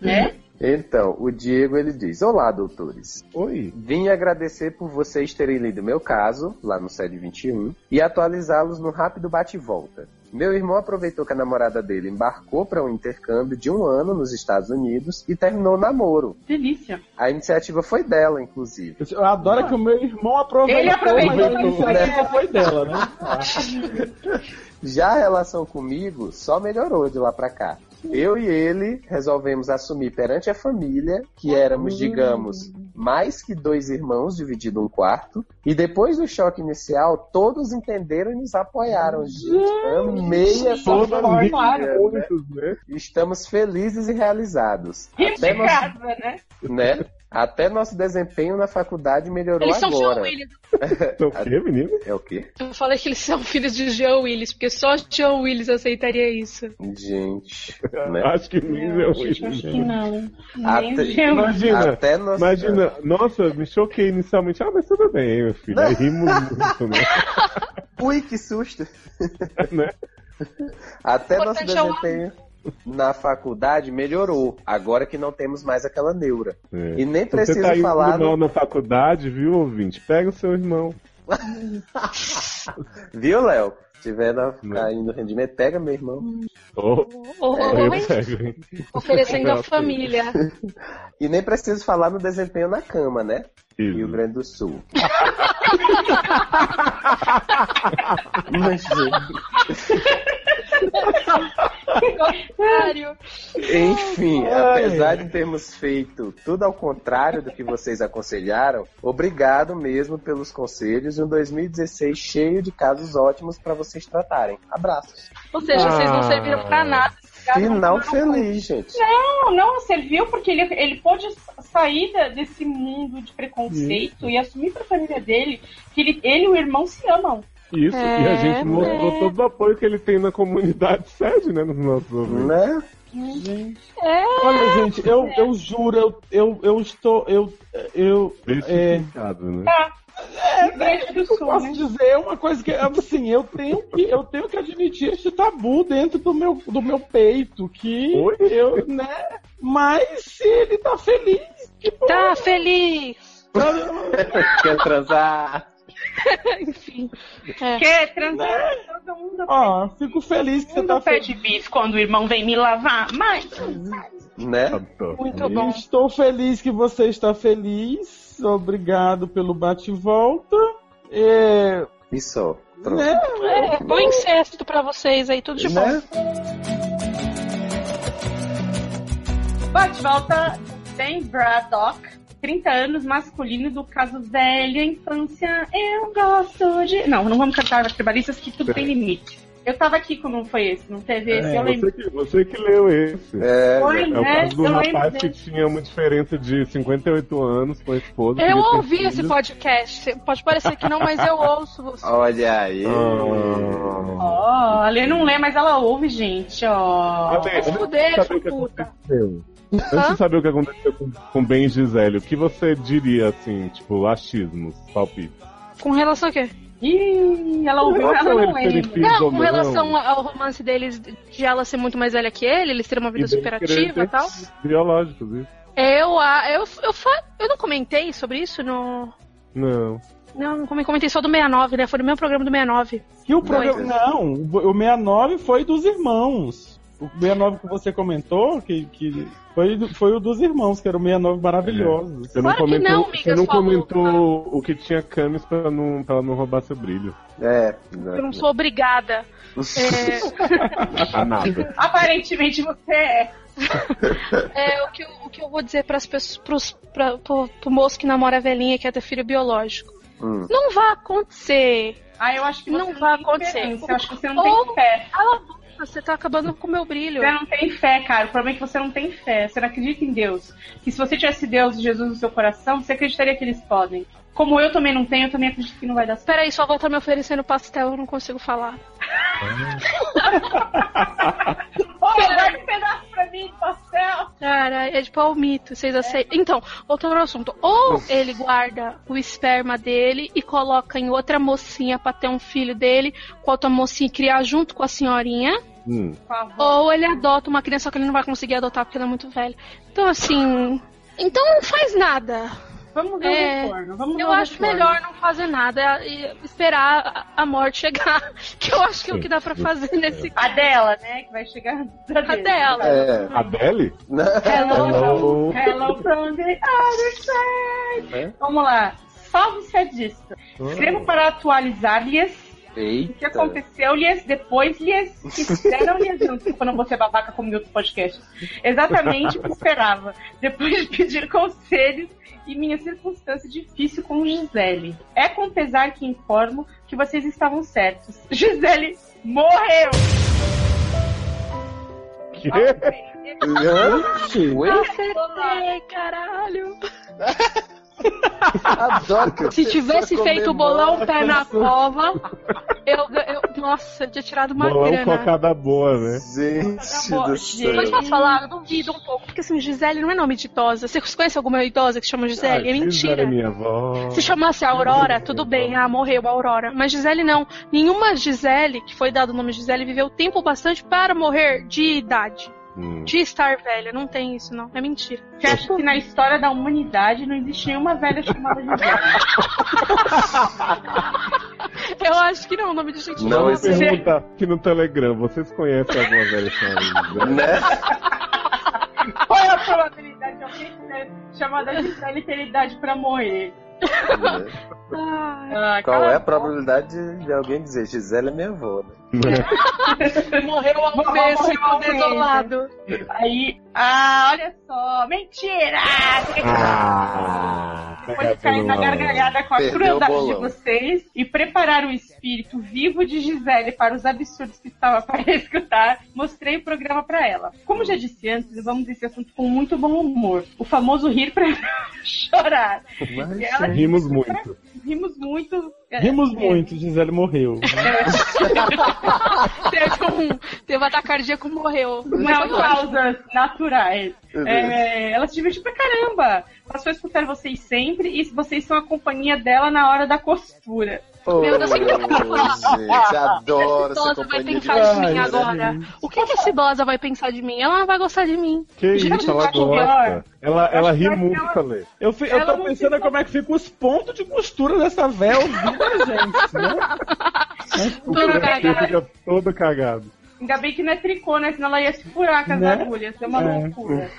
Né? Então, o Diego ele diz: Olá, doutores. Oi. Vim agradecer por vocês terem lido meu caso, lá no SED 21, e atualizá-los no rápido bate-volta. Meu irmão aproveitou que a namorada dele embarcou para um intercâmbio de um ano nos Estados Unidos e terminou o namoro. Delícia. A iniciativa foi dela, inclusive. Eu adoro que o meu irmão aproveitou, Ele aproveitou, mas a iniciativa foi dela, né? *laughs* Já a relação comigo só melhorou de lá pra cá. Eu e ele resolvemos assumir perante a família que éramos, digamos, mais que dois irmãos dividido um quarto. E depois do choque inicial, todos entenderam e nos apoiaram. Gente, amei essa Todos família. juntos, né? Estamos felizes e realizados. Até de nosso, casa, né? né? Até nosso desempenho na faculdade melhorou Eles são Jean agora. Willis. *laughs* Então, o quê, menino? É o quê? Eu falei que eles são filhos de Jean Willis, porque só Jean Willis aceitaria isso. Gente, *laughs* né? Acho que nem eu. Gente, acho que não. Até-. Imagina, Até nosso... imagina, nossa, me choquei inicialmente. Ah, mas tudo bem, meu filho. Aí rimos muito, né? *laughs* Ui, que susto! né? Até nosso é o desempenho na faculdade melhorou. Agora que não temos mais aquela neura. É. E nem preciso você tá indo falar. mal na faculdade, viu, ouvinte? Pega o seu irmão. *laughs* Viu, Léo? tiver na- caindo rendimento, pega meu irmão. Oh, hein? oferecendo a família. E nem preciso falar no desempenho na cama, né? Isso. Rio Grande do Sul. *laughs* Mas. Enfim, apesar de termos feito tudo ao contrário do que vocês aconselharam, obrigado mesmo pelos conselhos e um 2016 cheio de casos ótimos para vocês tratarem. Abraços. Ou seja, vocês não Ah. serviram pra nada. Final feliz, gente. Não, não serviu porque ele, ele pôde sair desse mundo de preconceito e assumir pra família dele que ele, ele e o irmão se amam. Isso, e a É, gente mostrou né? todo o apoio que ele tem na comunidade *laughs* sede, né? Nos nossos ouvintes. Né? É, Olha, gente, eu, eu juro, eu, eu, eu estou. Eu, eu, é, né? Rio Grande do eu posso né? dizer uma coisa que, assim, eu tenho que, eu tenho que admitir este tabu dentro do meu, do meu peito, que Oi? eu, né? Mas se ele tá feliz, que bom. tá feliz. *laughs* Quer transar? *laughs* Enfim. É. Quer transar? Todo mundo Ó, fico feliz que você tá perde bis quando o irmão vem me lavar, mas Né? Muito bom. Estou feliz que você está feliz. Obrigado pelo bate-volta. É, E só. Pronto. né? É, bom incesto pra vocês aí, tudo de bom. Né? bate volta Ben Braddock, 30 anos, masculino do caso velha infância. Eu gosto de. Não, não vamos cantar as tribalistas que tudo tem limite. Eu tava aqui quando não foi esse, não teve esse, eu lembro. Você que, você que leu esse. É, Foi, É o né? caso do Eu lembro rapaz que desse. tinha uma diferença de 58 anos com a esposa. Eu ouvi esse podcast. Pode parecer que não, mas eu *laughs* ouço você. Olha aí. Ah. Ó, a Lê não lê, mas ela ouve, gente, ó. Ale, antes de fuder, saber sua o que puta. aconteceu- Antes de saber o que aconteceu com, com Ben e Gisele, o que você diria, assim, tipo, achismos, palpite? Com relação a quê? Ih, ela ouviu, Com ela não terem lembra. Não, com relação ao romance deles de ela ser muito mais velha que ele, eles terem uma vida E dele super querer ativa e tal. Biológicos, isso? Eu, a- eu, eu, eu não comentei sobre isso no. Não. Não, não come- comentei só do 69, né? Foi no meu programa do 69. E o programa. Não, o 69 foi dos irmãos. O 69 que você comentou, que, que foi, foi o dos irmãos, que era o 69 maravilhoso. Você não Claro que comentou, não, você Migas não comentou o que tinha camis pra, não, pra ela não roubar seu brilho. É. Eu não sou obrigada. É, *laughs* A nada. Aparentemente você é. *laughs* é, o, que eu, o que eu vou dizer pras pessoas, pros, pra, pro, pro moço que namora a velhinha e quer ter filho biológico. Hum. Não vai acontecer. Ah, eu acho que você Não não, vai acontecer. Eu acho que você não Ou- tem fé. Cala você tá acabando com o meu brilho. Você não tem fé, cara. O problema é que você não tem fé. Você não acredita em Deus. Que se você tivesse Deus e Jesus no seu coração, você acreditaria que eles podem. Como eu também não tenho, eu também acredito que não vai dar certo. Peraí, só volta me oferecendo pastel, eu não consigo falar. *laughs* Um pedaço pra mim, pastel. Cara, é de palmito, vocês aceitam. Então, voltando ao assunto. Ou ele guarda o esperma dele e coloca em outra mocinha pra ter um filho dele, com outra mocinha e criar junto com a senhorinha. Hum. Ou ele adota uma criança, só que ele não vai conseguir adotar porque ele é muito velho. Então, assim. Então não faz nada. Vamos ver É, o retorno. Vamos ver Eu o acho retorno. melhor não fazer nada e esperar a a morte chegar. *laughs* Que eu acho que é o que dá pra fazer nesse A dela, né? Que vai chegar da A dela. É. Adele? Hello, Hello. hello from the other side. É? Vamos lá. Salve disso. Escrevo para atualizar-lhes o que Eita. aconteceu-lhes depois-lhes que fizeram-lhes. Não, desculpa, não vou ser babaca como em outros podcasts. Exatamente o que esperava. Depois de pedir conselhos e minha circunstância difícil com Gisele. É com pesar que informo que vocês estavam certos. Gisele morreu! Que? Oi? Acertei, caralho. *laughs* *laughs* Adoro que Se tivesse feito o bolão pé na cova, eu, eu. Nossa, eu tinha tirado uma Bolão grana. cocada boa, né? Gente Acabou, do gente. Mas céu. posso falar, eu duvido um pouco, porque assim, Gisele não é nome de idosa. Você conhece alguma idosa que chama Gisele? Ah, é Gisele mentira. é minha avó. Se chamasse Aurora, tudo bem, ah, morreu a Aurora. Mas Gisele não. Nenhuma Gisele, que foi dado o nome Gisele, viveu tempo bastante para morrer de idade. Hum. De estar velha. Não tem isso, não. É mentira. Você acha que na história da humanidade não existe nenhuma velha chamada Gisele? *laughs* Eu acho que não, nome de gente Não. Vamos existe. perguntar aqui no Telegram, vocês conhecem alguma versão aí? Né? Qual é a probabilidade de alguém ser chamada Gisele ter idade pra morrer? *laughs* Ai, Ah, Qual é a probabilidade de, de alguém dizer Gisele é minha avó, né? Morreu um mês. desolado. Aí, ah, olha só, mentira! Ah, Depois de cair na gargalhada com a Perdeu crueldade de vocês e preparar o espírito vivo de Gisele para os absurdos que estava para *laughs* escutar, mostrei o programa para ela. Como já disse antes, vamos esse assunto com muito bom humor. O famoso rir para *laughs* chorar. Mas, E ela- Rimos muito. Rimos muito. Rimos É, muito, Gisele morreu. *laughs* Teve, um, teve um ataque cardíaco morreu. Não, causas naturais. É, ela se divertiu pra caramba. Passou a escutar vocês sempre e vocês são a companhia dela na hora da costura. Ô, Meu Deus, gente, adoro essa Idosa vai companhia de pensar de mim agora. O que, que essa idosa vai pensar de mim? Ela não vai gostar de mim. Que isso, ela gosta. Ela, ela ri que muito, ela- falei. Eu, fi- eu tô pensando ficou- como é que ficam os pontos de costura dessa véia ouvindo a gente, né? *laughs* O cagado. fica todo cagado. Ainda bem que não é tricô, né? Senão ela ia se furar com as Né? agulhas. É uma É. loucura.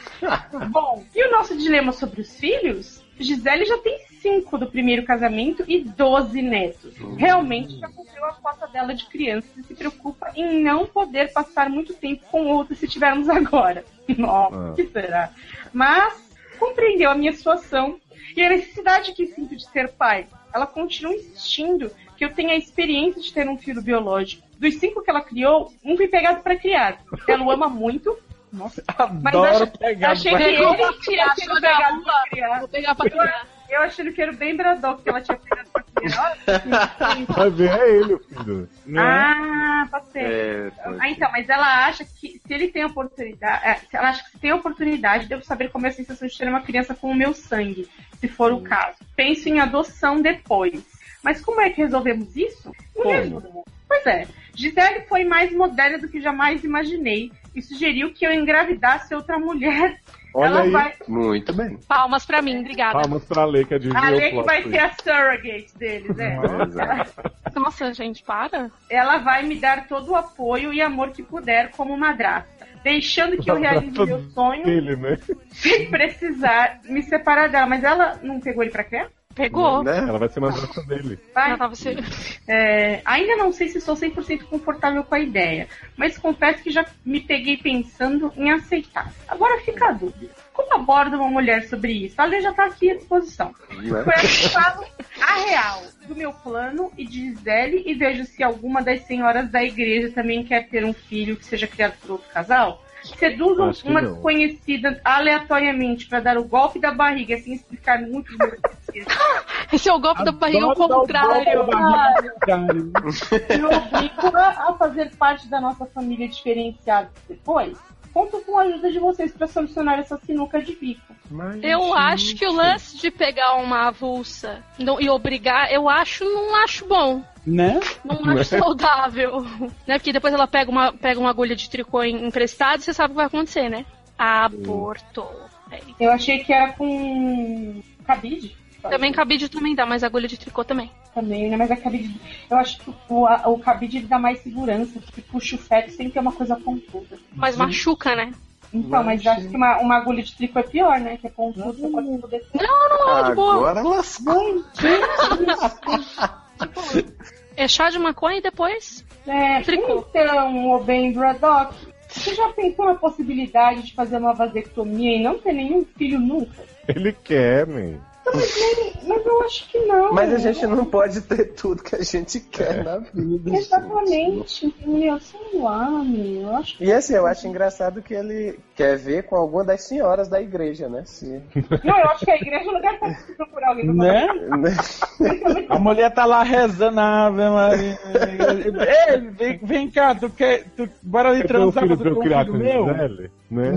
Bom, e o nosso dilema sobre os filhos? Gisele já tem cinco do primeiro casamento e 12 netos. Realmente já cumpriu a cota dela de crianças e se preocupa em não poder passar muito tempo com outros se tivermos agora. *laughs* Nossa, Ah. que será? Mas compreendeu a minha situação e a necessidade que sinto de ser pai. Ela continua insistindo que eu tenha a experiência de ter um filho biológico. Dos cinco que ela criou, um foi pegado para criar. Ela o ama muito. Nossa, mas Adoro acha- pegar achei que ele tinha achou da rua. Vou pegar pra criar. Eu achando que era bem Braddock que ela tinha pegado pra criar. *laughs* Vai ver, é ele o filho. Né? Ah, pode ser. É, pode Ah, então, mas ela acha que se ele tem oportunidade, é, ela acha que se tem oportunidade, devo saber como é a sensação de ter uma criança com o meu sangue, se for o caso. Penso em adoção depois. Mas como é que resolvemos isso? Como? resumo. Pois é, Gisele foi mais moderna do que jamais imaginei e sugeriu que eu engravidasse outra mulher. Olha ela aí, vai. Muito bem. Palmas pra mim, obrigada. palmas pra Lê que adivinhou A o Lê que vai ser a surrogate deles, é. Exato. *laughs* Nossa, gente, para. ela vai me dar todo o apoio e amor que puder como madrasta, deixando que eu realize meu sonho Ele, né? sem precisar me separar dela. Mas ela não pegou ele pra criar? Pegou. Né? Ela vai ser madrasta dele. Vai. Já tava se... É, ainda não sei se sou 100% confortável com a ideia, mas confesso que já me peguei pensando em aceitar. Agora fica a dúvida. Como aborda uma mulher sobre isso? A lei já tá aqui à disposição. Né? Foi que falo a real do meu plano e de Gisele e vejo se alguma das senhoras da igreja também quer ter um filho que seja criado por outro casal. Acho que uma não. desconhecida aleatoriamente para dar o golpe da barriga sem explicar muito desejos. *laughs* Esse é o golpe da barriga ao Adoro o contrário. golpe da barriga ao contrário. e obrigo-a a fazer parte da nossa família diferenciada depois. Conto com a ajuda de vocês para solucionar essa sinuca de bico. Mas, Eu gente, acho que o lance de pegar uma avulsa não- e obrigar, eu acho, não acho bom. Né? Não acho *laughs* saudável. Né? Porque depois ela pega uma, pega uma agulha de tricô em- emprestada e você sabe o que vai acontecer, né? Aborto. É. Eu achei que era com cabide. Também cabide também dá, mas agulha de tricô também. Também, né? Mas a cabide. Eu acho que o, a- o cabide dá mais segurança, porque puxa o feto sem ter uma coisa pontuda. Mas machuca, né? Então, mas acho que uma, uma agulha de tricô é pior, né? Que é pontuda, você pode poder. Não, não é de boa. Agora lascou. *laughs* É chá de maconha e depois. É, Tricô. então, o Ben Braddock, você já pensou na possibilidade de fazer uma vasectomia e não ter nenhum filho nunca? Ele quer, man. Mas eu acho que não. Mas a gente não pode ter tudo que a gente quer na vida. Exatamente, entendeu? Sei lá, meu. Eu acho que. E assim, eu acho engraçado que ele quer ver com alguma das senhoras da igreja, né? Se... Não, eu acho que a igreja não deve estar procurar alguém pra Né? né? A mulher tá lá rezando a Ave Maria. Ei, vem, vem cá, tu quer. Tu, bora ali um transar filho com meu? Gisele? Né?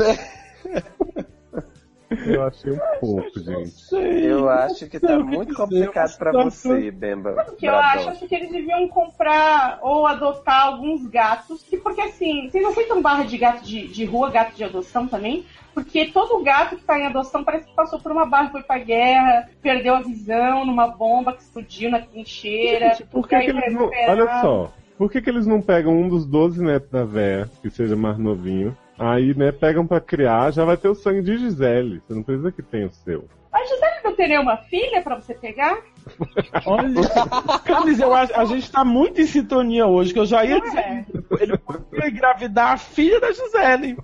Eu achei um pouco, gente. Eu acho que tá muito complicado pra você, Bemba. O que eu acho, acho que eles deviam comprar ou adotar alguns gatos. E porque assim, vocês não aceitam barra de gato de, de rua, gato de adoção também? Porque todo gato que tá em adoção parece que passou por uma barra, foi pra guerra, perdeu a visão numa bomba que explodiu na trincheira. Gente, por que, que eles não. Olha só. Por que, que eles não pegam um dos 12 netos da véia, que seja mais novinho? Aí, né, pegam pra criar, já vai ter o sangue de Gisele. Você não precisa que tenha o seu. Mas Gisele não teria uma filha pra você pegar? *laughs* Olha, Camis, eu acho, a gente tá muito em sintonia hoje, que eu já ia Não dizer. é? Ele poderia engravidar a filha da Gisele.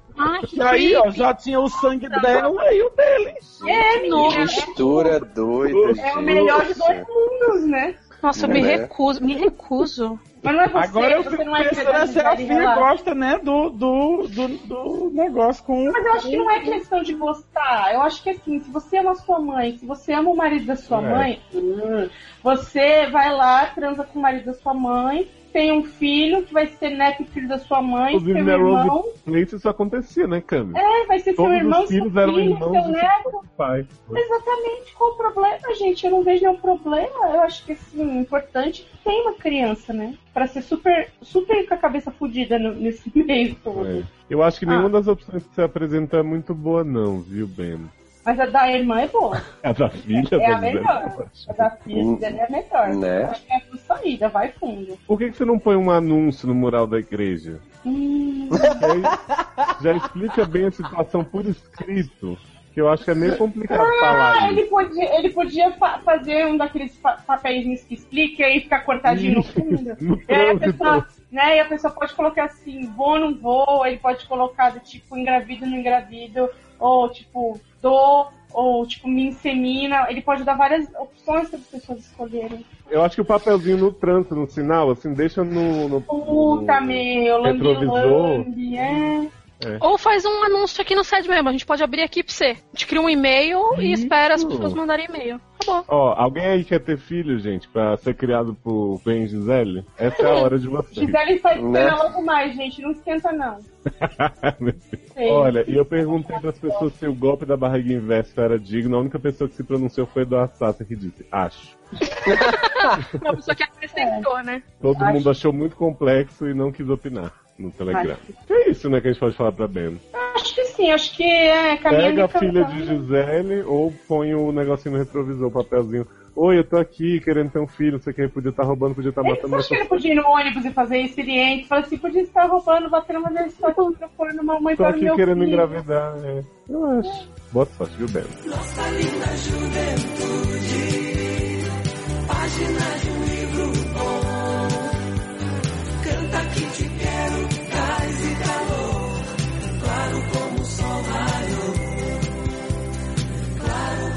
Que E aí, ó, já tinha o sangue dela e o dele. É, menina. Mistura doida, É o melhor de dois mundos, né? Nossa, eu me Né? recuso, me recuso. Mas não é você, Agora eu você fico não é pensando a relaxa. gosta, né, do, do, do, do negócio com. Mas eu acho que não é questão de gostar. Eu acho que assim, se você ama sua mãe, se você ama o marido da sua É. mãe, hum, você vai lá, transa com o marido da sua mãe, tem um filho que vai ser neto e filho da sua mãe, seu Inclusive, na irmão. Place isso acontecia, né, Cami? É, vai ser seu Todos irmão, os seu filhos eram filho, irmãos seu neto. seu pai. Exatamente, qual o problema, gente? Eu não vejo nenhum problema. Eu acho que assim, importante que tem uma criança, né? Pra ser super, super com a cabeça fodida nesse *laughs* meio todo. É. Eu acho que Ah. nenhuma das opções que você apresentou é muito boa, não, viu, Ben? Mas a da irmã é boa. A da filha É a da Gisele, melhor. A da filha dela é a melhor. Né? Eu acho que é a sua saída, vai fundo. Por que, que você não põe um anúncio no mural da igreja? Hum, aí já explica bem a situação por escrito. Que eu acho que é meio complicado falar Ah, isso. ele podia, ele podia fa- fazer um daqueles pa papéis que explica e aí ficar cortadinho no fundo. No E aí a pessoa, né, e a pessoa pode colocar assim, vou, não vou, ele pode colocar do tipo engravido, não engravido, ou tipo, dou, ou tipo, me insemina. Ele pode dar várias opções para as pessoas escolherem. Eu acho que o papelzinho no trânsito, no sinal, assim, deixa no. no Puta, no- meu, retrovisor. lambi, lambi, é. Ou faz um anúncio aqui no site mesmo. A gente pode abrir aqui pra você. A gente cria um e-mail e espera as pessoas mandarem e-mail. Acabou. Ó, alguém aí quer ter filho, gente, pra ser criado por Ben e Gisele? Essa é a hora de vocês. Gisele faz Né? pena logo mais, gente. Não esquenta, não. *laughs* Olha, e eu perguntei pras pessoas se o golpe da barriga inversa era digno. A única pessoa que se pronunciou foi Eduardo Sassa, que disse, acho. *laughs* Uma pessoa que acrescentou, né? Todo Acho. mundo achou muito complexo e não quis opinar no Telegram. É isso, né, que a gente pode falar pra Ben. Acho que sim, acho que é caminho Pega a de filha de Gisele ou põe o negocinho no retrovisor, o papelzinho. Oi, eu tô aqui querendo ter um filho, você quer podia estar roubando, podia estar Ele matando, acha que ele podia ir no ônibus e fazer experiente? Fala assim, podia estar roubando, batendo, mas ele está procurando uma mãe tô para o aqui meu querendo filho. engravidar. É. Eu acho. Boa sorte, viu, Ben? Um,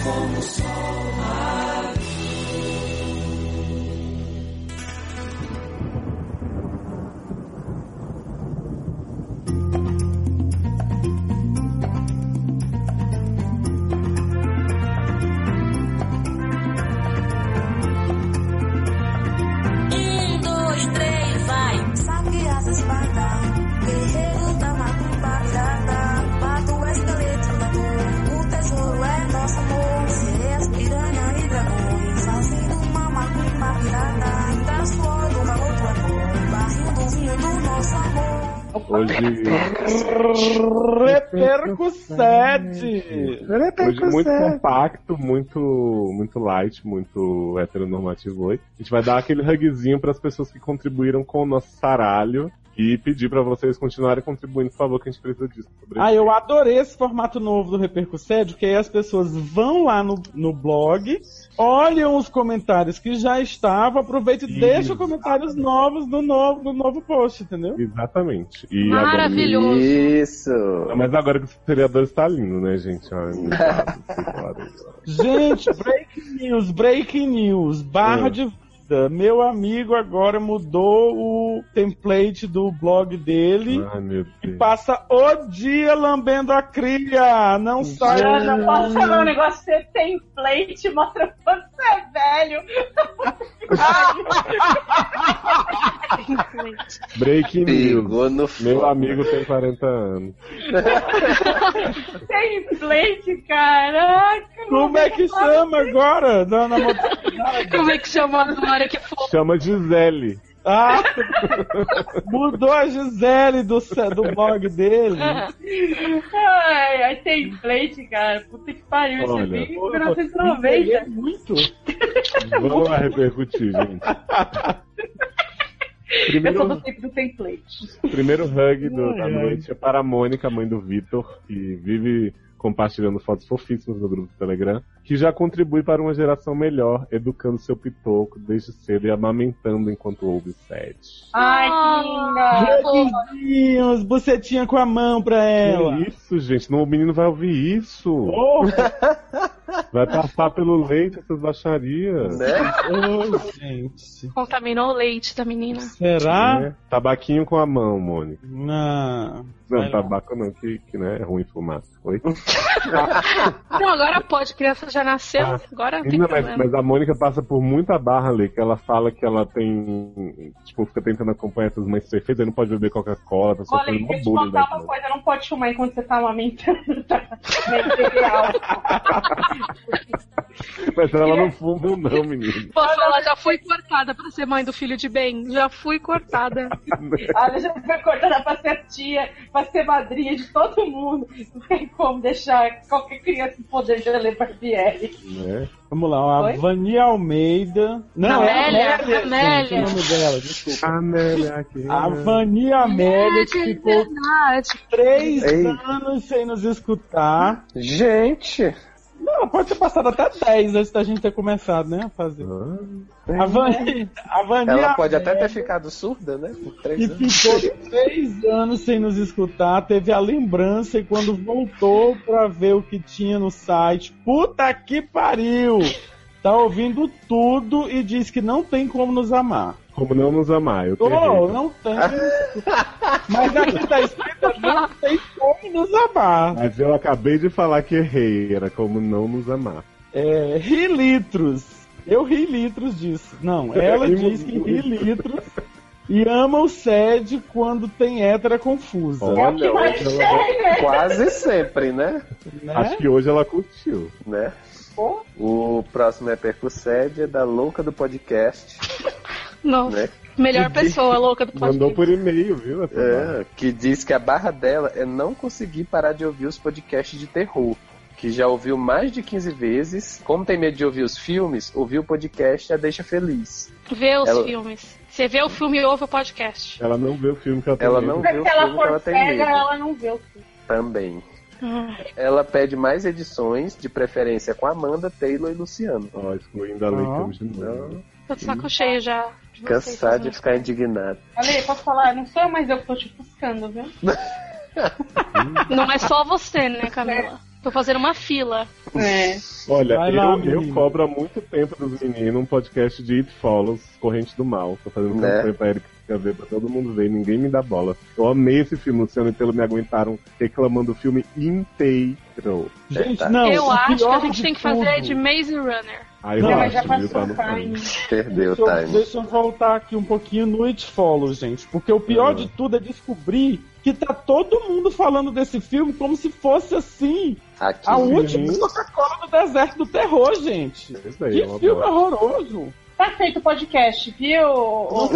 como o sol. Reperco 7! hoje muito compacto, muito, muito light, muito heteronormativo hoje. A gente vai dar aquele hugzinho pras pessoas que contribuíram com o nosso saralho e pedir pra vocês continuarem contribuindo, por favor, que a gente precisa disso. Ah, eu adorei esse formato novo do Repercussédio, que aí as pessoas vão lá no, no blog, olham os comentários que já estavam, aproveitam e Isso. deixam comentários novos no novo, no novo post, entendeu? Exatamente. E Maravilhoso. Isso. Agora, mas agora que o seriador está lindo, né, gente? *laughs* Gente, breaking news, breaking news, barra Hum. de vida. Meu amigo agora mudou o template do blog dele. Ai, meu E Deus. passa o dia lambendo a cria. Não sai. Jana, posso falar um negócio? Tem template, mostra quanto você é velho. *laughs* Breaking news. Meu fogo. amigo tem 40 anos. *laughs* Template, caraca. Como é que chama agora? Na moto- Como é que chama agora que for? Chama Gisele. Ah, *laughs* mudou a Gisele do, do blog dele. Ai, ai, template, cara. Puta que pariu. Isso é bem Peguei 1990. muito. Vamos lá repercutir, gente. Eu sou Primeiro, do tempo do template. primeiro hug do- da noite é para a Mônica, mãe do Vitor, que vive compartilhando fotos fofíssimas no grupo do Telegram, que já contribui para uma geração melhor, educando seu pitoco desde cedo e amamentando enquanto ouve sete. Ai, que linda. Beijinhos, bucetinha com a mão pra ela. Que isso, gente? Não, o menino vai ouvir isso. Oh, Vai passar pelo leite essas baixarias. Né? oh, gente. Contaminou o leite da menina. Será? Né? Tabaquinho com a mão, Mônica. Não. Não, tabaco não, que, que né, é ruim fumar. Oi? Não, agora pode, criança já nasceu, Ah, agora tem Não, mas, mas a Mônica passa por muita barra ali, que ela fala que ela tem. Tipo, fica tentando acompanhar essas mães perfeitas, não pode beber Coca-Cola, tá sofrendo deixa uma eu te contar uma coisa, não pode fumar enquanto você tá amamentando, tá? *laughs* Mas ela não fuma, não, menino. Posso falar, já fui cortada pra ser mãe do filho de bem. Já fui cortada. *laughs* Olha, já foi cortada pra ser tia, pra ser madrinha de todo mundo. Não tem como deixar qualquer criança poder de ler Barbieri. Né? Vamos lá, a Oi? Vani Almeida. Não, Amélia, é Amélia. Amélia. Gente, o nome dela, desculpa. Amélia aqui. A Vani Amélia que É ficou verdade. três Ei. anos sem nos escutar. Gente, Não, pode ter passado até 10 antes da gente ter começado, né? A fazer. Ah, A Vani, *laughs* a Vani ela pode até ter ficado surda, né? Por três anos. ficou três anos sem nos escutar, teve a lembrança e quando voltou pra ver o que tinha no site, puta que pariu! Tá ouvindo tudo e diz que não tem como nos amar. Como não nos amar, eu Oh, tenho. não tem. *laughs* Mas aqui tá escrito não tem como nos amar. Mas eu acabei de falar que errei, era como não nos amar. É, ri litros. Eu ri litros disso. Não, ela *laughs* diz que ri litros e ama o SED quando tem hétera confusa. Olha, que mais ela- né? Quase sempre, né? né? acho que hoje ela curtiu. né? O próximo é Percussed, é da louca do podcast, Nossa, né? melhor pessoa louca do *laughs* Mandou podcast. por e-mail, viu? É, que diz que a barra dela é não conseguir parar de ouvir os podcasts de terror. Que já ouviu mais de 15 vezes. Como tem medo de ouvir os filmes, ouviu o podcast a deixa feliz. Vê os Ela- filmes. Você vê o filme e ouve o podcast. Ela não vê o filme que ela tem Ela medo. não Mas vê o se ela filme que ela for tem cega, medo. ela não vê o filme. Também. Hum. Ela pede mais edições, de preferência com Amanda, Taylor e Luciano. Ó, excluindo a temos de novo. Tô de saco cheio já. Cansado de ficar indignado. Ale, posso falar? Não sou eu, mas eu que tô te buscando, viu? *laughs* Não é só você, né, Camila? Tô fazendo uma fila. É. Olha, lá, eu, eu cobro há muito tempo dos meninos um podcast de It Follows, Corrente do Mal. Tô fazendo Né? campanha pra Erika ver pra todo mundo ver, ninguém me dá bola. Eu amei esse filme, o Luciano e Telo me aguentaram reclamando do filme inteiro. Gente, não. eu o acho que a gente tem que fazer tudo- de Maze Runner. Aí Não, eu mas já passou Tá no time. *laughs* Perdeu o Deixa eu, time. deixa eu voltar aqui um pouquinho no It Follows, gente. Porque o pior Ah. de tudo é descobrir que tá todo mundo falando desse filme como se fosse assim Aqui. a última Coca-Cola do deserto do terror, gente. Isso aí, Que é filme boa. horroroso. Tá feito o podcast, viu? *laughs*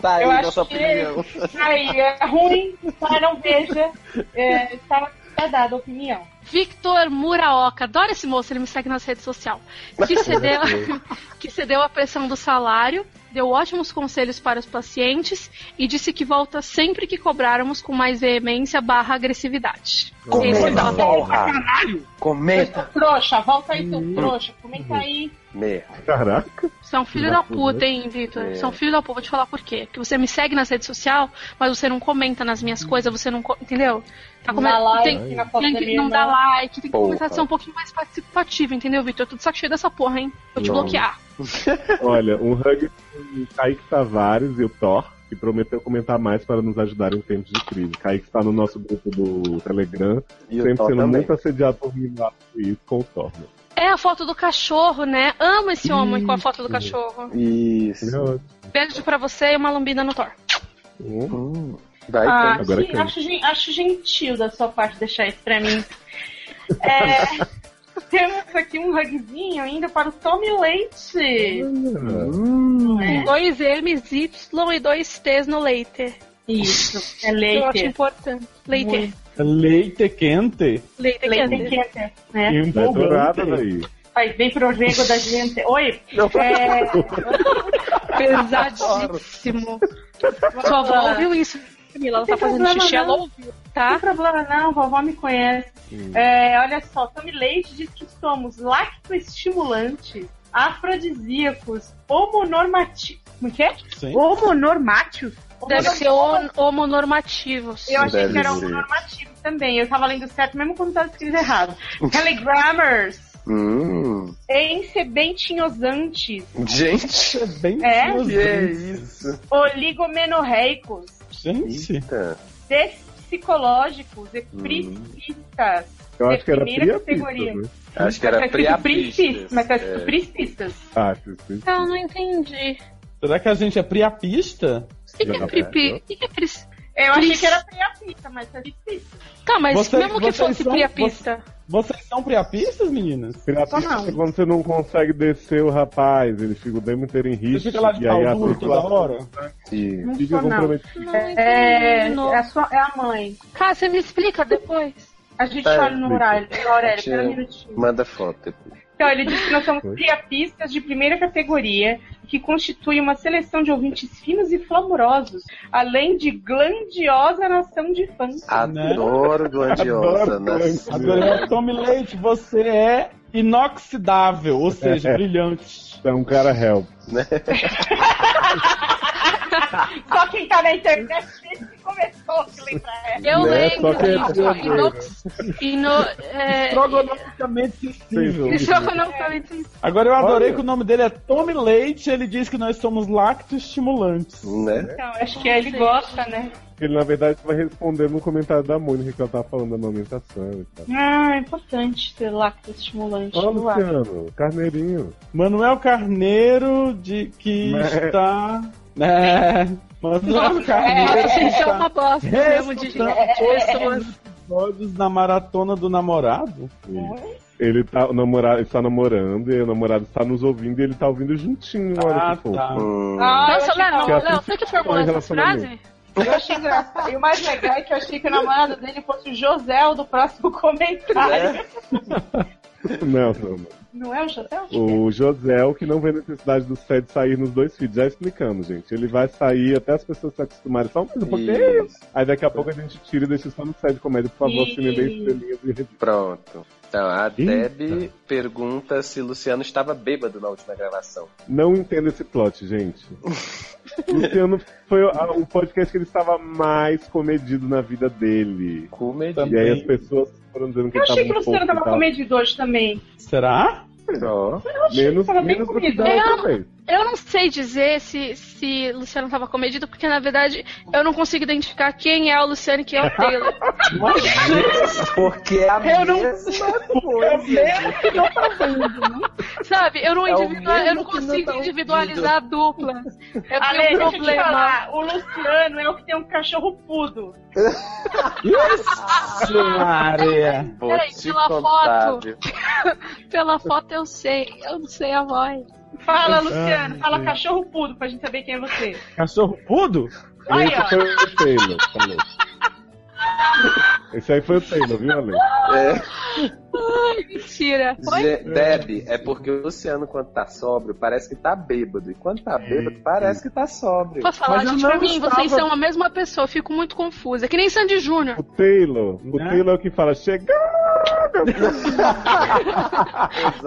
Tá aí Eu acho nossa que- opinião. Aí, é ruim, tá? Não veja. É, tá, dada a opinião. Victor Muraoka, adoro esse moço, ele me segue nas redes sociais. Que *laughs* cedeu, *laughs* que cedeu a pressão do salário, deu ótimos conselhos para os pacientes e disse que volta sempre que cobrarmos com mais veemência barra agressividade. É Comenta, voto. porra! Comenta! Trouxa, volta aí, seu trouxa. Comenta aí. Merda. Caraca. Você é um filho da puta, hein, Victor? É. Você é um filho da puta. Vou te falar por quê. Porque você me segue nas redes sociais, mas você não comenta nas minhas coisas, você não. Entendeu? Tá come- Dá like tem, na foto tem que não dá like, tem que Porra. começar a ser um pouquinho mais participativo, entendeu, Victor? Eu tô de saco cheio dessa porra, hein? Vou te Não. bloquear. *laughs* Olha, um hug do Kaique Tavares e o Thor, que prometeu comentar mais para nos ajudar em tempos de crise. Kaique está no nosso grupo do Telegram, E sempre sendo também. muito assediado por mim lá com o Thor. Né? É a foto do cachorro, né? Amo esse homem com a foto do cachorro. Isso. É. Beijo pra você e uma lambida no Thor. Hum, vai, Ah. Agora sim, quem? acho, acho gentil da sua parte deixar isso pra mim. *laughs* É, temos aqui um hugzinho ainda para o Tommy Leite. Hum. É, Com dois M's, Y e dois T's no leite. Isso, é Eu acho leite. importante. Leite. Muito. Leite quente. Leite, Leite quente. quente, né? Tá Empolgante. dourada daí. Faz bem pro rego da gente. Oi, é, Pesadíssimo. Sua avó ouviu isso, Camila. Ela tá fazendo xixi, ela não. ouviu, não tá? tem problema não, vovó me conhece. É, olha só, Tommy Leite diz que somos lactoestimulantes, afrodisíacos, homonormativos. Como que é? Sim. Deve ser hom- homonormativos. Eu achei Deve que era ser. homonormativo também. Eu tava lendo certo, mesmo quando tava escrito errado. *laughs* Telegrammers, Hum, ensebentinhosantes, gente, Bem É? que é isso? oligomenorreicos, Gente. Eita. despsicológicos, epricistas. Eu acho que era primeira priapista, categoria. né? Acho que era priapistas. pripistas, Mas tá escrito É. pripistas. Ah, sim. Eu não entendi. Será que a gente é priapista? O que, que é. O que, que é. Eu achei que era priapista, mas é priapista. Tá, mas Você- mesmo que vocês fosse são- priapista. Vocês são priapistas, meninas? Priapista não. é quando você não consegue descer o rapaz, ele fica o tempo inteiro em Você risco. fica lá de e aí a toda hora? E- Não fica não. É, é, a sua, é a mãe. Cara, você me explica depois. A gente É, olha no horário, Aurélio, pera um minutinho. Manda foto depois. Então, ele disse que nós somos Oi. priapistas de primeira categoria, que constitui uma seleção de ouvintes finos e flamorosos, além de glandiosa nação de fãs. Adoro Glandiosa. Adoro né? Agora, Tommy Leite, você é inoxidável, ou seja, brilhante. É um cara help. *laughs* Só quem tá na internet que lembra. Eu Né? Só lembro que é. Inox... Ino... É... Estrogonomicamente sensível. Estrogonomicamente Agora eu adorei Olha. que o nome dele é Tommy Leite, ele diz que nós somos lactoestimulantes. Né? Então, acho que ele gosta, né? Ele, na verdade, vai responder no comentário da Mônica que ela tava falando da amamentação e tal. Ah, é importante ter lactoestimulante. Ó, no ar. Luciano, carneirinho. Manuel Carneiro, de que Né? está. *laughs* É, Que isso é está uma bosta mesmo de pessoas. episódios na maratona do namorado. Ele tá, o namorado está namorando e o namorado está nos ouvindo e ele tá ouvindo juntinho. Olha Ah, que fofo. tá. Hum, Ah, Nossa, Léo, que Léo, você que formulou essa frase? Eu achei engraçado. E o mais legal é que eu achei que o namorado dele fosse o José do próximo comentário. Não, não, não. Não é o José? O José, que não vê necessidade do Fed sair nos dois feeds. Já explicando, gente. Ele vai sair até as pessoas se acostumarem só um pouquinho. Isso. Aí daqui a pouco a gente tira e deixa só no Fed Comédia, por favor, me dê estrelinhas e. Pronto. Então, a Eita. Deb pergunta se Luciano estava bêbado na última gravação. Não entendo esse plot, gente. *laughs* Luciano foi o, podcast que ele estava mais comedido na vida dele. Comedy. E aí as pessoas foram dizendo que Eu ele achei que o Luciano pouco tava e tal. comedido hoje também. Será? Ó. Menos, tava bem menos do que comido. da Eu-. Eu não sei dizer se, se Luciano tava comedido, porque na verdade eu não consigo identificar quem é o Luciano e quem é o Taylor. Porque é a Eu não- mesma coisa. Sabe? Eu não, É o individua- eu não que não consigo tá individualizar duplas. Eu tenho um deixa eu te problema. falar. O Luciano é o que tem um cachorro pudo. Isso, Maria. Peraí, pela contar, foto. *laughs* Pela foto eu sei, eu não sei a voz. Fala, Luciano. Fala cachorro pudo pra gente saber quem é você. Cachorro pudo? Aí, ó. foi o Taylor, falou. Esse aí foi o Taylor, viu, Ale? É. Ai, mentira. Foi? Ge- Deb, é porque o Luciano, quando tá sóbrio, parece que tá bêbado. E quando tá bêbado, parece que tá sóbrio. Posso falar, Mas gente, não pra mim, vocês estava- são a mesma pessoa, eu fico muito confusa. É que nem Sandy Júnior. O Taylor, o Né? Taylor é o que fala, chegando!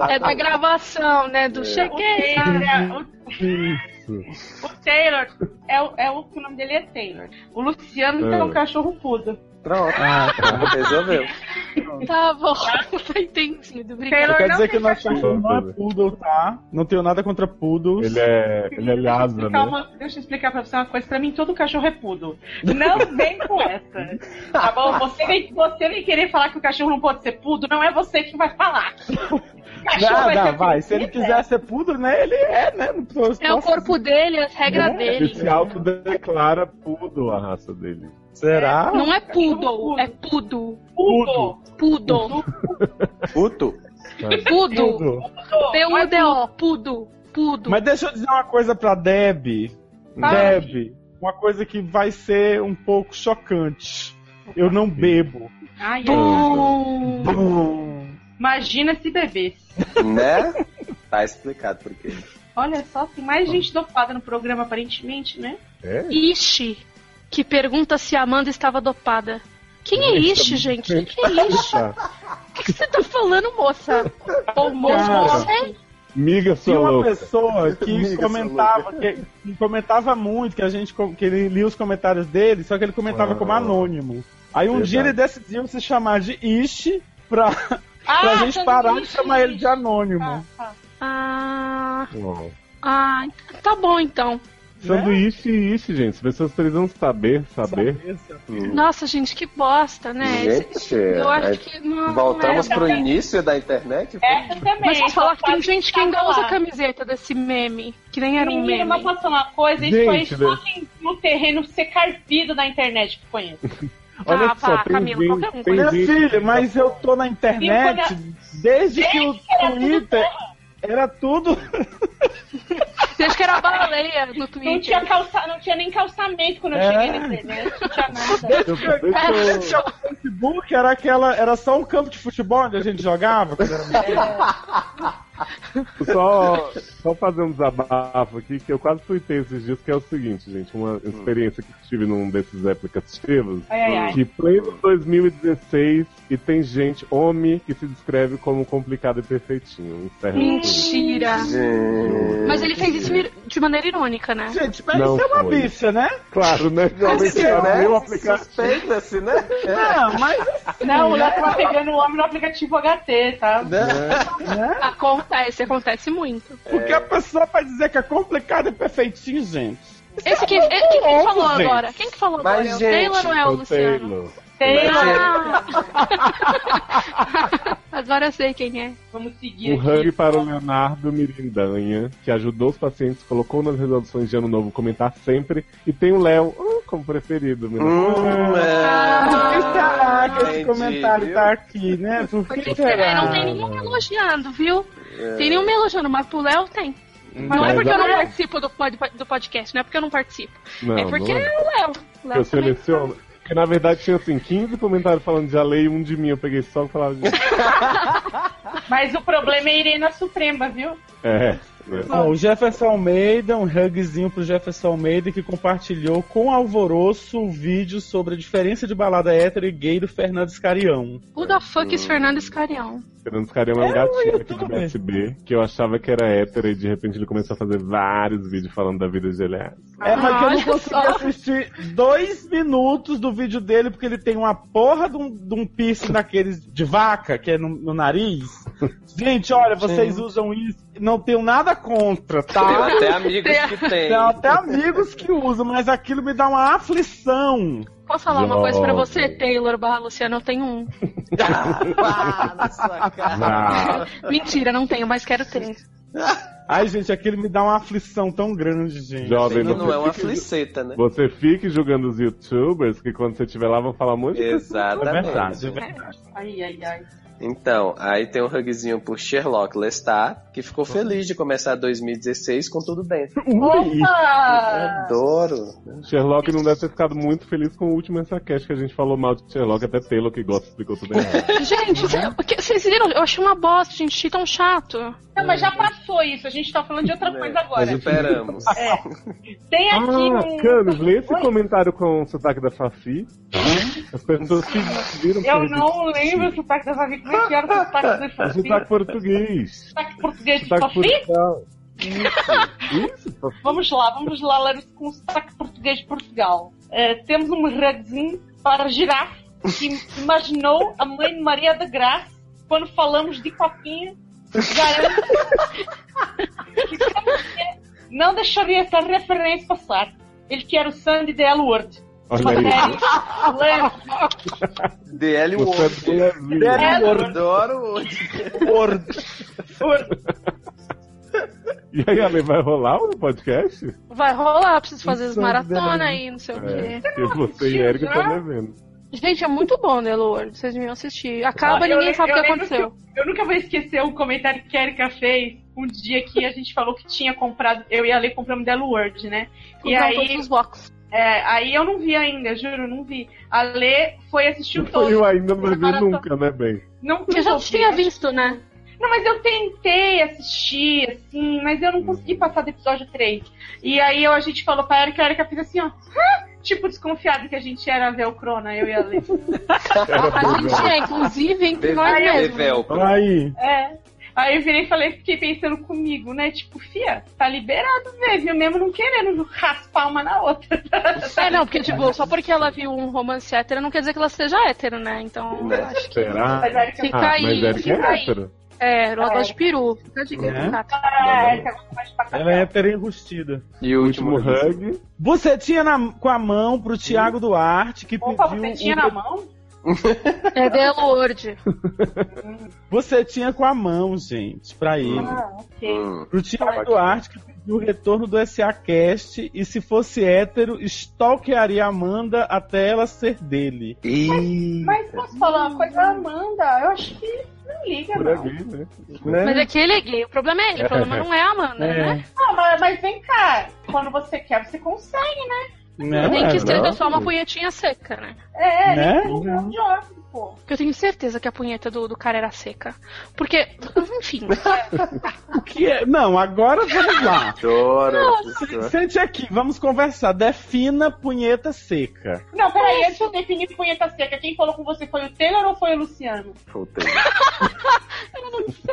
É da gravação, né? Do O cheguei. É, o, Isso. o Taylor é, o- é o que o nome dele é Taylor. O Luciano é Ah. um cachorro pudo. Pronto. Ah, tá. *laughs* Resolveu. Tá bom, tá entendido. Obrigada. Taylor Quer não dizer que o nosso cachorro não é poodle, tá? Não tenho nada contra poodles. Ele é, ele é lhasa, né? Calma, deixa eu explicar pra você uma coisa. Pra mim, todo cachorro é pudo. Não vem com essa. Tá bom? Você vem, você vem querer falar que o cachorro não pode ser pudo, não é você que vai falar. *laughs* Cachorro Não, não, ser vai. Se ele quiser ser poodle, né? Ele é, né? Não tô- É o corpo dele, as regras Ele dele. se autodeclara pudo a raça dele. Será? Não é poodle, é pudo. Pudo. Pudo. Puto. Pudo. P-U-D-O. Pudo. Pudo. Mas deixa eu dizer uma coisa pra Deb. Deb, uma coisa que vai ser um pouco chocante. Eu não bebo. Ai. Bum. Bum. Imagina se bebesse. Né? Tá explicado por quê. Olha só, tem mais gente dopada no programa, aparentemente, né? É? Ishi, que pergunta se a Amanda estava dopada. Quem é Ishi, gente? Quem que é Ishi? Tá. O que, que você tá falando, moça? Ou moço, não sei. Miga sua Tinha uma louca. pessoa que Amiga, comentava, que, que comentava muito, que a gente que ele lia os comentários dele, só que ele comentava Ah. como anônimo. Aí um Verdade. dia ele decidiu se chamar de Ishi pra, pra gente sanduíche. parar de chamar ele de anônimo. Ah. Ah, Ó. ah, tá bom então. Sanduíche e ishi, gente. As pessoas precisam saber, saber. Nossa, gente, que bosta, né? Esse- Gente, Eu acho aí que não. voltamos é. pro início da internet? Essa também. Mas posso falar que tem Só gente que ainda usa a camiseta desse meme, que nem era um Menina, mas meme. posso falar uma coisa? Isso Gente, só né? tem no terreno ser carpido da internet que conheço. *laughs* Olha Ah, só, vá, tem Camila, gente, qualquer um tem Minha gente- filha, mas eu tô na internet desde que o era tudo Twitter era tudo. *laughs* Desde que era baleia no Não Twitter. tinha, calça, não tinha nem calçamento quando eu É. cheguei na internet. Não tinha nada. Deixa eu- eu- O Facebook era aquela, era só um campo de futebol onde a gente jogava quando era menino. *laughs* Só, só fazer um desabafo aqui, que eu quase tuitei esses dias, que é o seguinte, gente, uma experiência que tive num desses aplicativos, Ai, ai, ai. que pleno 2016 e tem gente, homem, que se descreve como complicado e perfeitinho. Mentira. Mas ele fez isso de maneira irônica, né? Gente, mas Não isso é uma foi. bicha, né? Claro, né? Realmente, né? meu aplicativo. Suspeita-se, né? Não, mas Não, o Léo tava pegando o homem no aplicativo HT, tá? né? Acontece, acontece muito. Porque a pessoa vai dizer que é complicado e perfeitinho, gente. Esse que, quem que falou gente. agora? Quem que falou Mas, agora? É o gente, Taylor ou é o O Luciano? Taylor. Ah! *laughs* Agora eu sei quem é. Vamos seguir Um aqui. hug para o Leonardo Mirindanha, que ajudou os pacientes, colocou nas resoluções de ano novo comentar sempre. E tem o Léo uh, como preferido. Hum, Por é. que será que esse comentário viu? tá aqui, né? Por que Porque será? é, não tem nenhum me elogiando, viu? Tem nenhum me elogiando, mas pro Léo tem. Não é Mas porque eu não participo do, pod- do podcast, não é porque eu não participo. Não, é porque não é é. o Léo. O Léo Eu também. seleciono. Porque na verdade tinha assim, 15 comentários falando de Ale e um de mim. Eu peguei só que falava de. *laughs* Mas o problema é Irena Suprema, viu? É. né? Ó, o Jefferson Almeida, um hugzinho pro Jefferson Almeida que compartilhou com alvoroço o vídeo sobre a diferença de balada hétero e gay do Fernando Scarião. Who the fuck is Fernandes Carião? Fernando Scarião é um É, gatinho aqui de. BSB, que eu achava que era hétero e de repente ele começou a fazer vários vídeos falando da vida de ele. É, mas que eu não olha consegui assistir dois minutos do vídeo dele, porque ele tem uma porra de um, de um piercing daqueles de vaca, que é no, no nariz. Gente, olha, vocês usam isso, não tenho nada contra, Tem tá? até amigos que tem. Tem até amigos que usam, mas aquilo me dá uma aflição. Posso falar uma coisa pra você. Taylor barra Luciano? Eu tenho um. Ah, na sua cara. Mentira, não tenho, mas quero ter. Ai, gente, aquilo me dá uma aflição tão grande, gente. jovem, Não, não é uma fique, fliceta, né? você fique julgando os youtubers, que quando você estiver lá vão falar de coisa. É Exatamente. verdade, é verdade. Ai, ai, ai. Então, aí tem um hugzinho por Sherlock Lestat, que ficou feliz de começar 2016 com tudo dentro. Ui, Opa! Adoro. Sherlock não deve ter ficado muito feliz com o último Ensacast que a gente falou mal de Sherlock, até Taylor que gosta explicou tudo errado. *laughs* Gente, vocês viram? Eu achei uma bosta, gente. Achei tão chato. Não, mas já passou isso. A gente tá falando de outra coisa agora. Esperamos. Tem aqui Ah, um. Camis, lê esse Oi? comentário com o sotaque da Fafi. As pessoas pra Eu não lembro o sotaque da Fafi. Era o sotaque da É Fafi? sotaque português. Sotaque português de Sotaque? Portugal. Isso, isso. Vamos lá, vamos lá ler com o sotaque português de Portugal. Eh, temos um rugzinho para girafa, que imaginou a mãe de Maria da Graça quando falamos de copinha. Garanto *laughs* que não deixaria essa referência passar. Ele quer o Sandy de Elwood. Olha aí. DL Word. DL Word. Adoro Word. E aí, Ale, vai rolar o podcast? Vai rolar, preciso fazer as Isso é maratona verdade. aí, não sei o É, quê. porque você e Erika estão devendo. Gente, é muito bom The Lord, vocês deviam assistir. Acaba e Eu- ninguém sabe o eu que aconteceu. que Eu, eu nunca vou esquecer um comentário que a Erika fez um dia que a gente falou que tinha comprado. Eu e a Lei compramos Delo Word, né? E Compramos aí, todos os blocos. É, aí eu não vi ainda, juro, não vi. A Lê foi assistir o todo. Eu ainda não Maratona. nunca, né, bem? Não Eu já tinha visto, né? Não, mas eu tentei assistir, assim, mas eu não consegui passar do episódio 3. E aí eu- a gente falou pra Erika, a Erika fez assim, ó. "Hã?" Tipo, desconfiado que a gente era velcrona, eu e a Lê. A gente é, inclusive, entre nós mesmos. Aí. É. Aí eu virei e falei, fiquei pensando comigo, né? Tipo, fia, tá liberado mesmo, eu mesmo não querendo raspar uma na outra. *laughs* É, não, porque, tipo, só porque ela viu um romance hétero não quer dizer que ela seja hétero, né? Então, Né? acho que Será? Mas a Erika Fica Ah, aí, mas Erika fica é aí. hétero. é, ela gosta de peru. Fica a dica aí, É? Renata. a Erika gosta mais de Ela é hétero enrustida. E o Último último hug. Bucetinha na- com a mão pro Thiago Duarte, que Opa, pediu. você tinha um- na mão? É The Lord. Bucetinha com a mão, gente, pra ele. Ah, ok. Hum. Pro Thiago Duarte, que pediu o retorno do SA Cast e se fosse hétero, stalkearia a Amanda até ela ser dele. Ih. Mas posso falar uma coisa, Amanda? Eu acho que não liga, Por não. ali, né? Mas é que ele é gay. O problema é ele, o problema não é a Amanda, né? Ah, mas, mas vem cá, quando você quer, você consegue, né? Né? Nem que seja não. só uma punhetinha seca, né? É, Né? nem que seja um job, pô. Porque eu tenho certeza que a punheta do, do cara era seca. Porque, enfim, *laughs* O que é? Não, agora vamos lá. Adoro. Sente aqui, vamos conversar. Defina punheta seca. Não, peraí, antes de eu definir punheta seca, quem falou com você foi o Taylor ou foi o Luciano? Voltei. *laughs* eu não sei.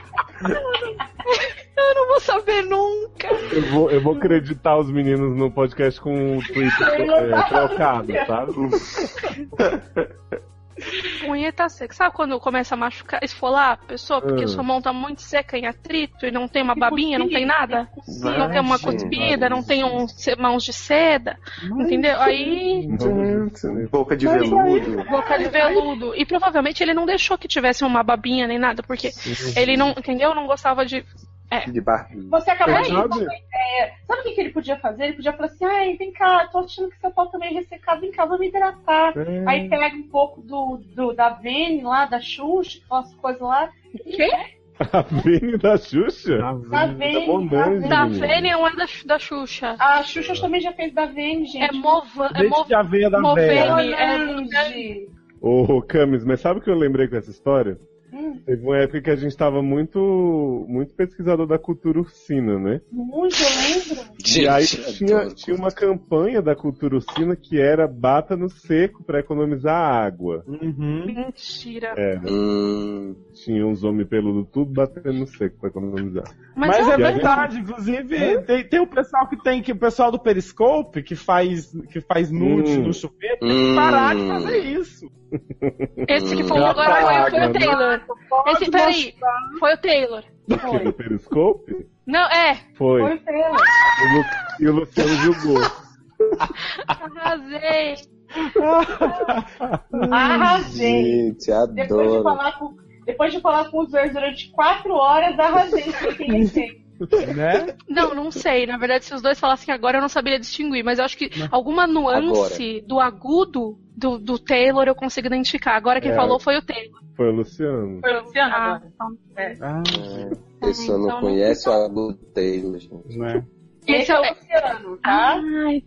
*laughs* eu não vou saber nunca. Eu vou, eu vou acreditar os meninos no podcast com o Twitter é, trocado, sabe? *laughs* Punheta seca. Sabe quando começa a machucar, esfolar a pessoa? Porque Ah. sua mão tá muito seca em atrito e não tem uma babinha, não tem nada? Não tem uma Vai, cuspida, não tem um, mãos de seda, entendeu? Aí, Boca de veludo. boca de veludo. E provavelmente ele não deixou que tivesse uma babinha nem nada, porque ele não, entendeu? Não gostava de. De barbinha. Você acabou É, de sabe? uma ideia. Sabe o que, que ele podia fazer? Ele podia falar assim, ai, vem cá, tô achando que seu pau tá meio ressecado, vem cá, vamos hidratar. É. Aí pega um pouco do, do da Vene lá, da Xuxa, aquelas coisas lá. Quê? A Vini da Xuxa? Da Tá Vene. da Vene. É da, da Xuxa. A Xuxa também já fez da Vene, gente. É Movan. É Mov... de aveia da Movene. é-. Ô, Camis, mas sabe o que eu lembrei com essa história? Hum. Teve uma época que a gente tava muito, muito pesquisador da cultura ursina, né? Muito, eu lembro. e aí tinha, tinha uma campanha da cultura ursina que era bata no seco pra economizar água. Uhum. Mentira. Era. Hum. Tinha uns homens peludos tudo batendo no seco pra economizar. Mas, Mas é a verdade, inclusive tem, tem o pessoal que tem que o pessoal do Periscope que faz que faz nude Hum. no chuveiro, tem Hum. que parar de fazer isso. *laughs* esse que falou agora foi, o né? Taylor. Esse, peraí, foi o Taylor. Que do Periscope? Não, é. Foi. Foi Taylor. O Lu- E o Luciano julgou. Arrasei. *laughs* Arrasei. Gente, Depois de adoro. falar com, depois de falar com os dois durante quatro horas, arrasei. É né? Não, não sei. Na verdade, se os dois falassem agora, eu não saberia distinguir. Mas eu acho que alguma nuance do agudo do, do Taylor eu consigo identificar. Agora quem É. falou foi o Taylor. Foi o Luciano. Foi o Luciano Ah, agora. então, Ah, A pessoa não Então, conhece o Abu Taylor, gente. né? Esse é o Luciano, tá? Ai,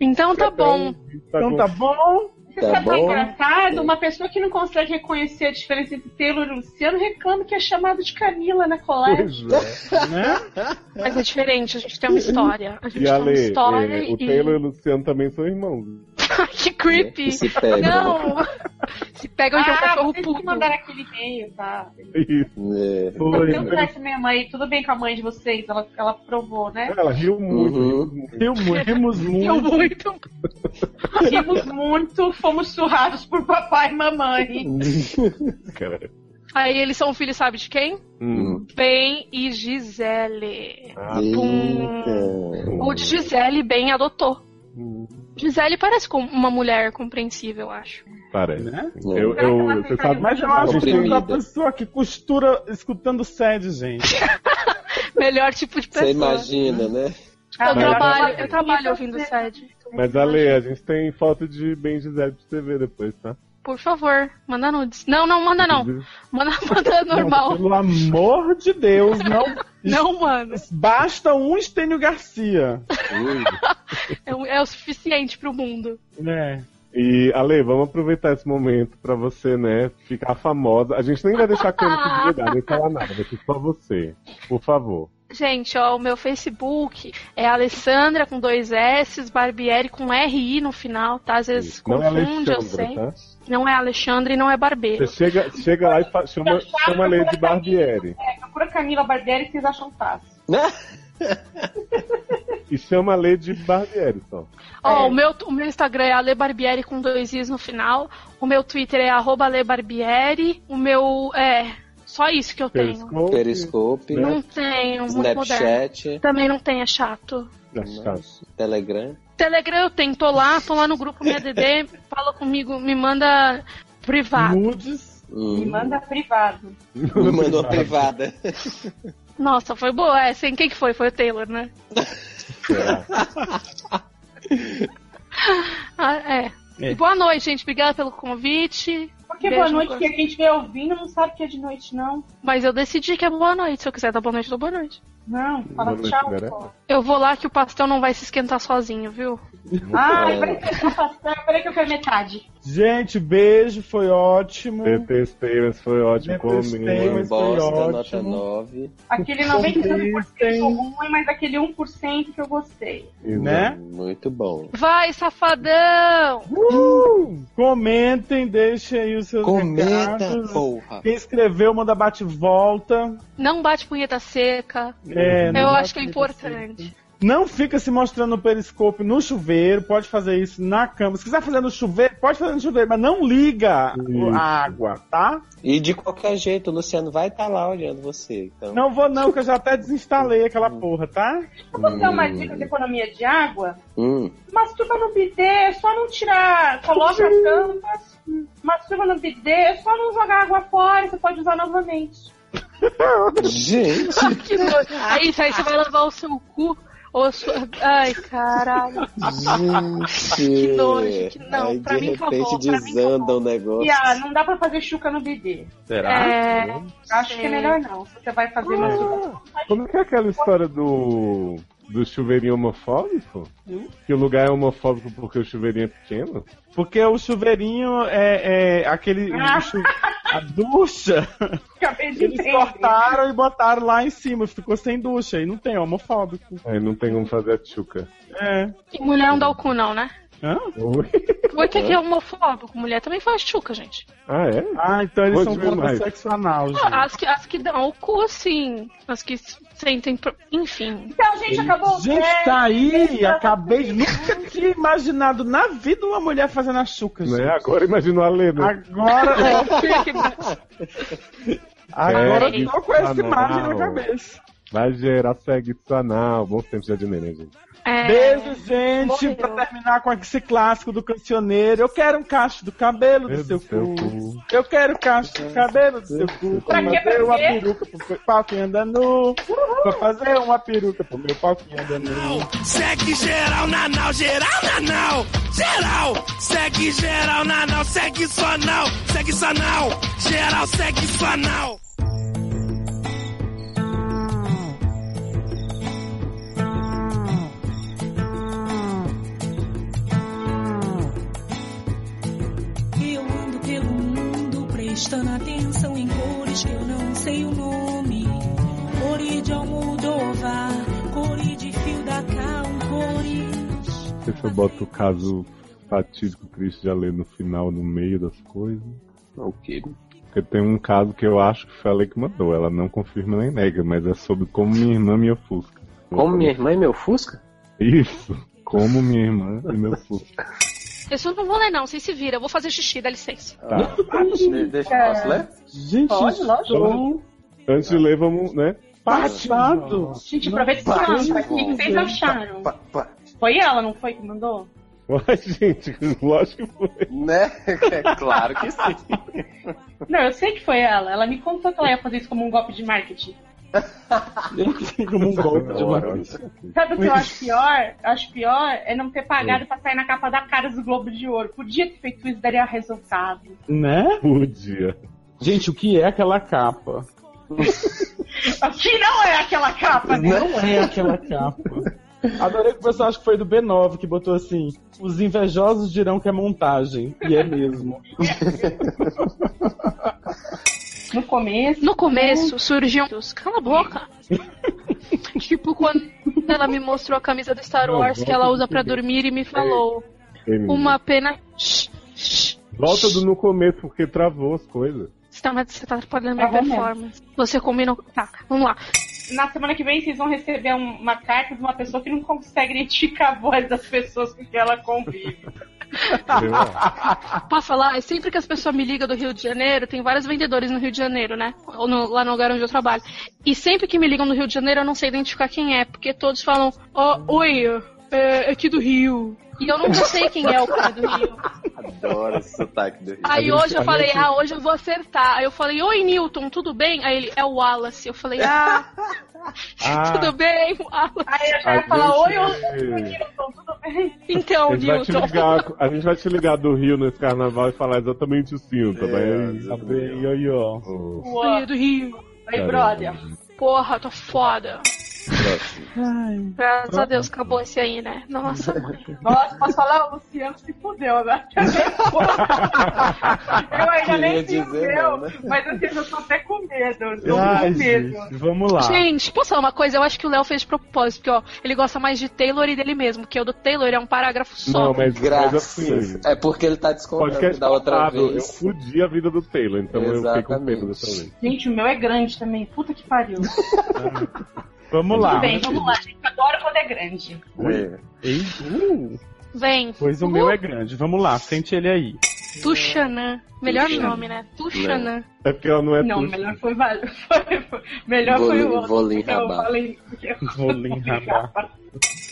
então tá bom. Então tá bom. Você Tá sabe o é bom. engraçado? Uma pessoa que não consegue reconhecer a diferença entre Taylor e Luciano reclama que é chamado de Camila na colégio. Pois é. Né? Mas é diferente, a gente tem uma história. A gente E tem uma Ale, história é, o e. Taylor e o Luciano também são irmãos. *laughs* que creepy. E se pegam. Não! Se pegam que é um ah, cachorro vocês que puto. mandaram aquele e-mail, tá? Isso. É. Foi. Pra essa minha mãe, tudo bem com a mãe de vocês? Ela, ela provou, né? Ela riu muito. Uhum. riu muito. Rimos, *laughs* *laughs* rimos muito. muito. Rimos muito, fomos surrados por papai e mamãe. *laughs* Cara. Aí eles são filhos, sabe de quem? Hum. Ben e Gisele. Ah. O de Gisele, Ben adotou. hum, Gisele parece com uma mulher compreensível, eu acho. parece. Né? Eu, eu, você sabe, Mas eu acho que uma pessoa que costura escutando sede, gente. *laughs* Melhor tipo de pessoa. Você imagina, né? Eu Mas- trabalho, eu trabalho ouvindo sede. Mas Ale, a gente tem foto de Ben Gisele pra você ver depois, tá? Por favor, manda nudes. Não, não, manda não. Manda, manda normal. Pelo amor de Deus, não. *laughs* Não, mano. Basta um Estênio Garcia. *laughs* É, o- é o suficiente pro mundo. É. E, Ale, vamos aproveitar esse momento pra você, né, ficar famosa. A gente nem vai deixar a câmera desligada, nem falar nada, vai ser só você. Por favor. Gente, ó, o meu Facebook é Alessandra com dois S, Barbieri com RI no final, tá? Às vezes Não é confunde, eu Alexandra, sei. tá? Não é Alexandre e não é Barbeiro. Você chega, chega lá e fa- chama, chama a Lei de Barbieri. É, procura Camila Barbieri que vocês acham fácil. E chama a Lei de Barbieri só. Ó, É. o, meu, o meu Instagram é Ale Barbieri com dois Is no final. O meu Twitter é arroba Ale Barbieri. O meu. É. Só isso que eu tenho. Periscope. Periscope, Não tenho, muito moderno. Snapchat, Também não tem, é chato. É chato. Telegram. Telegram eu tenho, tô lá, tô lá no grupo minha DD, *laughs* fala comigo, me manda privado. Nudes. Me Hum. manda privado. Me mandou privada. Nossa, foi boa essa, hein? Quem que foi? Foi o Taylor, né? *laughs* Ah, é. É. Boa noite, gente. Obrigada pelo convite. Porque Beijo boa no noite, porque quem estiver ouvindo não sabe que é de noite, não. Mas eu decidi que é boa noite. Se eu quiser dar boa noite, eu dou boa noite. Não, fala Boa noite, tchau. Pô. Eu vou lá que o pastel não vai se esquentar sozinho, viu? Pastel, peraí que eu quero metade. Gente, beijo, foi ótimo. Detestei, mas foi ótimo Detestei, comigo. mas- foi Bosta, nota ótimo. 9. Aquele 99% Conquistem. ruim, mas aquele 1% que eu gostei. Né? Muito bom. Vai, safadão! Uh! Comentem, deixem aí os seus Comenta, recados. porra. Quem escreveu, manda bate-volta. Não bate punheta seca. É, Eu acho que é importante. Não fica se mostrando no periscope no chuveiro, pode fazer isso na cama. Se quiser fazer no chuveiro, pode fazer no chuveiro, mas não liga Isso. a água, tá? E de qualquer jeito, o Luciano vai estar lá olhando você. Então, Não vou não, que eu já até desinstalei aquela porra, tá? Eu posso dar uma dica de economia de água? Hum. Masturba no bidê, é só não tirar, coloca as tampas, masturba no bidê, é só não jogar água fora, você pode usar novamente. *laughs* Gente, isso, aí você vai lavar o seu cu. Ou sua... Ai, caralho. gente. Que nojo, que- não, Aí pra de mim repente desanda acabou. o negócio. E ah, não dá pra fazer chuca no bidê. Será? É. Acho que é melhor não. Você vai fazer masturbação. Como que é aquela história do, do chuveirinho homofóbico? Que o lugar é homofóbico porque o chuveirinho é pequeno? Porque o chuveirinho é, é aquele. Ah. chu- a ducha, *laughs* Acabei de eles entender. cortaram e botaram lá em cima, ficou sem ducha. E não tem homofóbico. Aí não tem como fazer a tchuca. É. E mulher não dá o cu, não, né? Hã? Que, que é homofóbico? Mulher também faz chuca, gente. Ah, é? Ah, então eles Vou são contra mais. sexo anal, gente. As que, as que dão o cu, sim. As que sentem. Enfim. Então, gente, acabou o Gente, teste. tá aí, acabei de. Nunca tinha imaginado na vida uma mulher fazendo a chuca, gente. Né? Agora imagina a Lena. Agora, é, agora É, eu tô com essa anal. imagem na cabeça. Vai gerar sexo anal. Bom tempo de né, gente? É, Beijo, gente, morreu. pra terminar com esse clássico do cancioneiro. Eu quero um cacho do cabelo do Meu seu do cu. seu cu. Eu quero cacho do cabelo do seu cu. Pra fazer uma quê? peruca pro pau que anda nu. Pra fazer uma peruca pro meu pau que anda nu. Segue geral na nau, geral na nau, geral. Segue geral na nau, segue sua nau, segue sua nau, geral segue sua nau. Mundo prestando atenção em cores que eu não sei o nome. Cor de Almodóvar, cor de fio da cal, cores. Deixa eu botar o caso fatídico triste já ler no final, no meio das coisas. O quê? Porque tem um caso que eu acho que foi a lei que mandou. Ela não confirma nem nega, mas é sobre como minha irmã me ofusca. Como minha irmã e meu Fusca? Isso. Como minha irmã e meu fusca. Esse eu não vou ler, não. Vocês se viram. Eu vou fazer xixi, dá licença. Tá. De- Deixa eu posso ler? Gente, Pode, lógico. Antes de ler, vamos, né? passado. Gente, aproveita aqui. O que vocês acharam? Pa- pa- Foi ela, não foi que mandou? Uai, gente, *laughs* lógico que foi. Né? É claro que sim. Não, eu sei que foi ela. Ela me contou que ela ia fazer isso como um golpe de marketing. Como um golpe de uma Sabe o que eu acho pior? Eu acho pior é não ter pagado pra sair na capa da Caras do Globo de Ouro. Podia ter feito isso, daria resultado. Né? Podia. Gente, o que é aquela capa? *laughs* Aqui não é aquela capa, né? Não é aquela capa. Adorei que o pessoal acha que foi do B9 que botou assim: os invejosos dirão que é montagem. E é mesmo. *laughs* No começo. No começo surgiu. Deus, Cala a boca! *laughs* tipo, quando ela me mostrou a camisa do Star Não, Wars que ela usa primeiro. dormir e me falou: Emília. Uma pena. Shh, shh. Volta do no começo, porque travou as coisas. Você tá, você tá atrapalhando minha bom mesmo. performance. Você combinou. Tá, vamos lá. Na semana que vem vocês vão receber um- uma carta de uma pessoa que não consegue identificar a voz das pessoas com que ela convive. Posso falar? É sempre que as pessoas me ligam do Rio de Janeiro, tem vários vendedores no Rio de Janeiro, né? Ou no- lá no lugar onde eu trabalho. E sempre que me ligam do Rio de Janeiro, eu não sei identificar quem é, porque todos falam, ó, oi, é aqui do Rio. E eu nunca sei quem é o cara do Rio. Adoro esse sotaque do Rio. Aí hoje eu falei, ah, hoje eu vou acertar. Aí eu falei, oi Newton, tudo bem? Aí ele, é o Wallace. Eu falei, ah, *laughs* Ah, tudo bem, Wallace. Aí eu já ia falar, oi, gente- oi, Nilton, tudo bem? Então, a, gente vai te Newton. ligar, a gente vai te ligar do Rio nesse carnaval e falar exatamente tá É, bem? Tá bem, aí, ó. Oi, do Rio. Oi, brother. Porra, tô foda. Próximo. Graças a Deus, acabou esse aí, né? Nossa. *laughs* Nossa, posso falar? O Luciano se fudeu, né? *laughs* Eu ainda nem meu, não, né? mas assim, eu tô até com medo. Eu tô Ai, com medo. gente, vamos lá. Gente, posso falar uma coisa? Eu acho que o Léo fez de propósito, porque, ó, ele gosta mais de Taylor e dele mesmo, que o do Taylor é um parágrafo só. Não, mas, mas Graças. assim, É porque ele tá descontando da outra passado, eu vez. fudi a vida do Taylor, então eu fiquei com Exatamente. medo dessa vez. Gente, o meu é grande também. Puta que pariu. *laughs* Vamos lá. Tudo bem, vamos lá, gente. Adoro quando é grande. É. Ei, uh, Vem. pois o meu é grande. Vamos lá, sente ele aí. Tuxanã. Melhor Tuxanã. nome, né? Tuxanã. É porque ela não é Não, tuxa. melhor foi, *laughs* foi, foi- melhor Vou foi o outro. lhe enrabar.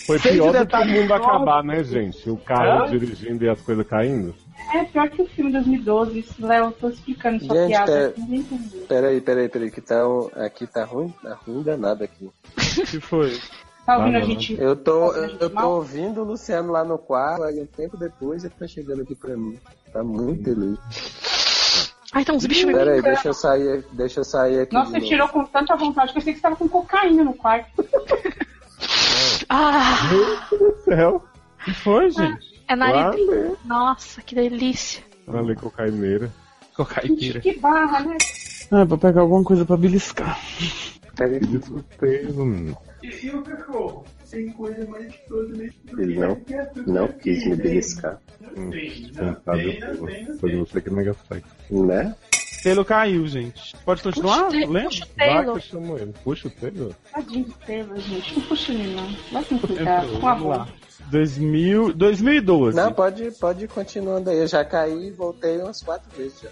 Foi pior do que o detalhes, mundo acabar, né, gente? O carro Hã? dirigindo e as coisas caindo. É pior que o filme 2012. Isso, Léo, eu tô explicando sua Gente, piada. Ninguém entendeu. Peraí, peraí, peraí, que tá, aqui tá ruim, tá ruim danado aqui. O que foi? Tá ouvindo Ah, a gente? Eu tô, Tá ouvindo a eu, gente eu tô ouvindo o Luciano lá no quarto, aí um tempo depois ele tá chegando aqui pra mim. Tá muito delícia. Ai, tem uns bichos me Peraí, deixa eu sair, deixa eu sair aqui. Nossa, você tirou com tanta vontade que eu sei que você tava com cocaína no quarto. *laughs* Ah, Céu, O que foi, gente? é nariz. Nossa, que delícia. Falei cocaineira. Cocaína. Que barra, né? Ah, vou pegar alguma coisa pra beliscar. Peraí, Desculpei, menino. Ele não, não quis me beliscar, Hum, Sentado, depois você que nega sexo. né? Taylor caiu, gente. Pode continuar? Puxa, Lembra? puxa o Taylor. Vaca chamou ele. Puxa o Taylor. Tadinho de Taylor, gente. Não puxa ele, não. Vai com cuidado, Entrou, com lá. 2000, 2012. Não, pode, pode ir continuando aí. Eu já caí e voltei umas quatro vezes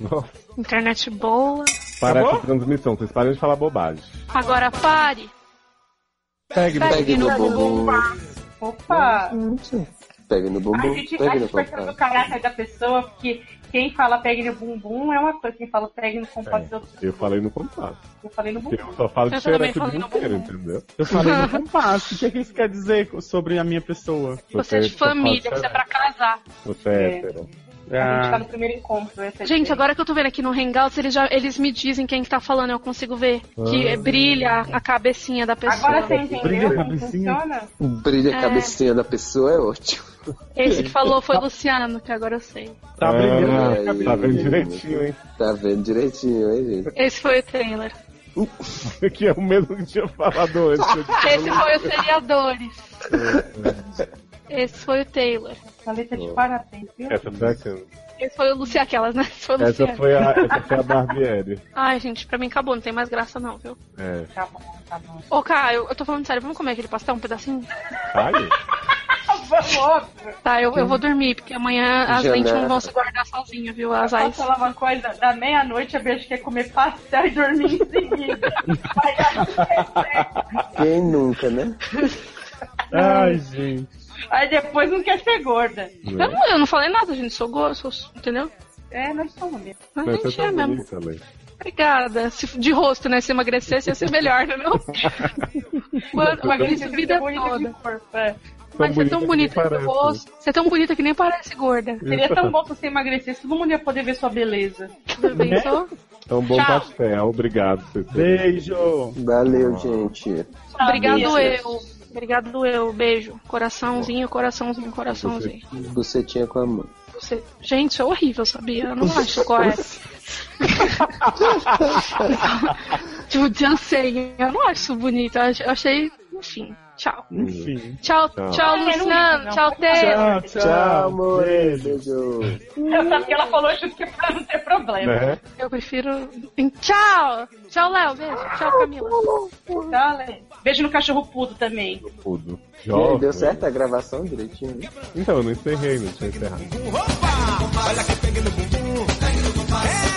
Internet boa. para essa transmissão, vocês parem de falar bobagem. Agora pare. Pegue no Pegue no bumbum. Opa! Pegue no A bumbum. gente, a Pegue no gente percebe o caráter da pessoa, porque quem fala pegue no bumbum é uma coisa, quem fala pegue no compás é outra Eu falei no compasso. Eu falei no bumbum. Eu só falo de xereca o dia no inteiro, entendeu? Eu falei no compasso. O que, é que isso quer dizer sobre a minha pessoa? Você é de só fala família, você é pra casar. Você é É. hétero. A gente tá Ah, no primeiro encontro. É a Gente, agora que eu tô vendo aqui no Hangouts, eles, já, eles me dizem quem que tá falando, eu consigo ver. Que Ah. brilha a cabecinha da pessoa. Agora você entendeu Brilha como cabecinha. funciona? Brilha a É. cabecinha da pessoa é ótimo. Esse que falou foi o Luciano, que agora eu sei. tá brilhando. Ah, tá vendo direitinho, hein? Tá vendo direitinho, hein, gente? Esse foi o Taylor. *laughs* Que é o mesmo que tinha falado antes. Esse foi o Seriadores. Esse foi o Taylor. Thalita, de parabéns, viu? Essa foi. Esse foi o Luciano, aquelas, né? Esse foi o Essa foi a, essa foi a Barbieri. *laughs* Ai, gente, pra mim acabou, não tem mais graça não, viu? É. Tá bom, tá bom. Ô, Caio, eu, eu tô falando sério, vamos comer aquele pastel, um pedacinho? Caio? Vamos. Tá, eu, eu vou dormir, porque amanhã as Janela. lentes não vão se guardar sozinha, viu? As Posso eyes. falar uma coisa? Da meia-noite a beijo quer comer pastel e dormir em seguida. Quem nunca, né? *laughs* Ai, gente. Aí depois não quer ser gorda. Eu não, eu não falei nada, gente, sou gosto, entendeu? É, nós somos mesmo. A Mas você gente tá é mesmo. Lê. Obrigada. Se, de rosto, né? Se emagrecesse, ia ser melhor, né? Não? *laughs* Mano, emagreci a vida bonita toda. é. Mas você é tão bonita que parece. rosto. Você é tão bonita que nem parece gorda. Seria tão bom se você emagrecesse, todo mundo ia poder ver sua beleza. Já pensou? Então, bom Tchau. pastel. Obrigado. Beijo. Valeu, gente. Obrigado Beijo. eu. Obrigado eu. Beijo. Coraçãozinho, coraçãozinho, coraçãozinho. Você tinha com a mão. Você... Gente, isso é horrível, sabia? Eu não acho correto. *laughs* tipo, já sei. Eu não acho isso bonito. Eu ach- eu achei. Enfim, tchau. Enfim. Tchau, Tchau. tchau, não, Luciano. não. Tchau, Taylor. Tchau, Tchau, amor. Beijo. Eu sabia que ela falou junto que é pra não ter problema. Né? Eu prefiro. Tchau! Tchau, Léo. Beijo. Tchau, Camila. Tá, Lê? Beijo no cachorro pudo também. Pudo. Jovem. deu certo a gravação direitinho? Né? Então, eu não encerrei, não tinha encerrado. Opa! Olha que pegue no bumbum.